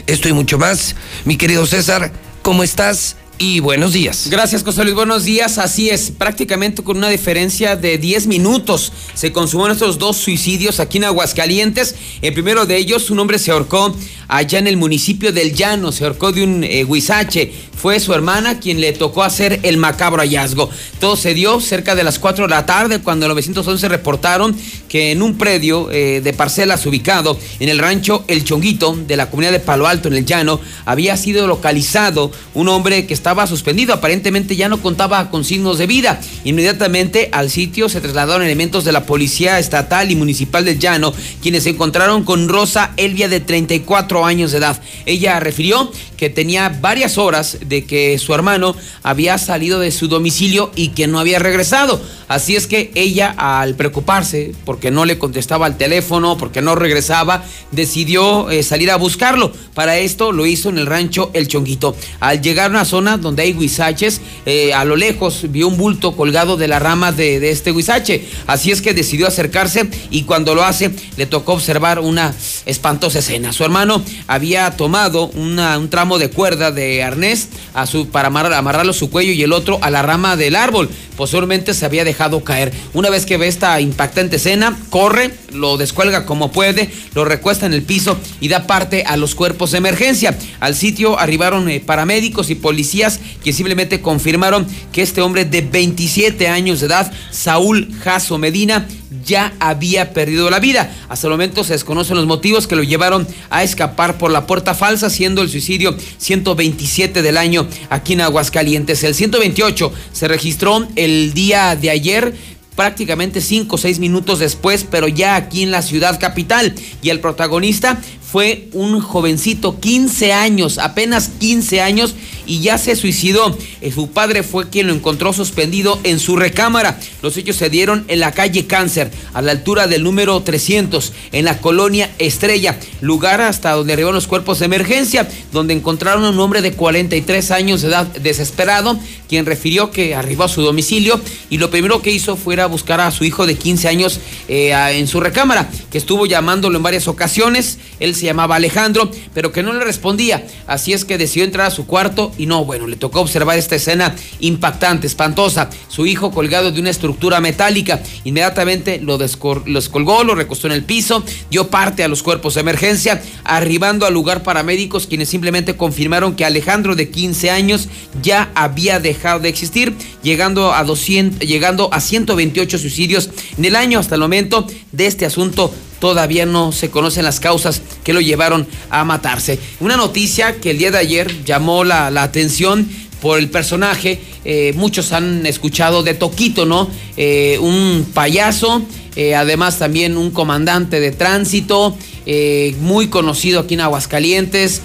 Esto y mucho más, mi querido César, ¿cómo estás? Y buenos días. Gracias, José Luis. Buenos días. Así es, prácticamente con una diferencia de 10 minutos se consumaron estos dos suicidios aquí en Aguascalientes. El primero de ellos, un hombre se ahorcó allá en el municipio del Llano, se ahorcó de un eh, huizache. Fue su hermana quien le tocó hacer el macabro hallazgo. Todo se dio cerca de las 4 de la tarde cuando los 911 reportaron que en un predio eh, de parcelas ubicado en el rancho El Chonguito de la comunidad de Palo Alto en el Llano había sido localizado un hombre que estaba suspendido, aparentemente ya no contaba con signos de vida. Inmediatamente al sitio se trasladaron elementos de la Policía Estatal y Municipal del Llano, quienes se encontraron con Rosa Elvia de 34 años de edad. Ella refirió que tenía varias horas de que su hermano había salido de su domicilio y que no había regresado. Así es que ella, al preocuparse porque no le contestaba al teléfono, porque no regresaba, decidió eh, salir a buscarlo. Para esto lo hizo en el rancho El Chonguito. Al llegar a una zona donde hay huizaches, eh, a lo lejos vio un bulto colgado de la rama de, de este huizache. Así es que decidió acercarse y cuando lo hace le tocó observar una espantosa escena. Su hermano había tomado un tramo de cuerda de arnés a su, para amarrarlo a su cuello y el otro a la rama del árbol. Posteriormente se había dejado caer. Una vez que ve esta impactante escena, corre, lo descuelga como puede, lo recuesta en el piso y da parte a los cuerpos de emergencia. Al sitio arribaron eh, paramédicos y policías que simplemente confirmaron que este hombre de 27 años de edad, Saúl Jasso Medina, ya había perdido la vida. Hasta el momento se desconocen los motivos que lo llevaron a escapar por la puerta falsa, siendo el suicidio 127 del año aquí en Aguascalientes. El 128 se registró el día de ayer prácticamente cinco o seis minutos después, pero ya aquí en la ciudad capital. Y el protagonista fue un jovencito, 15 años, apenas 15 años, y ya se suicidó. Eh, su padre fue quien lo encontró suspendido en su recámara. Los hechos se dieron en la calle Cáncer, a la altura del número 300, en la colonia Estrella, lugar hasta donde arribaron los cuerpos de emergencia, donde encontraron a un hombre de 43 años de edad desesperado, quien refirió que arribó a su domicilio y lo primero que hizo fue a buscar a su hijo de 15 años eh, en su recámara, que estuvo llamándolo en varias ocasiones. Él se llamaba Alejandro, pero que no le respondía. Así es que decidió entrar a su cuarto y no, bueno, le tocó observar esta escena impactante, espantosa. Su hijo colgado de una estructura metálica. Inmediatamente lo descolgó, lo recostó en el piso, dio parte a los cuerpos de emergencia, arribando al lugar paramédicos quienes simplemente confirmaron que Alejandro de 15 años ya había dejado de existir, llegando a 200, llegando a 128 suicidios en el año hasta el momento de este asunto todavía no se conocen las causas que lo llevaron a matarse. Una noticia que el día de ayer llamó la, atención por el personaje, eh, muchos han escuchado de Toquito, ¿no? Eh, un payaso, eh, además también un comandante de tránsito, muy conocido aquí en Aguascalientes,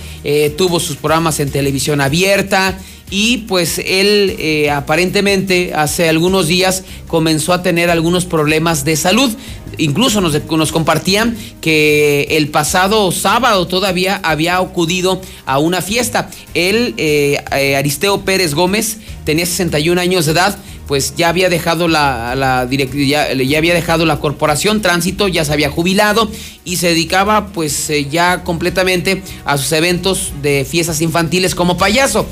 tuvo sus programas en televisión abierta y pues él aparentemente hace algunos días comenzó a tener algunos problemas de salud incluso nos, compartían que el pasado sábado todavía había acudido a una fiesta. Él, eh, eh, Aristeo Pérez Gómez, tenía 61 años de edad, pues ya había dejado la, ya, había dejado la corporación tránsito, ya se había jubilado y se dedicaba pues eh, ya completamente a sus eventos de fiestas infantiles como payaso.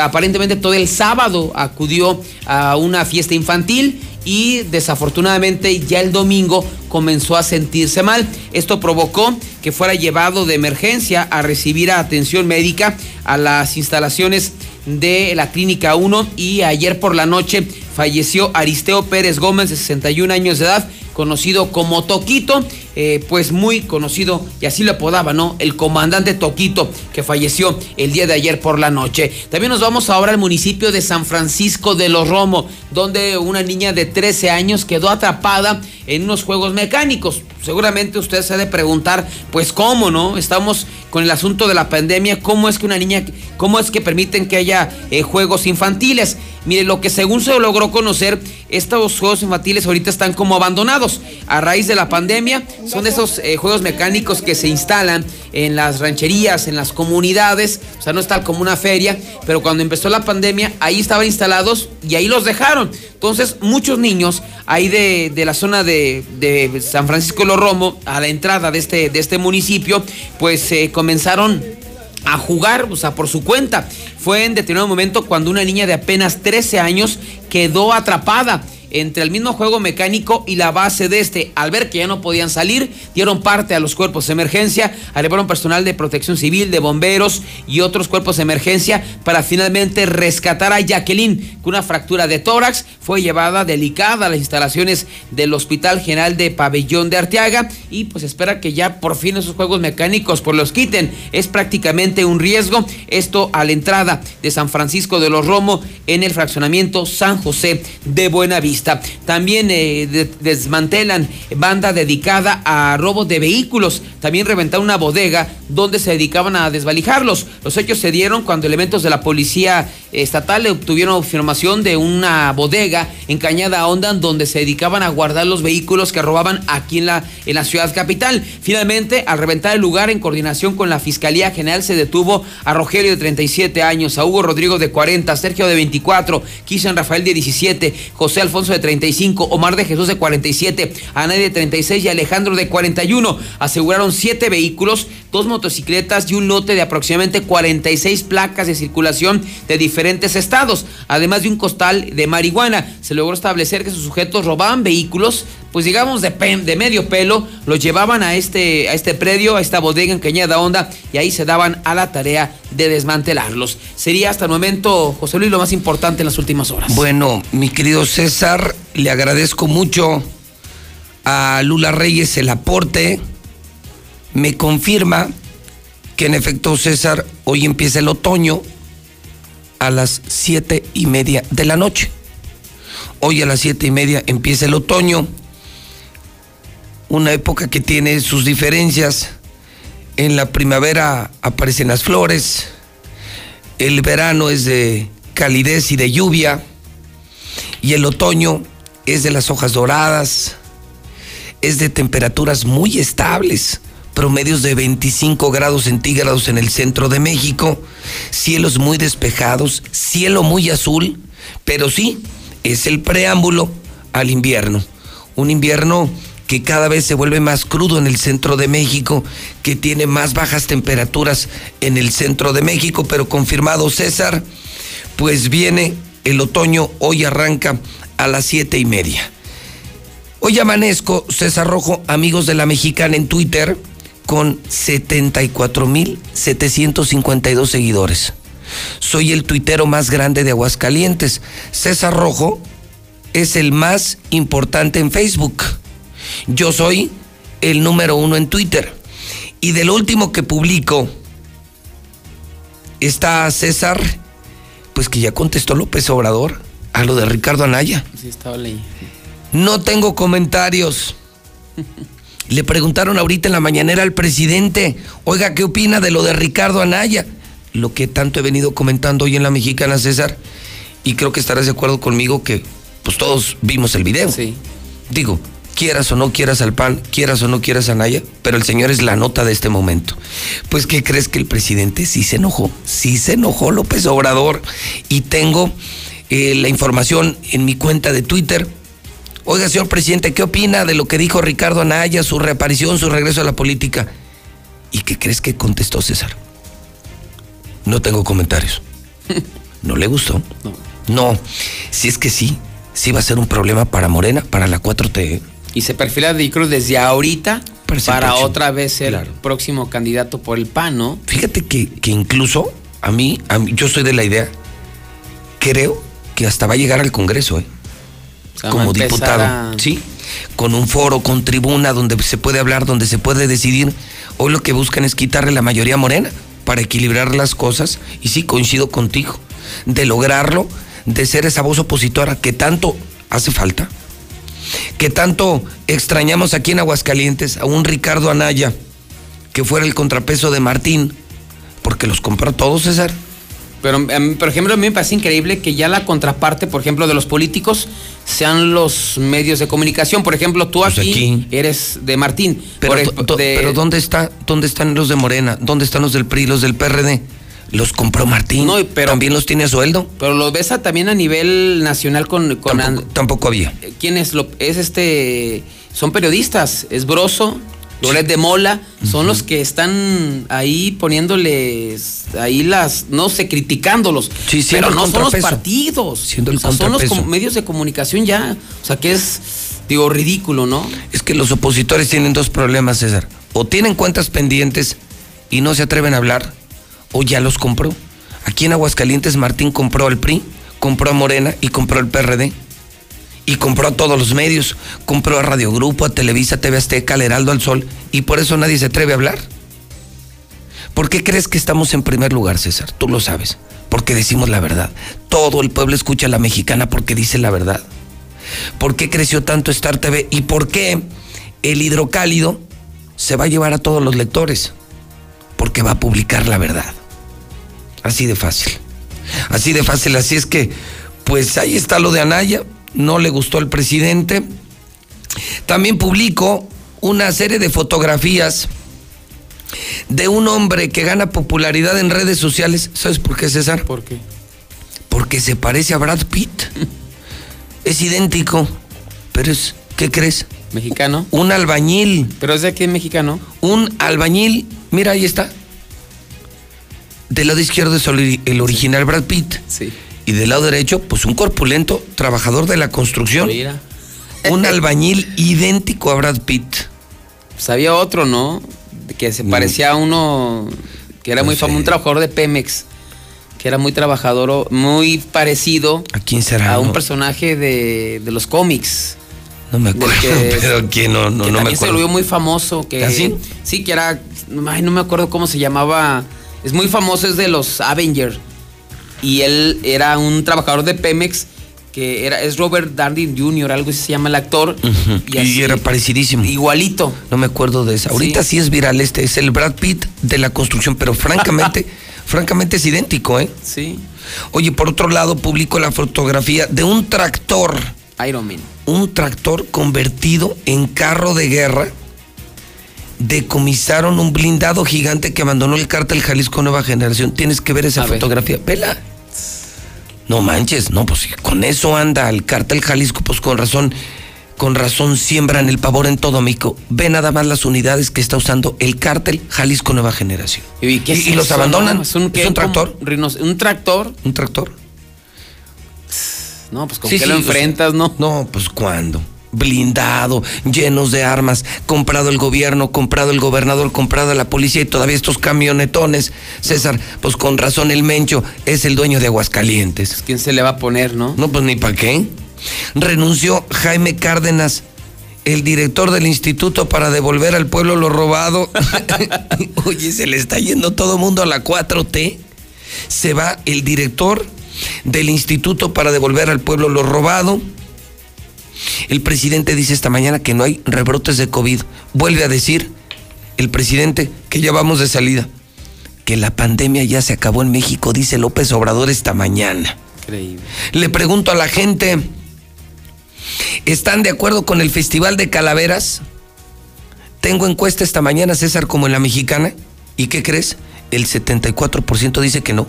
Aparentemente todo el sábado acudió a una fiesta infantil y desafortunadamente ya el domingo comenzó a sentirse mal. Esto provocó que fuera llevado de emergencia a recibir atención médica a las instalaciones de la Clínica 1 y ayer por la noche falleció Aristeo Pérez Gómez de 61 años de edad, conocido como Toquito, eh, pues muy conocido y así lo apodaba, ¿no? El comandante Toquito que falleció el día de ayer por la noche. También nos vamos ahora al municipio de San Francisco de los Romo, donde una niña de 13 años quedó atrapada en unos juegos mecánicos. Seguramente usted se ha de preguntar, pues cómo, ¿no? Estamos con el asunto de la pandemia, ¿cómo es que una niña, cómo es que permiten que haya eh, juegos infantiles? Mire, lo que según se logró conocer, estos juegos infantiles ahorita están como abandonados. A raíz de la pandemia, son esos eh, juegos mecánicos que se instalan en las rancherías, en las comunidades, o sea, no es tal como una feria, pero cuando empezó la pandemia, ahí estaban instalados y ahí los dejaron. Entonces, muchos niños ahí de, de la zona de, de San Francisco de los Romo, a la entrada de este, de este municipio, pues eh, comenzaron a jugar, o sea, por su cuenta. Fue en determinado momento cuando una niña de apenas 13 años quedó atrapada entre el mismo juego mecánico y la base de este. Al ver que ya no podían salir, dieron parte a los cuerpos de emergencia, arribaron personal de protección civil, de bomberos y otros cuerpos de emergencia para finalmente rescatar a Jacqueline con una fractura de tórax. Fue llevada delicada a las instalaciones del Hospital General de Pabellón de Arteaga y pues espera que ya por fin esos juegos mecánicos pues los quiten. Es prácticamente un riesgo. Esto a la entrada de San Francisco de los Romo en el fraccionamiento San José de Buenavista. También eh, de- desmantelan banda dedicada a robo de vehículos. También reventaron una bodega donde se dedicaban a desvalijarlos. Los hechos se dieron cuando elementos de la policía estatal obtuvieron información de una bodega en Cañada Honda donde se dedicaban a guardar los vehículos que robaban aquí en la, en la ciudad capital. Finalmente, al reventar el lugar en coordinación con la Fiscalía General se detuvo a Rogelio de 37 años, a Hugo Rodrigo de 40, a Sergio de 24, Cristian Rafael de 17, José Alfonso de 35, Omar de Jesús de 47, Anay de 36 y Alejandro de 41. Aseguraron siete vehículos, dos motocicletas y un lote de aproximadamente 46 placas de circulación de diferentes estados, además de un costal de marihuana. Se logró establecer que sus sujetos robaban vehículos, pues digamos de, medio pelo, los llevaban a este, a este predio, a esta bodega en Cañada Honda y ahí se daban a la tarea de desmantelarlos. Sería hasta el momento, José Luis, lo más importante en las últimas horas. Bueno, mi querido César, le agradezco mucho a Lula Reyes el aporte. Me confirma que en efecto, César, hoy empieza el otoño a las siete y media de la noche. Hoy a las siete y media empieza el otoño, una época que tiene sus diferencias. En la primavera aparecen las flores, el verano es de calidez y de lluvia, y el otoño es de las hojas doradas, es de temperaturas muy estables, promedios de 25 grados centígrados en el centro de México, cielos muy despejados, cielo muy azul, pero sí, es el preámbulo al invierno. Un invierno cada vez se vuelve más crudo en el centro de México, que tiene más bajas temperaturas en el centro de México, pero confirmado César, pues viene el otoño, hoy arranca a las siete y media. Hoy amanezco, César Rojo, amigos de la mexicana en Twitter, con 74.752 seguidores. Soy el tuitero más grande de Aguascalientes. César Rojo es el más importante en Facebook. Yo soy el número uno en Twitter. Y del último que publico está César, pues que ya contestó López Obrador a lo de Ricardo Anaya. Sí, estaba leyendo. No tengo comentarios. Le preguntaron ahorita en la mañanera al presidente, oiga, ¿qué opina de lo de Ricardo Anaya? Lo que tanto he venido comentando hoy en la mexicana, César, y creo que estarás de acuerdo conmigo que pues todos vimos el video. Sí. Digo, quieras o no quieras al PAN, quieras o no quieras a Anaya, pero el señor es la nota de este momento. Pues, ¿qué crees que el presidente sí se enojó? Sí se enojó López Obrador. Y tengo eh, la información en mi cuenta de Twitter. Oiga, señor presidente, ¿qué opina de lo que dijo Ricardo Anaya, su reaparición, su regreso a la política? ¿Y qué crees que contestó César? No tengo comentarios. ¿No le gustó? No. Si es que sí, sí va a ser un problema para Morena, para la 4T. Y se perfila de creo desde ahorita Para próximo. otra vez ser el próximo candidato por el PAN, ¿no? Fíjate que, que incluso a mí, a mí, yo soy de la idea, creo que hasta va a llegar al Congreso, ¿eh? O sea, como diputado. a- Sí, con un foro, con tribuna, donde se puede hablar, donde se puede decidir. Hoy lo que buscan es quitarle la mayoría morena para equilibrar las cosas. Y sí, coincido contigo. De lograrlo, de ser esa voz opositora que tanto hace falta, que tanto extrañamos aquí en Aguascalientes, a un Ricardo Anaya, que fuera el contrapeso de Martín, porque los compró todos, César. Pero, em, por ejemplo, a mí me parece increíble que ya la contraparte, por ejemplo, de los políticos sean los medios de comunicación. Por ejemplo, tú aquí, Pues aquí. eres de Martín. Pero, Por de- pero ¿dónde está, dónde están los de Morena? ¿Dónde están los del PRI, los del PRD? Los compró Martín. También los tiene a sueldo. Pero lo ves a- también a nivel nacional con... con Tampoco había. ¿Quién es? Lo, es este... Son periodistas. Es Broso, Loret de Mola. Son los que están ahí poniéndoles... Ahí las... No sé, criticándolos. Sí, siendo pero no son los partidos. Siendo el O sea, son los medios de comunicación ya. O sea, que es... Digo, ridículo, ¿no? Es que los opositores tienen dos problemas, César. O tienen cuentas pendientes y no se atreven a hablar, o ya los compró. Aquí en Aguascalientes Martín compró al PRI, compró a Morena y compró al PRD. Y compró a todos los medios. Compró a Radio Grupo, a Televisa, TV Azteca, al Heraldo, al Sol. Y por eso nadie se atreve a hablar. ¿Por qué crees que estamos en primer lugar, César? Tú lo sabes. Porque decimos la verdad. Todo el pueblo escucha a la mexicana porque dice la verdad. ¿Por qué creció tanto Star TV? ¿Y por qué el hidrocálido se va a llevar a todos los lectores? Porque va a publicar la verdad. Así de fácil. Así de fácil. Así es que, pues ahí está lo de Anaya. No le gustó al presidente. También publicó una serie de fotografías de un hombre que gana popularidad en redes sociales. ¿Sabes por qué, César? ¿Por qué? Porque se parece a Brad Pitt. Es idéntico, pero es, ¿qué crees? Mexicano. Un albañil. Pero es de aquí mexicano. Un albañil, mira, ahí está. Del lado izquierdo es el original Brad Pitt. Sí. Y del lado derecho, pues un corpulento trabajador de la construcción. Mira. Un albañil idéntico a Brad Pitt. Pues había otro, ¿no? Que se parecía a uno que era muy famoso, un trabajador de Pemex, que era muy trabajador, muy parecido ¿A quién será? a un personaje de, de los cómics. No me acuerdo, que- pero quién no, no, que no me también se acuerdo. volvió muy famoso. Que, ¿Ah, sí? Sí, que era. Ay, no me acuerdo cómo se llamaba. Es muy famoso, es de los Avengers. Y él era un trabajador de Pemex que era, es Robert Downey Jr., algo así se llama el actor. Y Y, así- era parecidísimo. Igualito. No me acuerdo de esa. Ahorita sí. es viral este, es el Brad Pitt de la construcción, pero francamente, francamente es idéntico, ¿eh? Sí. Oye, por otro lado, publico la fotografía de un tractor, Iron Man. Un tractor convertido en carro de guerra. Decomisaron un blindado gigante que abandonó el cártel Jalisco Nueva Generación. Tienes que ver esa A ver. fotografía. Vela. No manches, no, pues si con eso anda el cártel Jalisco, pues con razón, con razón siembran el pavor en todo México. Ve nada más las unidades que está usando el cártel Jalisco Nueva Generación. ¿Y, qué es Y- y los abandonan. no? Es un, Es ¿qué? un tractor. Rinos- un tractor. ¿Un tractor? No, pues con Sí, qué sí, lo enfrentas, ¿no? No, pues cuándo. Blindado, llenos de armas, comprado el gobierno, comprado el gobernador, comprado la policía y todavía estos camionetones. César, pues con razón el Mencho es el dueño de Aguascalientes. ¿Quién se le va a poner, no? No, pues ni para qué. Renunció Jaime Cárdenas, el director del instituto para devolver al pueblo lo robado. Oye, se le está yendo todo mundo a la 4T. Se va el director del instituto para devolver al pueblo lo robado. El presidente dice esta mañana que no hay rebrotes de COVID. Vuelve a decir el presidente que ya vamos de salida. Que la pandemia ya se acabó en México, dice López Obrador esta mañana. Increíble. Le pregunto a la gente, ¿están de acuerdo con el Festival de Calaveras? Tengo encuesta esta mañana, César, como en la mexicana. ¿Y qué crees? El 74% dice que no.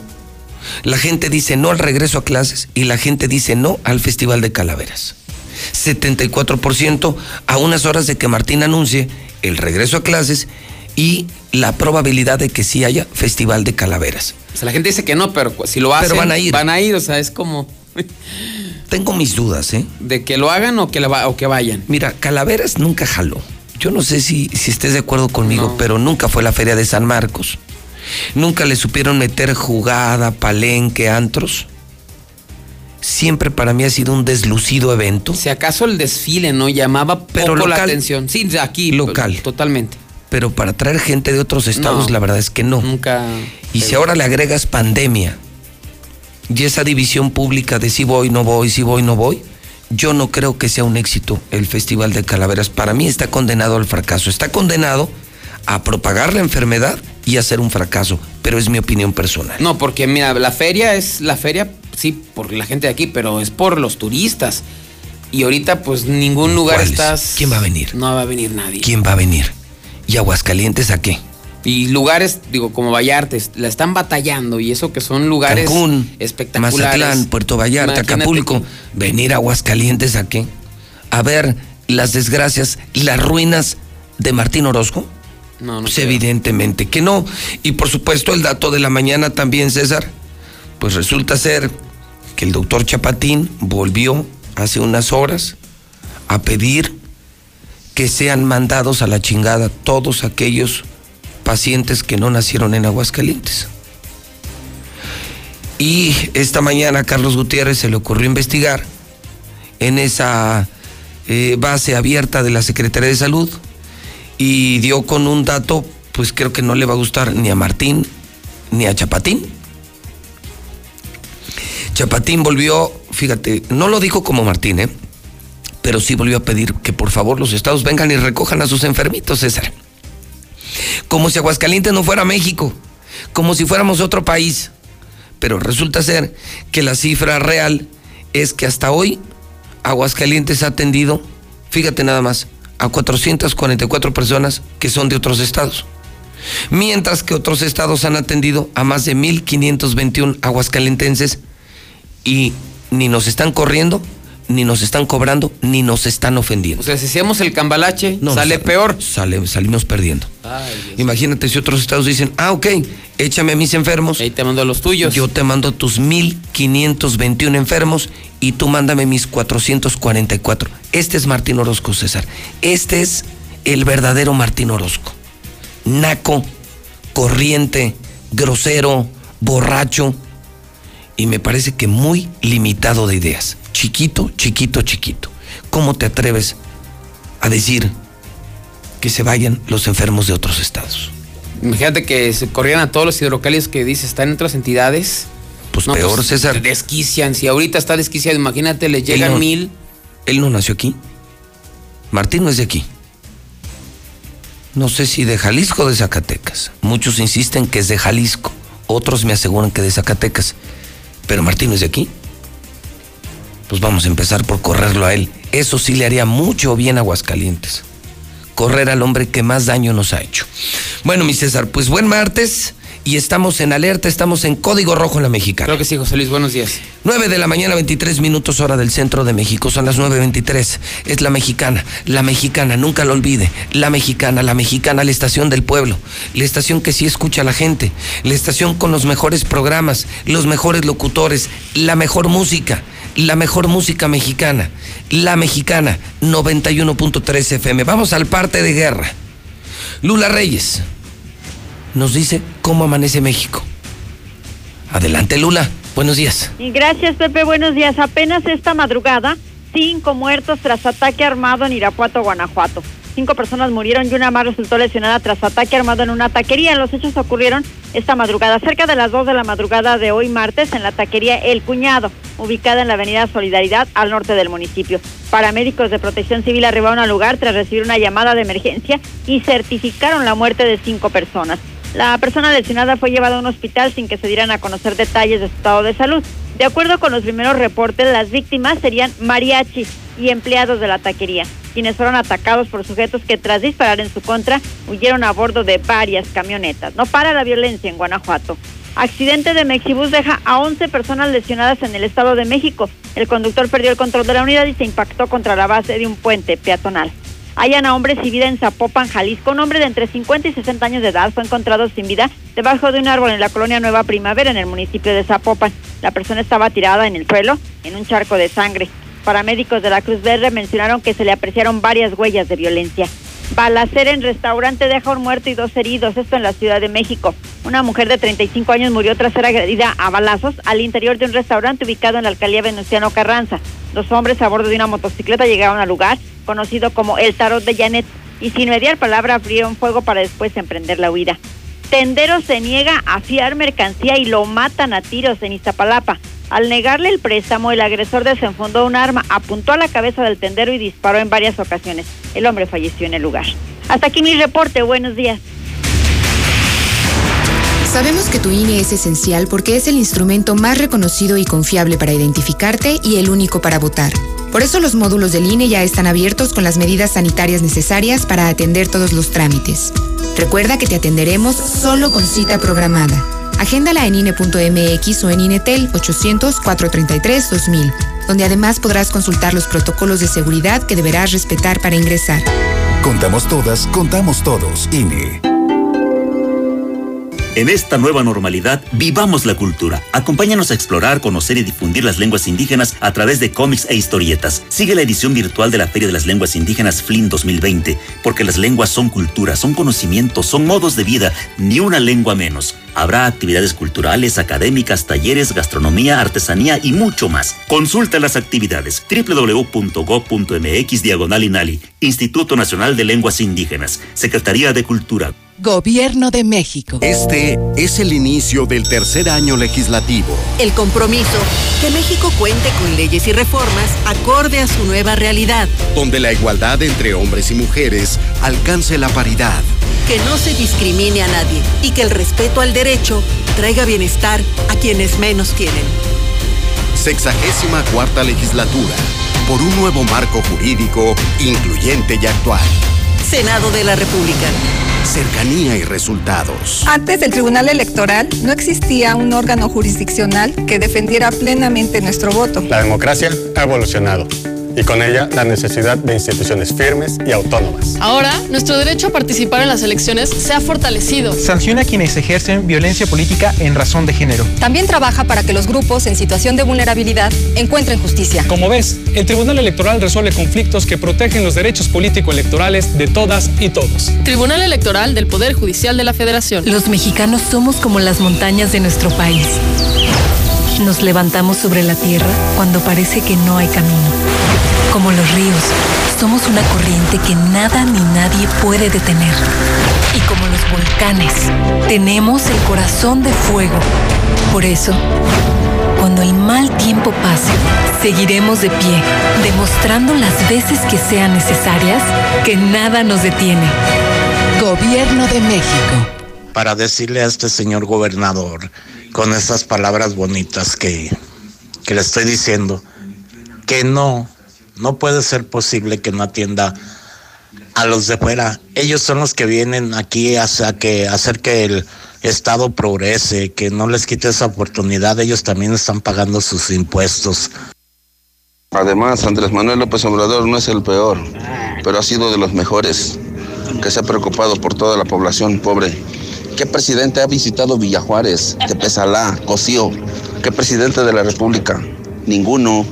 La gente dice no al regreso a clases y la gente dice no al Festival de Calaveras. 74% a unas horas de que Martín anuncie el regreso a clases y la probabilidad de que sí haya Festival de Calaveras. O sea, la gente dice que no, pero si lo hacen, Pero van a ir. Van a ir, o sea, es como Tengo mis dudas, ¿eh? de que lo hagan o que, la o que vayan. Mira, Calaveras nunca jaló. Yo no sé si, si estés de acuerdo conmigo, No. pero nunca fue la feria de San Marcos. Nunca le supieron meter jugada, palenque, antros. Siempre para mí ha sido un deslucido evento. Si acaso el desfile no llamaba Pero poco la local. atención. Sí, aquí. Local. Totalmente. Pero para traer gente de otros estados, No. la verdad es que no. Nunca. Y si ahora le agregas pandemia y esa división pública de si voy, no voy, si voy, no voy, yo no creo que sea un éxito el Festival de Calaveras. Para mí está condenado al fracaso. Está condenado a propagar la enfermedad y a ser un fracaso. Pero es mi opinión personal. No, porque mira, la feria es la feria, sí, por la gente de aquí, pero es por los turistas. Y ahorita, pues ningún lugar ¿Cuáles? estás. ¿Quién va a venir? No va a venir nadie. ¿Quién va a venir? ¿Y Aguascalientes a qué? Y lugares, digo, como Vallarta, la están batallando y eso que son lugares Cancún, espectaculares. Mazatlán, Puerto Vallarta, Imagínate Acapulco. Venir a Aguascalientes a qué? A ver las desgracias, las ruinas de Martín Orozco. No, no Pues evidentemente que no. Y por supuesto el dato de la mañana también, César. Pues resulta ser que el doctor Chapatín volvió hace unas horas a pedir que sean mandados a la chingada todos aquellos pacientes que no nacieron en Aguascalientes. Y esta mañana a Carlos Gutiérrez se le ocurrió investigar en esa eh, base abierta de la Secretaría de Salud y dio con un dato, pues creo que no le va a gustar ni a Martín ni a Chapatín. Chapatín volvió, fíjate, no lo dijo como Martín, ¿eh? pero sí volvió a pedir que por favor los estados vengan y recojan a sus enfermitos, César. Como si Aguascalientes no fuera México, como si fuéramos otro país. Pero resulta ser que la cifra real es que hasta hoy Aguascalientes ha atendido, fíjate nada más, a 444 personas que son de otros estados. Mientras que otros estados han atendido a más de 1.521 aguascalentenses y ni nos están corriendo, ni nos están cobrando, ni nos están ofendiendo. O sea, si hacemos el cambalache, No, sale sa- peor. Sale, salimos perdiendo. Ay. Imagínate si otros estados dicen, ah, ok, échame a mis enfermos. Ahí te mando a los tuyos. Yo te mando tus 1521 enfermos y tú mándame mis 444. Este es Martín Orozco, César. Este es el verdadero Martín Orozco. Naco, corriente, grosero, borracho y me parece que muy limitado de ideas. Chiquito, chiquito, chiquito. ¿Cómo te atreves a decir que se vayan los enfermos de otros estados? Imagínate que se corrieran a todos los hidrocálidos que dice están en otras entidades. Pues peor, César. Desquician. Si ahorita está desquiciado, imagínate, le Él llegan no- mil. Él no nació aquí. Martín no es de aquí. No sé si de Jalisco o de Zacatecas. Muchos insisten que es de Jalisco. Otros me aseguran que de Zacatecas. Pero Martín no es de aquí. Pues vamos a empezar por correrlo a él. Eso sí le haría mucho bien a Aguascalientes. Correr al hombre que más daño nos ha hecho. Bueno, mi César, pues buen martes. Y estamos en alerta, estamos en código rojo en la mexicana. Creo que sí, José Luis, buenos días. 9 de la mañana, 23 minutos hora del centro de México. Son las 9.23. Es la mexicana, la mexicana, nunca lo olvide. La mexicana, la mexicana, la estación del pueblo. La estación que sí escucha a la gente. La estación con los mejores programas, los mejores locutores, la mejor música. La mejor música mexicana. La mexicana, 91.3 FM. Vamos al parte de guerra. Lula Reyes nos dice cómo amanece México. Adelante, Lula. Buenos días. Gracias, Pepe. Buenos días. Apenas esta madrugada, cinco muertos tras ataque armado en Irapuato, Guanajuato. Cinco personas murieron y una más resultó lesionada tras ataque armado en una taquería. Los hechos ocurrieron esta madrugada, cerca de las dos de la madrugada de hoy martes, en la taquería El Cuñado, ubicada en la avenida Solidaridad, al norte del municipio. Paramédicos de protección civil arribaron al lugar tras recibir una llamada de emergencia y certificaron la muerte de cinco personas. La persona lesionada fue llevada a un hospital sin que se dieran a conocer detalles de su estado de salud. De acuerdo con los primeros reportes, las víctimas serían mariachis y empleados de la taquería, quienes fueron atacados por sujetos que tras disparar en su contra huyeron a bordo de varias camionetas. No para la violencia en Guanajuato. Accidente de Mexibus deja a 11 personas lesionadas en el Estado de México. El conductor perdió el control de la unidad y se impactó contra la base de un puente peatonal. Hayan a hombre sin vida en Zapopan, Jalisco. Un hombre de entre 50 y 60 años de edad fue encontrado sin vida debajo de un árbol en la colonia Nueva Primavera, en el municipio de Zapopan. La persona estaba tirada en el suelo, en un charco de sangre. Paramédicos de la Cruz Verde mencionaron que se le apreciaron varias huellas de violencia. Balacera en restaurante deja un muerto y dos heridos, esto en la Ciudad de México. Una mujer de 35 años murió tras ser agredida a balazos al interior de un restaurante ubicado en la alcaldía Venustiano Carranza. Dos hombres a bordo de una motocicleta llegaron al lugar, conocido como el Tarot de Janet, y sin mediar palabra abrieron fuego para después emprender la huida. Tendero se niega a fiar mercancía y lo matan a tiros en Iztapalapa. Al negarle el préstamo, el agresor desenfundó un arma, apuntó a la cabeza del tendero y disparó en varias ocasiones. El hombre falleció en el lugar. Hasta aquí mi reporte. Buenos días. Sabemos que tu INE es esencial porque es el instrumento más reconocido y confiable para identificarte y el único para votar. Por eso los módulos del INE ya están abiertos con las medidas sanitarias necesarias para atender todos los trámites. Recuerda que te atenderemos solo con cita programada. Agéndala en INE.mx o en INETEL 800-433-2000, donde además podrás consultar los protocolos de seguridad que deberás respetar para ingresar. Contamos todas, contamos todos, INE. En esta nueva normalidad, vivamos la cultura. Acompáñanos a explorar, conocer y difundir las lenguas indígenas a través de cómics e historietas. Sigue la edición virtual de la Feria de las Lenguas Indígenas FLIN 2020, porque las lenguas son cultura, son conocimientos, son modos de vida, ni una lengua menos. Habrá actividades culturales, académicas, talleres, gastronomía, artesanía y mucho más. Consulta las actividades www.go.mx diagonal INALI, Instituto Nacional de Lenguas Indígenas, Secretaría de Cultura. Gobierno de México. Este es el inicio del tercer año legislativo. El compromiso que México cuente con leyes y reformas acorde a su nueva realidad. Donde la igualdad entre hombres y mujeres alcance la paridad. Que no se discrimine a nadie y que el respeto al derecho traiga bienestar a quienes menos tienen. Sexagésima cuarta legislatura. Por un nuevo marco jurídico incluyente y actual. Senado de la República cercanía y resultados. Antes del Tribunal Electoral no existía un órgano jurisdiccional que defendiera plenamente nuestro voto. La democracia ha evolucionado y con ella la necesidad de instituciones firmes y autónomas. Ahora, nuestro derecho a participar en las elecciones se ha fortalecido. Sanciona a quienes ejercen violencia política en razón de género. También trabaja para que los grupos en situación de vulnerabilidad encuentren justicia. Como ves, el Tribunal Electoral resuelve conflictos que protegen los derechos político-electorales de todas y todos. Tribunal Electoral del Poder Judicial de la Federación. Los mexicanos somos como las montañas de nuestro país. Nos levantamos sobre la tierra cuando parece que no hay camino. Como los ríos, somos una corriente que nada ni nadie puede detener. Y como los volcanes, tenemos el corazón de fuego. Por eso, cuando el mal tiempo pase, seguiremos de pie, demostrando las veces que sean necesarias que nada nos detiene. Gobierno de México. Para decirle a este señor gobernador con esas palabras bonitas que, que le estoy diciendo, que no, no puede ser posible que no atienda a los de fuera. Ellos son los que vienen aquí a, hacer que el Estado progrese, que no les quite esa oportunidad. Ellos también están pagando sus impuestos. Además, Andrés Manuel López Obrador no es el peor, pero ha sido de los mejores, que se ha preocupado por toda la población pobre ¿Qué presidente ha visitado Villajuárez, Tepesalá, Cocío? ¿Qué presidente de la República? Ninguno.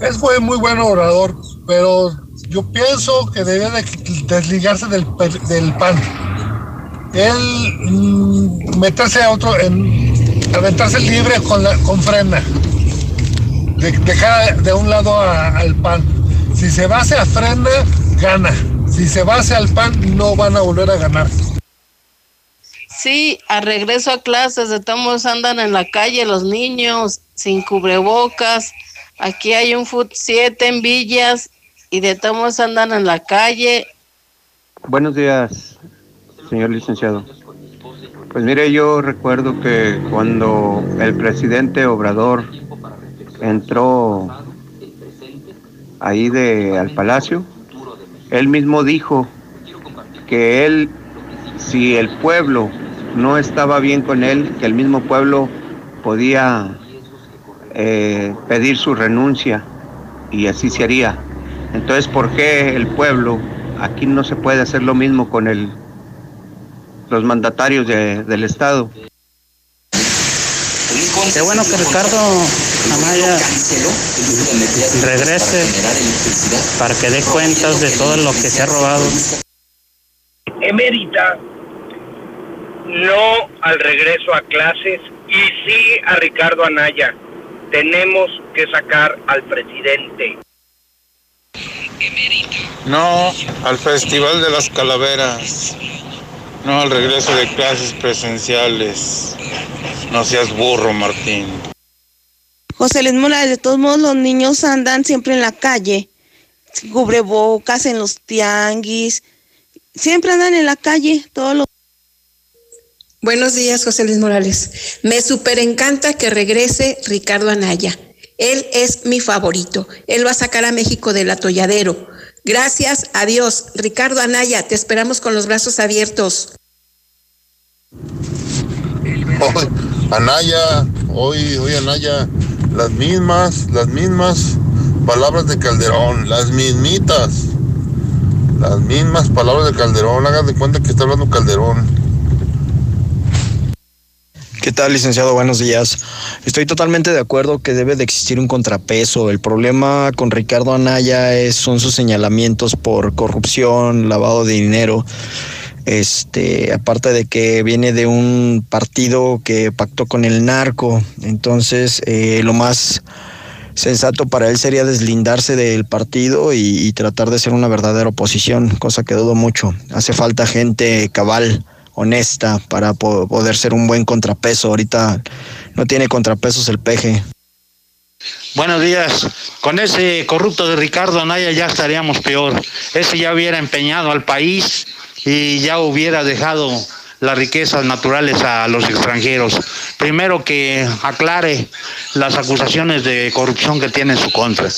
Es fue muy buen orador, pero yo pienso que debía de desligarse del, del PAN. Él mm, meterse a otro, en, aventarse libre con, la, con frena. De, dejar de un lado al PAN. Si se va hacia frena, gana. Si se va hacia el PAN, no van a volver a ganar. Sí, a regreso a clases, de todos andan en la calle los niños sin cubrebocas. Aquí hay un Food 7 en Villas y de todos andan en la calle. Buenos días, señor licenciado. Pues mire, yo recuerdo que cuando el presidente Obrador entró ahí de al palacio, él mismo dijo que él, si el pueblo no estaba bien con él, que el mismo pueblo podía eh, pedir su renuncia y así se haría. Entonces, ¿por qué el pueblo aquí no se puede hacer lo mismo con el, los mandatarios del Estado? Qué bueno que Ricardo Amaya regrese para que dé cuentas de todo lo que se ha robado. Emérita, no al regreso a clases y sí a Ricardo Anaya. Tenemos que sacar al presidente. No al Festival de las Calaveras. No al regreso de clases presenciales. No seas burro, Martín. José Luis Morales, de todos modos los niños andan siempre en la calle. Cubrebocas en los tianguis. Siempre andan en la calle, todos los Buenos días, José Luis Morales. Me super encanta que regrese Ricardo Anaya. Él es mi favorito. Él va a sacar a México del atolladero. Gracias a Dios. Ricardo Anaya, te esperamos con los brazos abiertos. Anaya, hoy, hoy Anaya, las mismas, las mismas palabras de Calderón, las mismitas, las mismas palabras de Calderón. Hagan cuenta que está hablando Calderón. ¿Qué tal, licenciado? Buenos días. Estoy totalmente de acuerdo que debe de existir un contrapeso. El problema con Ricardo Anaya es, son sus señalamientos por corrupción, lavado de dinero. Este, aparte de que viene de un partido que pactó con el narco, entonces eh, lo más sensato para él sería deslindarse del partido y, y tratar de ser una verdadera oposición, cosa que dudo mucho. Hace falta gente cabal honesta para poder ser un buen contrapeso. Ahorita no tiene contrapesos el peje. Buenos días. Con ese corrupto de Ricardo Anaya ya estaríamos peor. Ese ya hubiera empeñado al país y ya hubiera dejado las riquezas naturales a los extranjeros. Primero que aclare las acusaciones de corrupción que tiene en su contra.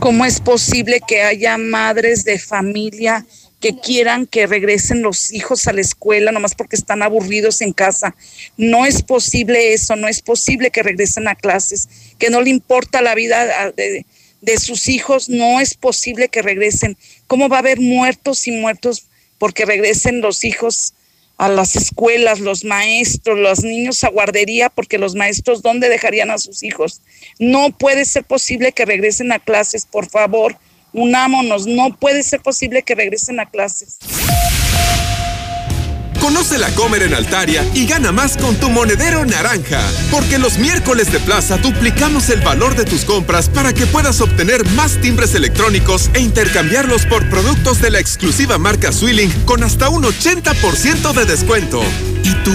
¿Cómo es posible que haya madres de familia que quieran que regresen los hijos a la escuela nomás porque están aburridos en casa. No es posible eso, no es posible que regresen a clases, que no le importa la vida de, de sus hijos, no es posible que regresen. ¿Cómo va a haber muertos y muertos porque regresen los hijos a las escuelas, los maestros, los niños a guardería, porque los maestros, ¿dónde dejarían a sus hijos? No puede ser posible que regresen a clases, por favor unámonos, no puede ser posible que regresen a clases. Conoce la Comer en Altaria y gana más con tu monedero naranja. Porque los miércoles de plaza duplicamos el valor de tus compras para que puedas obtener más timbres electrónicos e intercambiarlos por productos de la exclusiva marca Swilling con hasta un 80% de descuento. ¿Y tú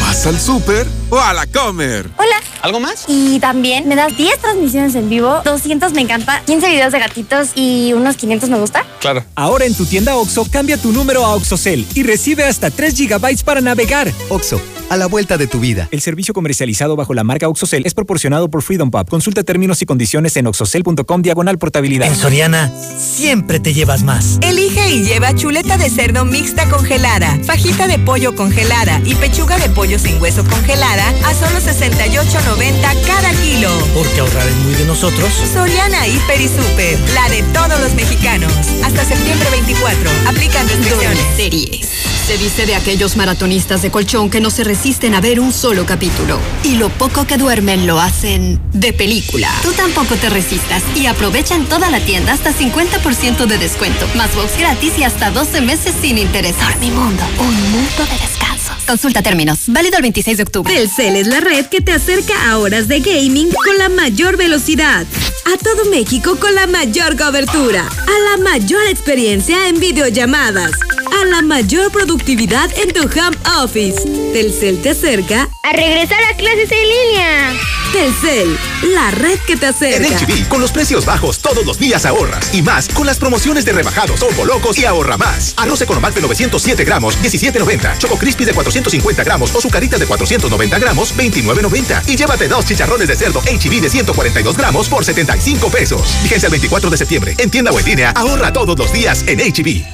vas al súper o a la Comer? Hola. ¿Algo más? Y también me das 10 transmisiones en vivo, 200 me encanta, 15 videos de gatitos y unos 500 me gusta. Claro. Ahora en tu tienda OXO, cambia tu número a OXOCEL y recibe hasta 3 GB para navegar. OXO, a la vuelta de tu vida. El servicio comercializado bajo la marca OXOCEL es proporcionado por Freedom Pub. Consulta términos y condiciones en oxocel.com diagonal portabilidad. En Soriana, siempre te llevas más. Elige y lleva chuleta de cerdo mixta congelada, fajita de pollo congelada y pechuga de pollo sin hueso congelada a solo 68.90 cada kilo. Porque ahorrar es muy de nosotros. Soriana Hiper y Super, la de todos los mexicanos. Hasta septiembre 24. Aplican restricciones. Series. Se dice de aquellos maratonistas de colchón que no se resisten a ver un solo capítulo. Y lo poco que duermen lo hacen de película. Tú tampoco te resistas y aprovecha en toda la tienda hasta 50% de descuento, más box gratis y hasta 12 meses sin intereses. Dormimundo, un mundo de descanso. Consulta términos. Válido el 26 de octubre. Telcel es la red que te acerca a horas de gaming con la mayor velocidad. A todo México con la mayor cobertura. A la mayor experiencia en videollamadas. A la mayor productividad en tu home office. Telcel te acerca a regresar a clases en línea. Telcel, la red que te acerca. En HB, con los precios bajos todos los días ahorras. Y más, con las promociones de rebajados o locos y ahorra más. Arroz Economac de 907 gramos, 17.90. Choco Crispy de 450 gramos o sucaritas de 490 gramos, 29.90. Y llévate dos chicharrones de cerdo HB de 142 gramos por 75 pesos. Vigencia el 24 de septiembre. En tienda o en línea, ahorra todos los días en HB.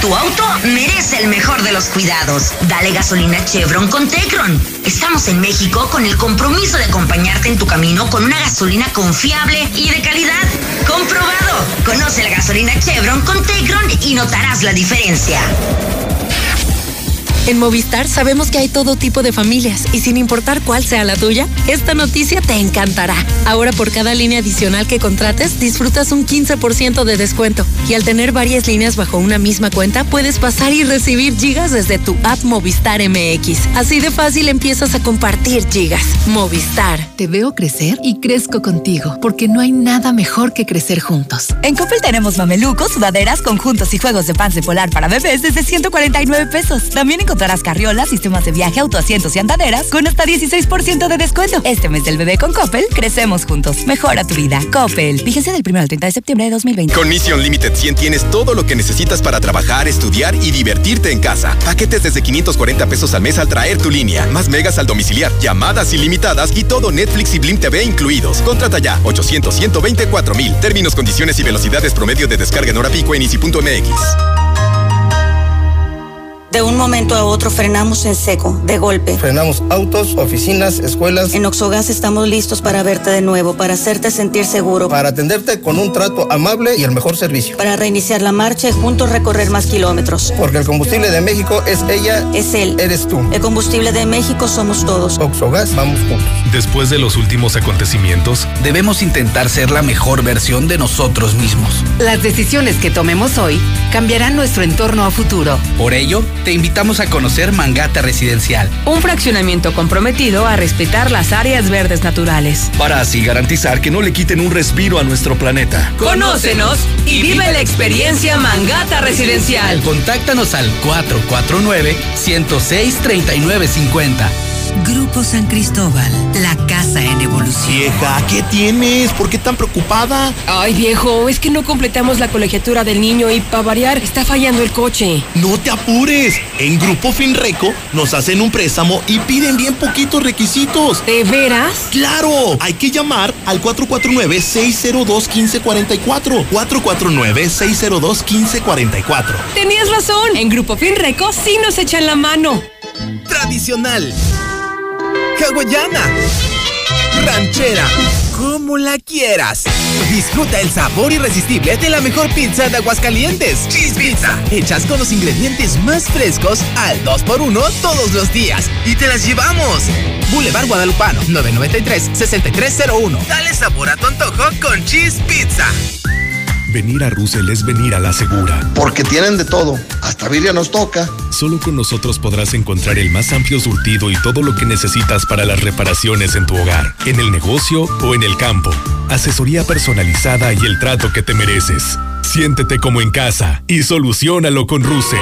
Tu auto merece el mejor de los cuidados. Dale gasolina Chevron con Tecron. Estamos en México con el compromiso de acompañarte en tu camino con una gasolina confiable y de calidad. Comprobado. Conoce la gasolina Chevron con Tecron y notarás la diferencia. En Movistar sabemos que hay todo tipo de familias y sin importar cuál sea la tuya, esta noticia te encantará. Ahora por cada línea adicional que contrates disfrutas un 15% de descuento y al tener varias líneas bajo una misma cuenta puedes pasar y recibir gigas desde tu app Movistar MX. Así de fácil empiezas a compartir gigas. Movistar. Te veo crecer y crezco contigo porque no hay nada mejor que crecer juntos. En Coppel tenemos mamelucos, sudaderas, conjuntos y juegos de pants polar para bebés desde 149 pesos. También encontrarás carriolas, sistemas de viaje, autoasientos y andaderas con hasta 16% de descuento. Este mes del bebé con Coppel, crecemos juntos. Mejora tu vida. Coppel. Vigencia del 1 al 30 de septiembre de 2020. Con Mission Limited 100 tienes todo lo que necesitas para trabajar, estudiar y divertirte en casa. Paquetes desde 540 pesos al mes al traer tu línea. Más megas al domiciliar, llamadas ilimitadas y todo Netflix y Blim TV incluidos. Contrata ya 800 124 mil. Términos, condiciones y velocidades promedio de descarga en hora pico en easy.mx. De un momento a otro frenamos en seco, de golpe. Frenamos autos, oficinas, escuelas. En Oxogas estamos listos para verte de nuevo, para hacerte sentir seguro. Para atenderte con un trato amable y el mejor servicio. Para reiniciar la marcha y juntos recorrer más kilómetros. Porque el combustible de México es ella. Es él. Eres tú. El combustible de México somos todos. Oxogas, vamos juntos. Después de los últimos acontecimientos, debemos intentar ser la mejor versión de nosotros mismos. Las decisiones que tomemos hoy cambiarán nuestro entorno a futuro. Por ello, te invitamos a conocer Mangata Residencial. Un fraccionamiento comprometido a respetar las áreas verdes naturales. Para así garantizar que no le quiten un respiro a nuestro planeta. Conócenos y vive la experiencia Mangata Residencial. Contáctanos al 449 106 3950. Grupo San Cristóbal, la casa en evolución. Vieja, ¿qué tienes? ¿Por qué tan preocupada? Ay, viejo, es que no completamos la colegiatura del niño y para variar está fallando el coche. No te apures. En Grupo Finreco nos hacen un préstamo y piden bien poquitos requisitos. ¿De veras? ¡Claro! Hay que llamar al 449-602-1544. 449-602-1544. Tenías razón. En Grupo Finreco sí nos echan la mano. Tradicional hawaiana, ranchera, como la quieras. Disfruta el sabor irresistible de la mejor pizza de Aguascalientes. Cheese Pizza. Hechas con los ingredientes más frescos al 2x1 todos los días. Y te las llevamos. Boulevard Guadalupano, 993-6301. Dale sabor a tu antojo con Cheese Pizza. Venir a Russell es venir a la segura. Porque tienen de todo. Hasta birria nos toca. Solo con nosotros podrás encontrar el más amplio surtido y todo lo que necesitas para las reparaciones en tu hogar, en el negocio o en el campo. Asesoría personalizada y el trato que te mereces. Siéntete como en casa y solucionalo con Russell.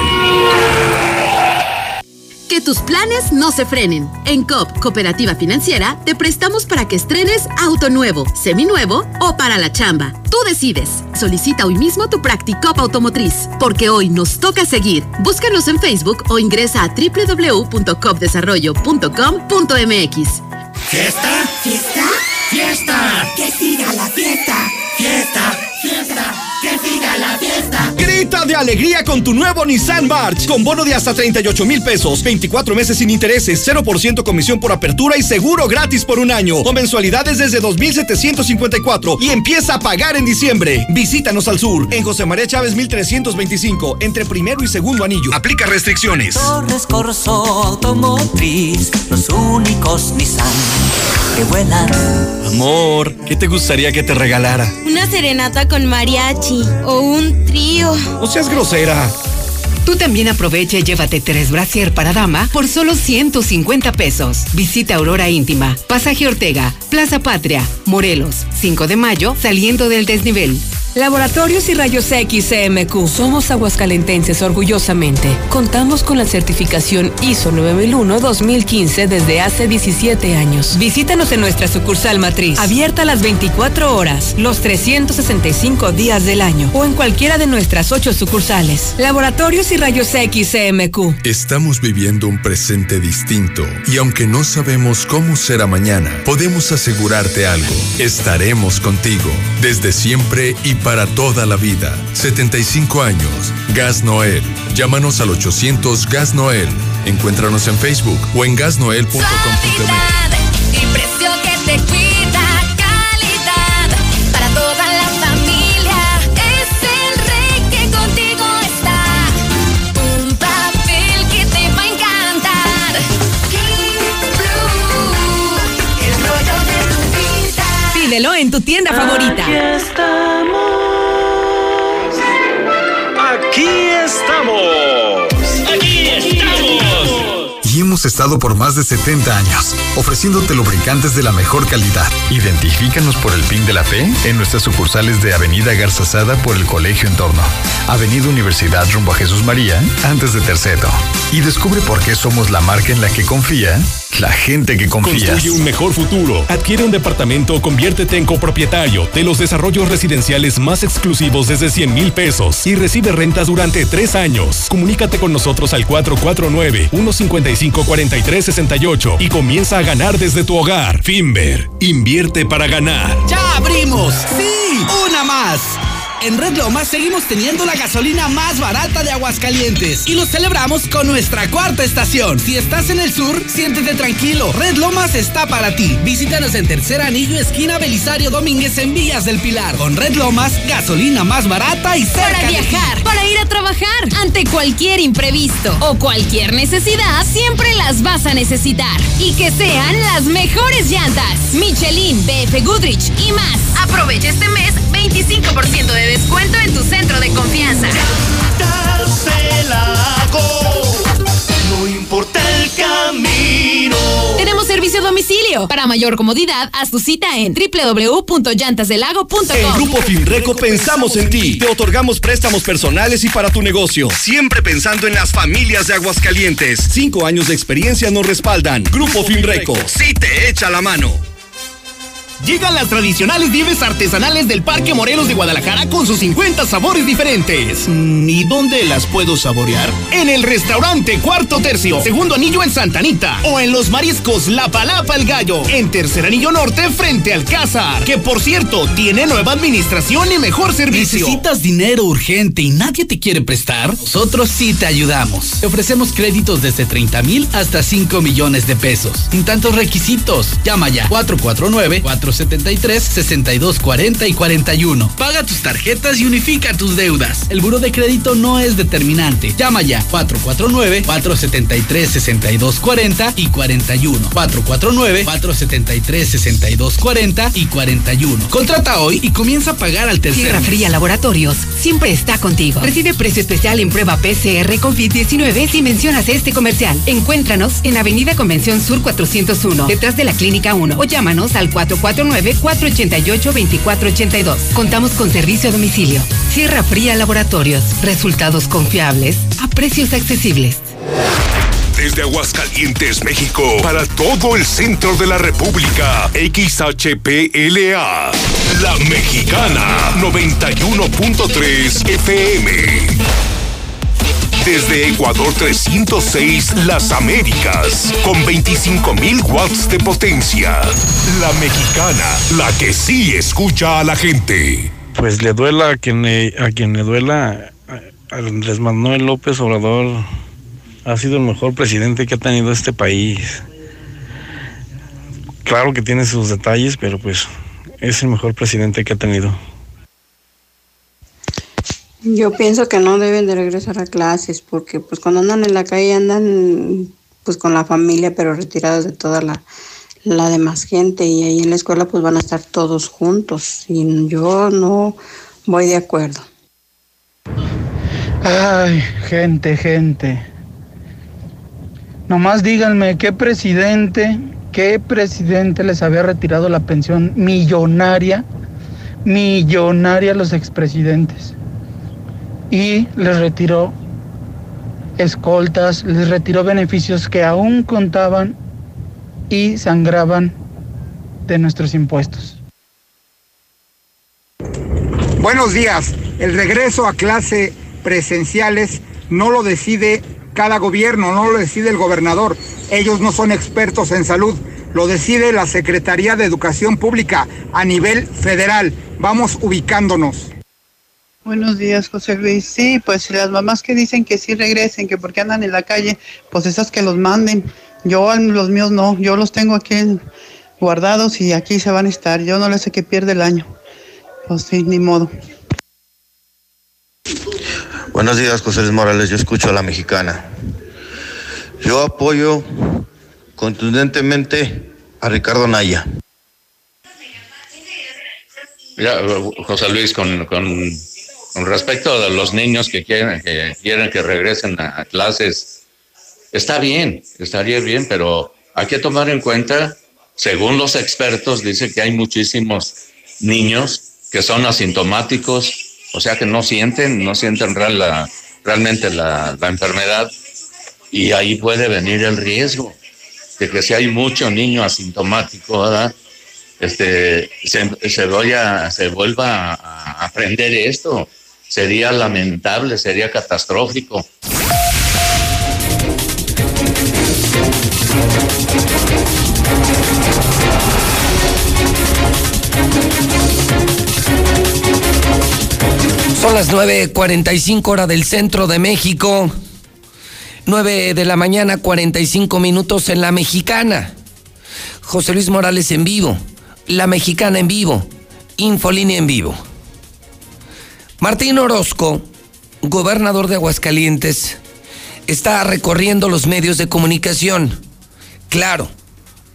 Que tus planes no se frenen. En COP, Cooperativa Financiera, te prestamos para que estrenes auto nuevo, seminuevo o para la chamba. Tú decides. Solicita hoy mismo tu Practicop Automotriz, porque hoy nos toca seguir. Búscanos en Facebook o ingresa a www.copdesarrollo.com.mx. ¿Fiesta? ¿Fiesta? ¡Fiesta! ¡Que siga la fiesta! ¡Fiesta! ¡Fiesta! ¡Que siga la fiesta! Grita de alegría con tu nuevo Nissan March, con bono de hasta 38 mil pesos, 24 meses sin intereses, 0% comisión por apertura y seguro gratis por un año, o mensualidades desde 2,754 y empieza a pagar en diciembre. Visítanos al sur, en José María Chávez 1325, entre primero y segundo anillo. Aplica restricciones. Torres Corso Automotriz, los únicos Nissan que vuelan. Amor, ¿qué te gustaría que te regalara? Una serenata con mariachi o un trío. No seas grosera. Tú también aprovecha y llévate tres brasier para dama por solo 150 pesos. Visita Aurora Íntima, Pasaje Ortega, Plaza Patria, Morelos, 5 de mayo, saliendo del desnivel. Laboratorios y Rayos X CMQ. Somos aguascalentenses orgullosamente. Contamos con la certificación ISO 9001-2015 desde hace 17 años. Visítanos en nuestra sucursal matriz, abierta las 24 horas, los 365 días del año o en cualquiera de nuestras 8 sucursales. Laboratorios y Rayos X CMQ. Estamos viviendo un presente distinto y aunque no sabemos cómo será mañana, podemos asegurarte algo. Estaremos contigo desde siempre y para para toda la vida. 75 años. Gas Noel. Llámanos al 800 Gas Noel. Encuéntranos en Facebook o en gasnoel.com.mx. y precio que te cuida, calidad para toda la familia. Es el rey que contigo está. Un papel que te va a encantar. King Blue, el rollo de tu vida. Pídelo en tu tienda favorita. Aquí estamos. Hemos estado por más de 70 años, ofreciéndote lubricantes de la mejor calidad. Identifícanos por el PIN de la P en nuestras sucursales de Avenida Garzazada por el Colegio Entorno, Avenida Universidad rumbo a Jesús María, antes de Terceto. Y descubre por qué somos la marca en la que confía la gente que confía. Construye un mejor futuro. Adquiere un departamento o conviértete en copropietario de los desarrollos residenciales más exclusivos desde 100 mil pesos y recibe rentas durante tres años. Comunícate con nosotros al 449-155-4368 y comienza a ganar desde tu hogar. Finver, invierte para ganar. ¡Ya abrimos! ¡Sí! ¡Una más! En Red Lomas seguimos teniendo la gasolina más barata de Aguascalientes y lo celebramos con nuestra cuarta estación. Si estás en el sur, siéntete tranquilo. Red Lomas está para ti. Visítanos en Tercer Anillo, esquina Belisario Domínguez en Villas del Pilar. Con Red Lomas, gasolina más barata y cerca Para viajar, para ir a trabajar, ante cualquier imprevisto o cualquier necesidad, siempre las vas a necesitar. Y que sean las mejores llantas. Michelin, BF Goodrich y más. Aprovecha este mes 25% de descuento en tu centro de confianza. No importa el camino. Tenemos servicio a domicilio. Para mayor comodidad, haz tu cita en www.llantasdelago.com. En Grupo Finreco pensamos en ti. Te otorgamos préstamos personales y para tu negocio. Siempre pensando en las familias de Aguascalientes. Cinco años de experiencia nos respaldan. Grupo Finreco. Sí te echa la mano. Llegan las tradicionales nieves artesanales del Parque Morelos de Guadalajara con sus 50 sabores diferentes. Mm, ¿Y dónde las puedo saborear? En el restaurante Cuarto Tercio, segundo anillo en Santanita. O en los mariscos La Palapa el Gallo, en tercer anillo norte frente al Cázar. Que por cierto, tiene nueva administración y mejor servicio. ¿Necesitas dinero urgente y nadie te quiere prestar? Nosotros sí te ayudamos. Te ofrecemos créditos desde 30 mil hasta 5 millones de pesos. Sin tantos requisitos. Llama ya 449-473-6240 y 41. Paga tus tarjetas y unifica tus deudas. El buro de crédito no es determinante. Llama ya 449-473-6240 y 41. 449-473-6240 y 41. Contrata hoy y comienza a pagar al tercer Tierra mes. Fría Laboratorios siempre está contigo. Recibe precio especial en prueba PCR COVID-19 si mencionas este comercial. Encuéntranos en Avenida Convención Sur 401, detrás de la Clínica 1 o llámanos al 449-488-2482. Contamos con servicio a domicilio. Sierra Fría Laboratorios. Resultados confiables a precios accesibles. Desde Aguascalientes, México, para todo el centro de la República, XHPLA, La Mexicana, 91.3 FM. Desde Ecuador 306, Las Américas, con 25.000 watts de potencia. La Mexicana, la que sí escucha a la gente. Pues le duela a quien le, a quien le duela, Andrés Manuel López Obrador ha sido el mejor presidente que ha tenido este país. Claro que tiene sus detalles, pero pues es el mejor presidente que ha tenido. Yo pienso que no deben de regresar a clases porque pues cuando andan en la calle andan pues con la familia pero retirados de toda la, la demás gente y ahí en la escuela pues van a estar todos juntos y yo no voy de acuerdo. Ay, gente, gente. Nomás díganme qué presidente, qué presidente les había retirado la pensión millonaria, millonaria a los expresidentes. Y les retiró escoltas, les retiró beneficios que aún contaban y sangraban de nuestros impuestos. Buenos días. El regreso a clase presenciales no lo decide cada gobierno, no lo decide el gobernador. Ellos no son expertos en salud. Lo decide la Secretaría de Educación Pública a nivel federal. Vamos ubicándonos. Buenos días, José Luis. Sí, pues las mamás que dicen que sí regresen, que porque andan en la calle, pues esas que los manden. Yo, los míos no, yo los tengo aquí guardados y aquí se van a estar. Yo no les sé que pierde el año. Pues sí, ni modo. Buenos días, José Luis Morales. Yo escucho a la mexicana. Yo apoyo contundentemente a Ricardo Naya. Mira, José Luis, con, con, con respecto a los niños que quieren, que quieren que regresen a clases, está bien, estaría bien, pero hay que tomar en cuenta, según los expertos, dice que hay muchísimos niños que son asintomáticos, o sea que no sienten, no sienten real la, realmente la, enfermedad, y ahí puede venir el riesgo de que si hay mucho niño asintomático, este, se, se, vaya, se vuelva a aprender esto. Sería lamentable, sería catastrófico. Son las 9.45 hora del centro de México. 9 de la mañana, 45 minutos en la mexicana. José Luis Morales en vivo. La Mexicana en vivo, Infolínea en vivo. Martín Orozco, gobernador de Aguascalientes, está recorriendo los medios de comunicación. Claro,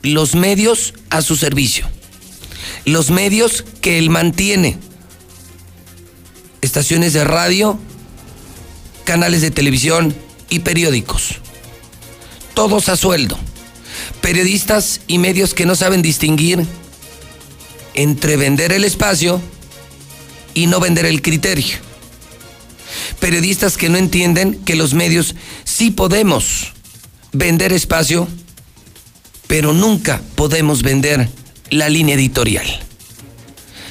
los medios a su servicio. Los medios que él mantiene. Estaciones de radio, canales de televisión y periódicos. Todos a sueldo. Periodistas y medios que no saben distinguir entre vender el espacio y no vender el criterio. Periodistas que no entienden que los medios sí podemos vender espacio, pero nunca podemos vender la línea editorial.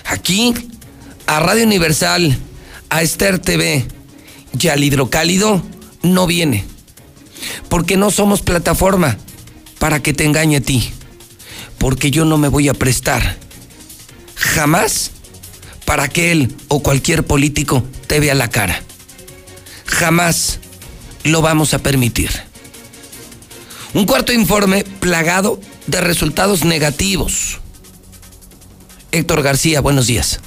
Aquí, a Radio Universal, a Esther TV y al Hidrocálido no viene, porque no somos plataforma para que te engañe a ti, porque yo no me voy a prestar jamás para que él o cualquier político te vea la cara. Jamás lo vamos a permitir. Un cuarto informe plagado de resultados negativos. Héctor García, buenos días.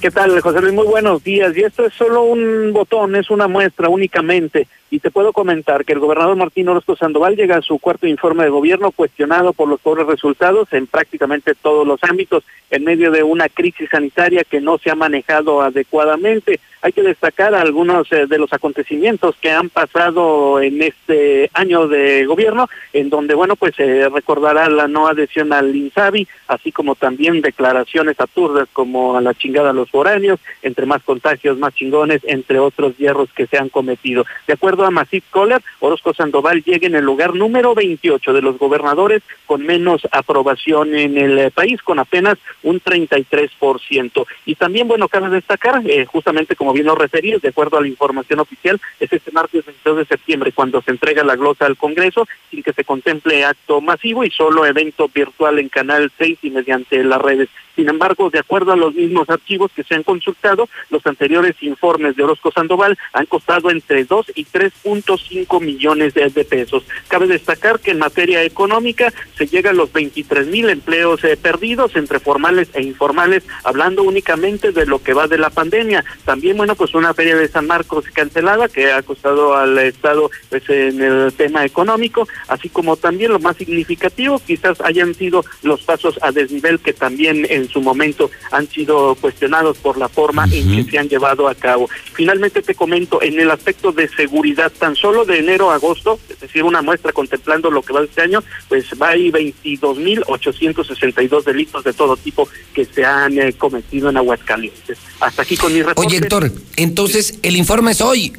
¿Qué tal, José Luis? Muy buenos días. Y esto es solo un botón, es una muestra únicamente y te puedo comentar que el gobernador Martín Orozco Sandoval llega a su cuarto informe de gobierno cuestionado por los pobres resultados en prácticamente todos los ámbitos, en medio de una crisis sanitaria que no se ha manejado adecuadamente. Hay que destacar algunos eh, de los acontecimientos que han pasado en este año de gobierno, en donde, bueno, pues se recordará la no adhesión al INSABI, así como también declaraciones absurdas como a la chingada a los foráneos, entre más contagios, más chingones, entre otros hierros que se han cometido. De acuerdo a Masip Kohler, Orozco Sandoval llega en el lugar número 28 de los gobernadores con menos aprobación en el eh, país, con apenas un 33%. Y también, bueno, cabe destacar, eh, justamente como bien lo referí, de acuerdo a la información oficial, es este martes 22 de septiembre cuando se entrega la glosa al Congreso sin que se contemple acto masivo y solo evento virtual en Canal 6 y mediante las redes. Sin embargo, de acuerdo a los mismos archivos que se han consultado, los anteriores informes de Orozco Sandoval han costado entre 2 y 3.5 millones de, de, pesos. Cabe destacar que en materia económica se llega a los 23 mil empleos eh, perdidos entre formales e informales, hablando únicamente de lo que va de la pandemia. También, bueno, pues una feria de San Marcos cancelada que ha costado al Estado pues, en el tema económico, así como también lo más significativo quizás hayan sido los pasos a desnivel que también en su momento han sido cuestionados por la forma en que se han llevado a cabo. Finalmente te comento, en el aspecto de seguridad, tan solo de enero a agosto, es decir, una muestra contemplando lo que va de este año, pues va hay 22.862 delitos de todo tipo que se han eh, cometido en Aguascalientes. Hasta aquí con mi reporte. Oye, Héctor, entonces el informe es hoy.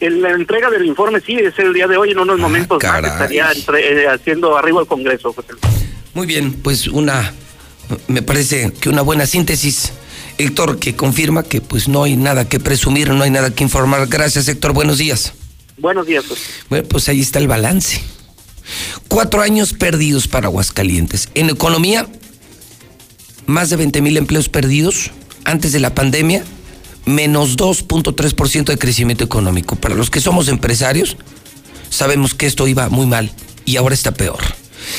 El, la entrega del informe sí es el día de hoy, en unos momentos más estaría entre, eh, haciendo arriba al Congreso. Muy bien, pues una me parece que una buena síntesis. Héctor, que confirma que pues no hay nada que presumir, no hay nada que informar. Gracias, Héctor. Buenos días. Buenos días. Pues. Bueno, pues ahí está el balance. Cuatro años perdidos para Aguascalientes. En economía, más de 20 mil empleos perdidos antes de la pandemia, menos 2.3% de crecimiento económico. Para los que somos empresarios, sabemos que esto iba muy mal y ahora está peor.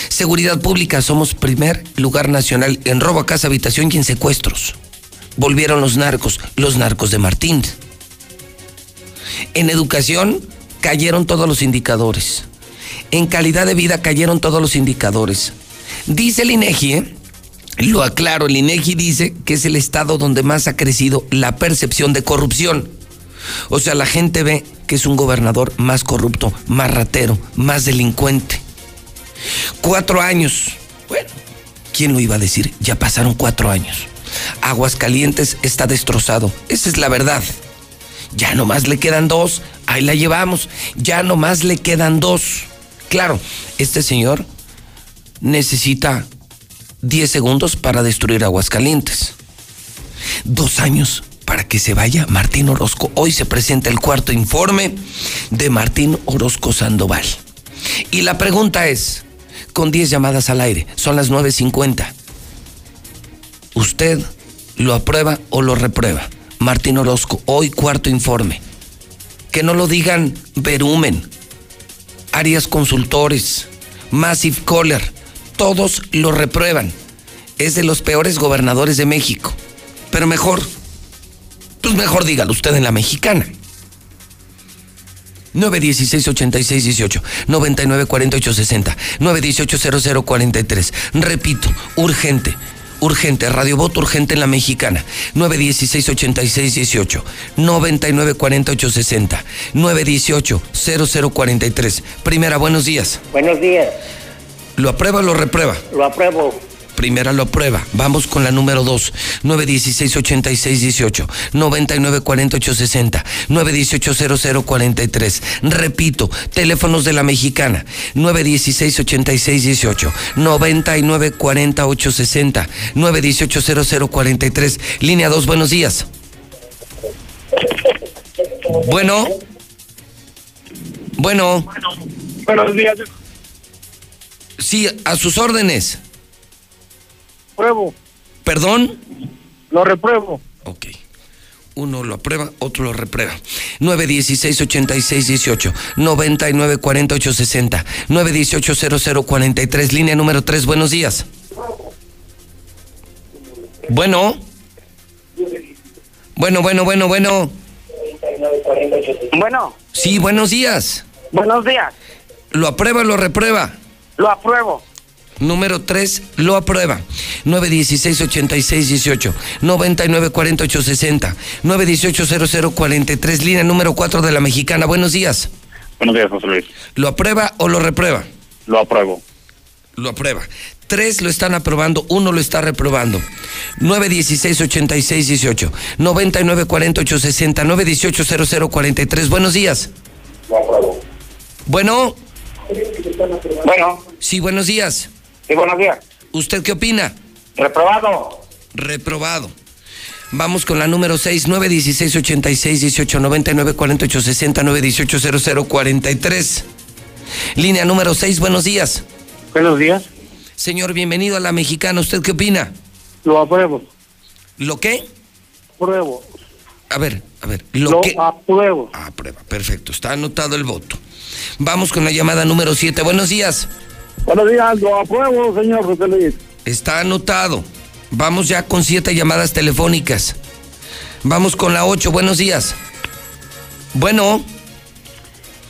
Seguridad pública, somos primer lugar nacional en robo a casa, habitación y en secuestros. Volvieron los narcos, los narcos de Martín. En educación cayeron todos los indicadores. En calidad de vida cayeron todos los indicadores. Dice el INEGI, ¿eh? lo aclaro, el INEGI dice que es el estado donde más ha crecido la percepción de corrupción. O sea, la gente ve que es un gobernador más corrupto, más ratero, más delincuente. Cuatro años. Bueno, ¿quién lo iba a decir? Ya pasaron cuatro años. Aguascalientes está destrozado. Esa es la verdad. Ya nomás le quedan dos. Ahí la llevamos. Ya nomás le quedan dos. Claro, este señor necesita 10 segundos para destruir Aguascalientes. Dos años para que se vaya Martín Orozco. Hoy se presenta el cuarto informe de Martín Orozco Sandoval. Y la pregunta es, con 10 llamadas al aire, son las 9.50. ¿Usted lo aprueba o lo reprueba? Martín Orozco, hoy cuarto informe. Que no lo digan Verumen, Arias Consultores, Massive Caller, todos lo reprueban. Es de los peores gobernadores de México. Pero mejor, pues mejor dígalo usted en la mexicana. 916-8618, 994860, 918-0043. Repito, urgente, urgente, Radio Voto urgente en la mexicana, 916-8618, 994860, 918-0043. Primera, buenos días. Buenos días, ¿Lo aprueba o lo reprueba? lo apruebo. Primera lo aprueba. Vamos con la número 2. 916-8618. 994860. 918-0043. Repito, teléfonos de la mexicana. 916-8618. 994860. 918-0043. Línea 2, buenos días. Bueno. Bueno. Buenos días, Sí, a sus órdenes. Pruebo, ¿Perdón? lo repruebo. Uno lo aprueba, otro lo reprueba. 916-8618, 994860, 918-0043, línea número 3, buenos días. Bueno. Bueno, bueno, bueno, bueno. Bueno, Sí, buenos días. buenos días, ¿Lo aprueba o lo reprueba? lo apruebo. Número 3 lo aprueba. 916-8618, 994860, 918-0043, línea número 4 de la mexicana. Buenos días. Buenos días, José Luis. ¿Lo aprueba o lo reprueba? Lo apruebo. Lo aprueba. Tres lo están aprobando, uno lo está reprobando. 916-8618, 994860, 918-0043. Buenos días. Lo apruebo. Bueno. Bueno. Sí, buenos días. Sí, buenos días. ¿Usted qué opina? Reprobado. Reprobado. Vamos con la número 6, 916-8618, 994860, 918-0043. Línea número 6, buenos días. Buenos días. Señor, bienvenido a la mexicana. ¿Usted qué opina? Lo apruebo. ¿Lo qué? Pruebo. A ver, a ver. ¿Lo, Lo qué? apruebo. Aprueba, perfecto. Está anotado el voto. Vamos con la llamada número 7. Buenos días. Buenos días, lo apruebo, señor José Luis. Está anotado. Vamos ya con siete llamadas telefónicas. Vamos con la 8. Buenos días. Bueno,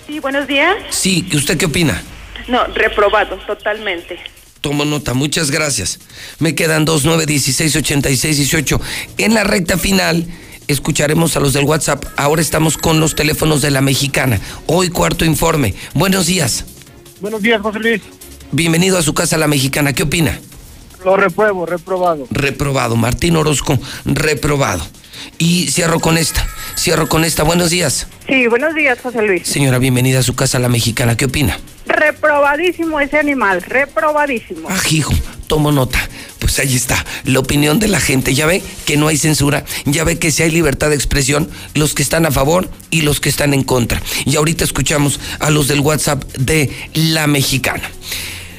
Sí, buenos días. sí, ¿usted qué opina? No, reprobado, totalmente. Tomo nota, muchas gracias. Me quedan dos, nueve, dieciséis, ochenta y seis, dieciocho. En la recta final escucharemos a los del WhatsApp. Ahora estamos con los teléfonos de la mexicana. Hoy cuarto informe. Buenos días. Buenos días, José Luis. Bienvenido a su casa la mexicana. ¿Qué opina? Lo repruebo, reprobado. Reprobado. Martín Orozco, reprobado. Y cierro con esta. Cierro con esta. Buenos días. Sí, buenos días, José Luis. Señora, bienvenida a su casa la mexicana. ¿Qué opina? Reprobadísimo ese animal, reprobadísimo. Ah, hijo, tomo nota. Pues ahí está, la opinión de la gente. Ya ve que no hay censura, ya ve que si hay libertad de expresión, los que están a favor y los que están en contra. Y ahorita escuchamos a los del WhatsApp de La Mexicana.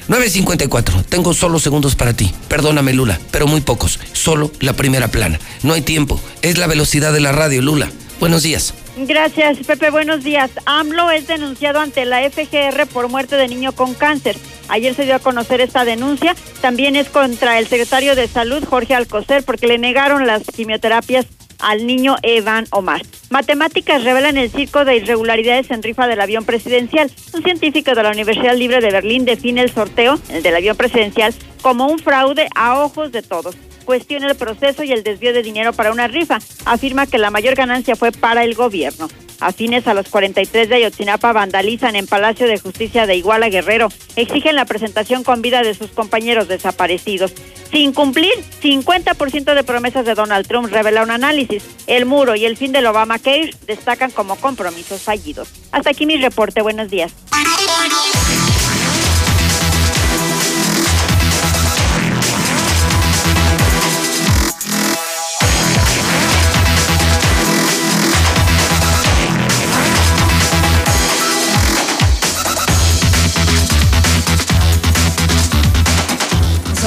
9.54. Tengo solo segundos para ti. Perdóname, Lula, pero muy pocos. Solo la primera plana. No hay tiempo. Es la velocidad de la radio, Lula. Buenos días. Gracias, Pepe. Buenos días. AMLO es denunciado ante la FGR por muerte de niño con cáncer. Ayer se dio a conocer esta denuncia. También es contra el secretario de Salud, Jorge Alcocer, porque le negaron las quimioterapias al niño Evan Omar. Matemáticas revelan el circo de irregularidades en rifa del avión presidencial. Un científico de la Universidad Libre de Berlín define el sorteo, el del avión presidencial, como un fraude a ojos de todos. Cuestiona el proceso y el desvío de dinero para una rifa. Afirma que la mayor ganancia fue para el gobierno. Afines a los 43 de Ayotzinapa vandalizan en Palacio de Justicia de Iguala Guerrero. Exigen la presentación con vida de sus compañeros desaparecidos. Sin cumplir 50% de promesas de Donald Trump, revela un análisis. El muro y el fin del Obamacare destacan como compromisos fallidos. Hasta aquí mi reporte. Buenos días.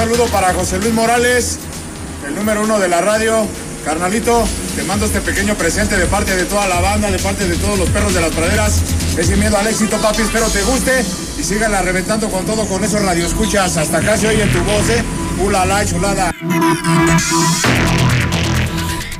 Saludo para José Luis Morales, el número uno de la radio. Carnalito, te mando este pequeño presente de parte de toda la banda, de parte de todos los perros de las praderas. Es sin miedo al éxito, papi. Espero te guste y síganla reventando con todo con esos radioescuchas. Hasta se oye tu voz, ¿eh? Ulala, chulada.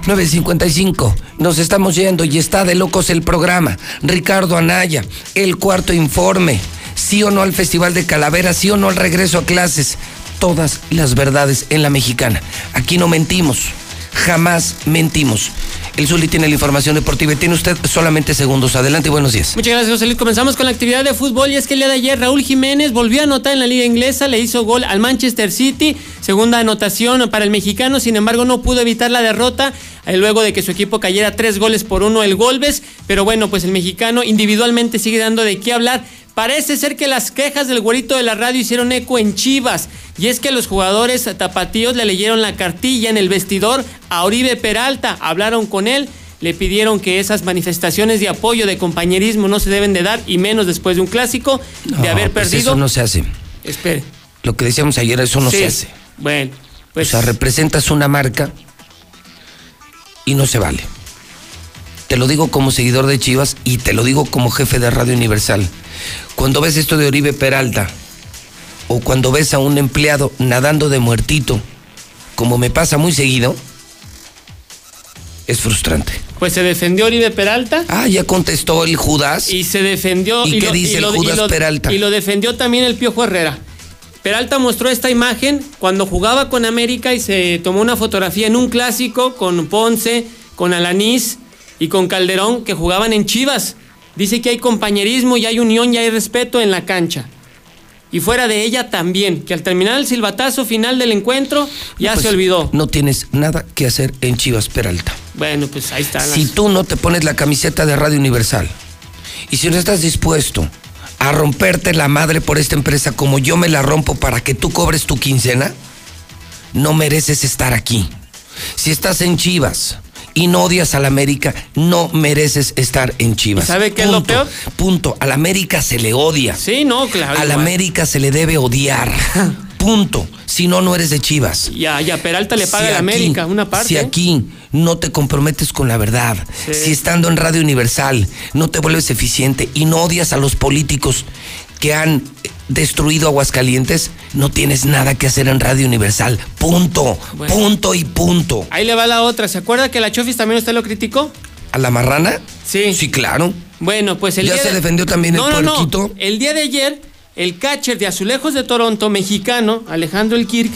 9.55. Nos estamos yendo y está de locos el programa. Ricardo Anaya, el cuarto informe. Sí o no al Festival de Calavera, sí o no al regreso a clases. Todas las verdades en la mexicana. Aquí no mentimos. Jamás mentimos. El Zuli tiene la información deportiva y tiene usted solamente segundos. Adelante buenos días. Muchas gracias, José Luis. Comenzamos con la actividad de fútbol y es que el día de ayer Raúl Jiménez volvió a anotar en la liga inglesa, le hizo gol al Manchester City, segunda anotación para el mexicano, sin embargo no pudo evitar la derrota eh, luego de que su equipo cayera tres goles por uno el Golbes, pero bueno, pues el mexicano individualmente sigue dando de qué hablar. Parece ser que las quejas del güerito de la radio hicieron eco en Chivas. Y es que los jugadores tapatíos le leyeron la cartilla en el vestidor a Oribe Peralta. Hablaron con él, le pidieron que esas manifestaciones de apoyo, de compañerismo no se deben de dar, y menos después de un clásico, de No, haber pues perdido. Eso no se hace. Espere. Lo que decíamos ayer, eso no Sí. se hace. Bueno, pues O sea, representas una marca y no se vale. Te lo digo como seguidor de Chivas y te lo digo como jefe de Radio Universal. Cuando ves esto de Oribe Peralta o cuando ves a un empleado nadando de muertito, como me pasa muy seguido, es frustrante. Pues se defendió Oribe Peralta. Ah, ya contestó el Judas. Y se defendió. ¿Y qué dice el lo- Judas lo- Peralta? Y lo defendió también el Piojo Herrera. Peralta mostró esta imagen cuando jugaba con América y se tomó una fotografía en un clásico con Ponce, con Alanís y con Calderón que jugaban en Chivas. Dice que hay compañerismo y hay unión y hay respeto en la cancha. Y fuera de ella también, que al terminar el silbatazo final del encuentro ya Pues, se olvidó. No tienes nada que hacer en Chivas Peralta. Bueno, pues ahí está. Si tú no te pones la camiseta de Radio Universal y si no estás dispuesto a romperte la madre por esta empresa como yo me la rompo para que tú cobres tu quincena, no mereces estar aquí. Si estás en Chivas y no odias a la América, no mereces estar en Chivas. ¿Y sabe qué es lo Punto. peor? Punto. A la América se le odia. Sí, no, claro. A la igual. América se le debe odiar. Punto. Si no, no eres de Chivas. Y a, y a Peralta le paga Si la aquí- América, una parte. Si aquí no te comprometes con la verdad, Sí. si estando en Radio Universal no te vuelves eficiente y no odias a los políticos que han destruido Aguascalientes, no tienes nada que hacer en Radio Universal. Punto. Bueno. Punto y punto. Ahí le va la otra. ¿Se acuerda que la Chofis también usted lo criticó? ¿A la marrana? Sí. Sí, claro. Bueno, pues el Ya día se de- defendió también el no, puerquito. No. El día de ayer, el catcher de Azulejos de Toronto, mexicano, Alejandro El Kirk,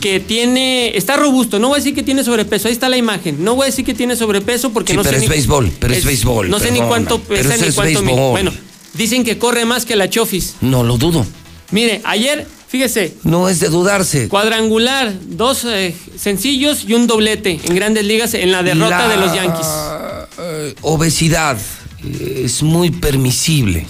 que tiene. Está robusto. No voy a decir que tiene sobrepeso. Ahí está la imagen. No voy a decir que tiene sobrepeso porque Sí, no pero sé es béisbol, pero es béisbol, No sé ni cuánto pero pesa ni es cuánto mide. béisbol. Bueno, dicen que corre más que la Chofis. No lo dudo. Mire, ayer, fíjese, No es de dudarse. cuadrangular, dos eh, sencillos y un doblete en grandes ligas en la derrota La- de los Yankees. eh, obesidad eh, es muy permisible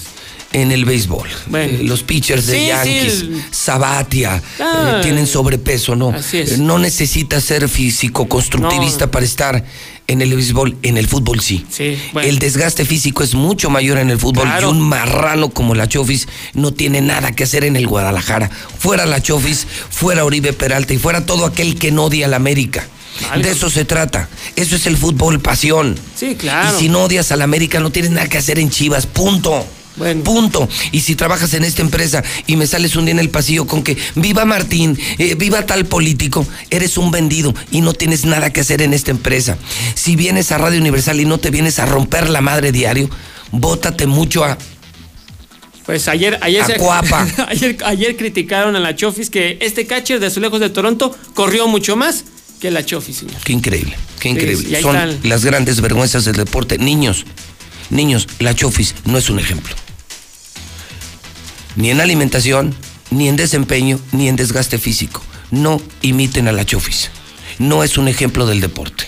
en el béisbol. Eh, los pitchers de Sí, sí, Yankees, Sabatia, Ah, eh, tienen sobrepeso, ¿no? así es. No necesitas ser físico constructivista No. para estar En el béisbol, en el fútbol sí. Sí, bueno. El desgaste físico es mucho mayor en el fútbol Claro. y un marrano como la Chofis no tiene nada que hacer en el Guadalajara. Fuera la Chofis, fuera Oribe Peralta y fuera todo aquel que no odia a la América. De eso se trata. Eso es el fútbol, pasión. Sí, claro. Y si no odias a la América, no tienes nada que hacer en Chivas. Punto. Punto. Y si trabajas en esta empresa y me sales un día en el pasillo con que viva Martín, eh, viva tal político, eres un vendido y no tienes nada que hacer en esta empresa. Si vienes a Radio Universal y no te vienes a romper la madre diario, bótate mucho a Pues ayer, ayer, ayer, ayer criticaron a la Chofis que este catcher de Azulejos de Toronto corrió mucho más que la Chofis, señor. Qué increíble, qué increíble. Son las grandes vergüenzas del deporte. Niños, niños, la Chofis no es un ejemplo. Ni en alimentación, ni en desempeño, ni en desgaste físico. No imiten a la Chofis. No es un ejemplo del deporte.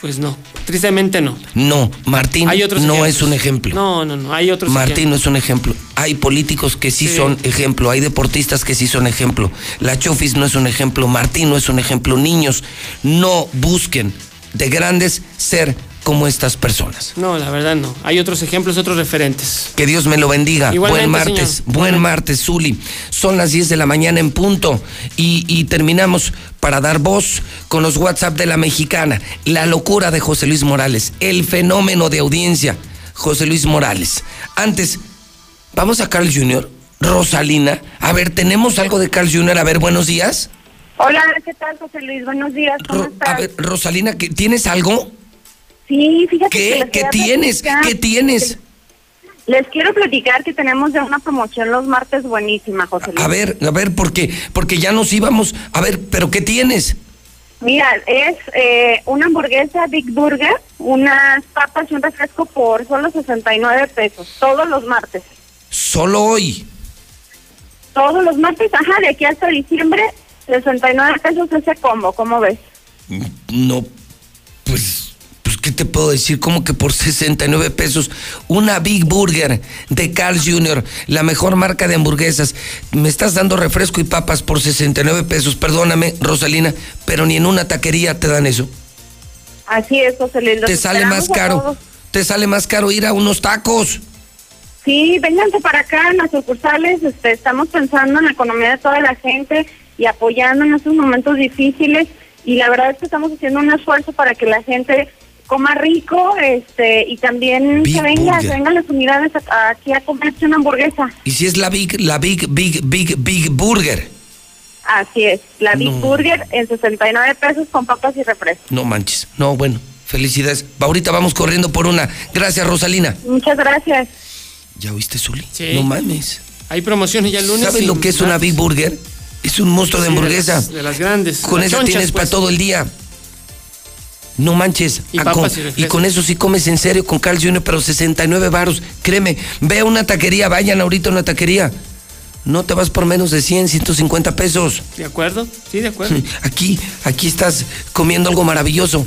Pues no, tristemente no. No, Martín Hay otros no ejemplos. es un ejemplo. No, no, no, hay otros Martín no es un ejemplo. Hay políticos que sí, Sí. son ejemplo, hay deportistas que sí son ejemplo. La Chofis no es un ejemplo, Martín no es un ejemplo. Niños, no busquen de grandes ser como estas personas. No, la verdad no. Hay otros ejemplos, otros referentes. Que Dios me lo bendiga. Igualmente, buen martes, señor. buen martes, Zuli. Son las 10 de la mañana en punto y, y terminamos para dar voz con los WhatsApp de la mexicana. La locura de José Luis Morales, el fenómeno de audiencia, José Luis Morales. Antes, vamos a Carl Jr., Rosalina. A ver, ¿tenemos algo de Carl Jr.? A ver, buenos días. Hola, ¿qué tal, José Luis? Buenos días, ¿cómo estás? A ver, Rosalina, ¿qué- ¿tienes algo? Sí, fíjate que ¿Qué? les ¿Qué tienes? ¿Qué tienes? Les quiero platicar que tenemos ya una promoción los martes buenísima, José Luis. A ver, a ver, porque, porque ya nos íbamos. A ver, ¿pero qué tienes? Mira, es eh, una hamburguesa Big Burger, unas papas y un refresco por solo 69 pesos, todos los martes. Solo hoy. Todos los martes, ajá, de aquí hasta diciembre, 69 pesos ese combo, ¿cómo ves? No, pues, ¿qué te puedo decir? Como que por 69 pesos, una Big Burger de Carl Jr., la mejor marca de hamburguesas. Me estás dando refresco y papas por 69 pesos. Perdóname, Rosalina, pero ni en una taquería te dan eso. Así es, los Te sale más caro. Te sale más caro ir a unos tacos. Sí, vénganse para acá en las sucursales. Este, estamos pensando en la economía de toda la gente y apoyando en estos momentos difíciles. Y la verdad es que estamos haciendo un esfuerzo para que la gente coma rico este y también Big que venga, que vengan las unidades a- aquí a comerse una hamburguesa. Y si es la Big, la Big, Big, Big, Big Burger. Así es, la Big No. Burger en 69 pesos con papas y refresco. No manches. No, bueno. Felicidades. Ahorita vamos corriendo por una. Gracias, Rosalina. Muchas gracias. ¿Ya oíste, Zuli? Sí. No mames. Hay promociones ya el lunes. ¿Sabes lo que es una. Big Burger? Es un monstruo de hamburguesa. las- De las, grandes. Con las eso chonchas, tienes para pues. todo el día. No manches. Y Ah, papas con- y y, refresco. con eso sí comes en serio con Carl Jr., pero 69 varos. Créeme, ve a una taquería, vayan ahorita a una taquería. No te vas por menos de 100, 150 pesos. ¿De acuerdo? Sí, de acuerdo. Aquí, aquí estás comiendo algo maravilloso.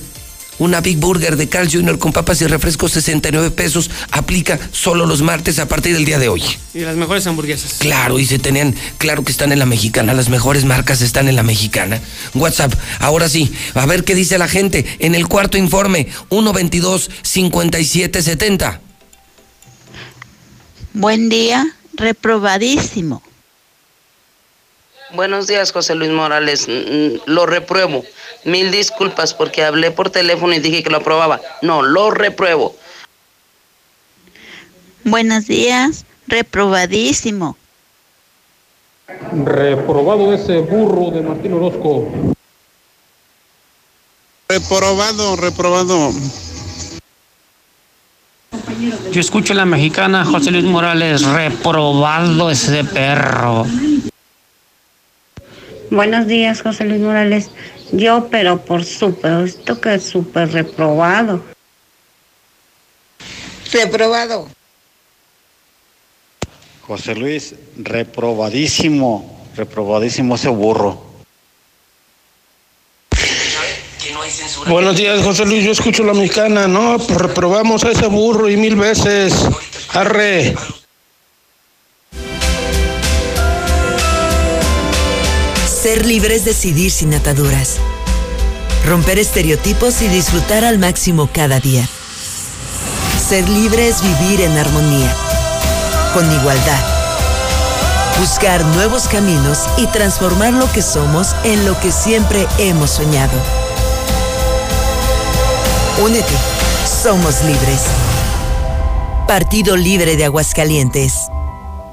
Una Big Burger de Carl Jr. con papas y refrescos 69 pesos. Aplica solo los martes a partir del día de hoy. Y las mejores hamburguesas. Claro, y se tenían, claro que están en la mexicana, las mejores marcas están en la mexicana. WhatsApp, ahora sí, a ver qué dice la gente en el cuarto informe, 122-5770. Buen día, reprobadísimo. Buenos días, José Luis Morales. Mm, Lo repruebo. Mil disculpas porque hablé por teléfono y dije que lo aprobaba. No, lo repruebo. Buenos días, reprobadísimo. Reprobado ese burro de Martín Orozco. Reprobado, reprobado. Yo escucho a la mexicana José Luis Morales, reprobado ese perro. Buenos días, José Luis Morales. Yo, pero por supuesto que súper reprobado. Reprobado. José Luis, reprobadísimo, reprobadísimo ese burro. Buenos días, José Luis. Yo escucho la mexicana. No, pues reprobamos a ese burro y mil veces. Arre. Ser libre es decidir sin ataduras. romper estereotipos y disfrutar al máximo cada día. Ser libre es vivir en armonía, con igualdad. Buscar nuevos caminos y transformar lo que somos en lo que siempre hemos soñado. Únete, somos libres. Partido Libre de Aguascalientes.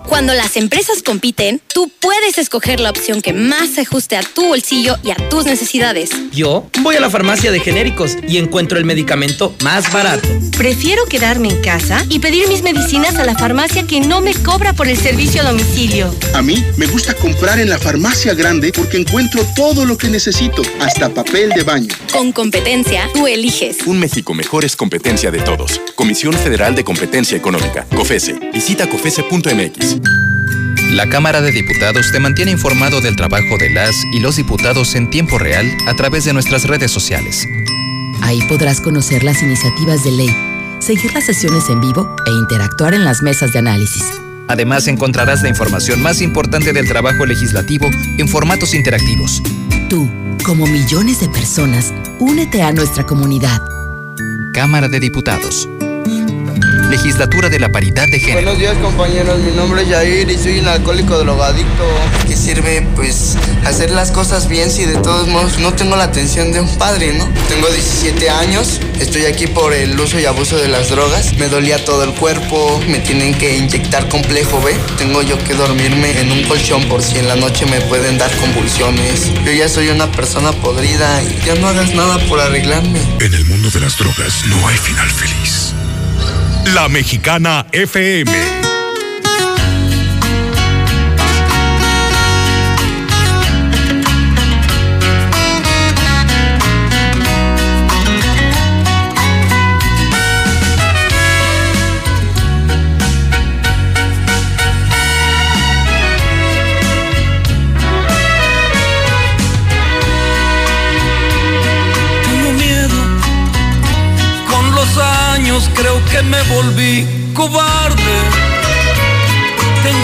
Cuando las empresas compiten, tú puedes escoger la opción que más se ajuste a tu bolsillo y a tus necesidades. Yo voy a la farmacia de genéricos y encuentro el medicamento más barato. Prefiero quedarme en casa y pedir mis medicinas a la farmacia que no me cobra por el servicio a domicilio. A mí me gusta comprar en la farmacia grande porque encuentro todo lo que necesito, hasta papel de baño. Con competencia, tú eliges. Un México mejor es competencia de todos. Comisión Federal de Competencia Económica, COFESE. Visita COFESE.mx. La Cámara de Diputados te mantiene informado del trabajo de las y los diputados en tiempo real a través de nuestras redes sociales. Ahí podrás conocer las iniciativas de ley, seguir las sesiones en vivo e interactuar en las mesas de análisis. Además encontrarás la información más importante del trabajo legislativo en formatos interactivos. Tú, como millones de personas, únete a nuestra comunidad. Cámara de Diputados. Legislatura de la Paridad de Género. Buenos días compañeros, mi nombre es Jair y soy un alcohólico drogadicto. ¿Qué sirve pues hacer las cosas bien si de todos modos no tengo la atención de un padre, no? Tengo 17 años, estoy aquí por el uso y abuso de las drogas, me dolía todo el cuerpo, me tienen que inyectar complejo B, tengo yo que dormirme en un colchón por si en la noche me pueden dar convulsiones. Yo ya soy una persona podrida y ya no hagas nada por arreglarme. En el mundo de las drogas no hay final feliz. La Mexicana FM. Tengo miedo. Con los años creo que me volví cobarde.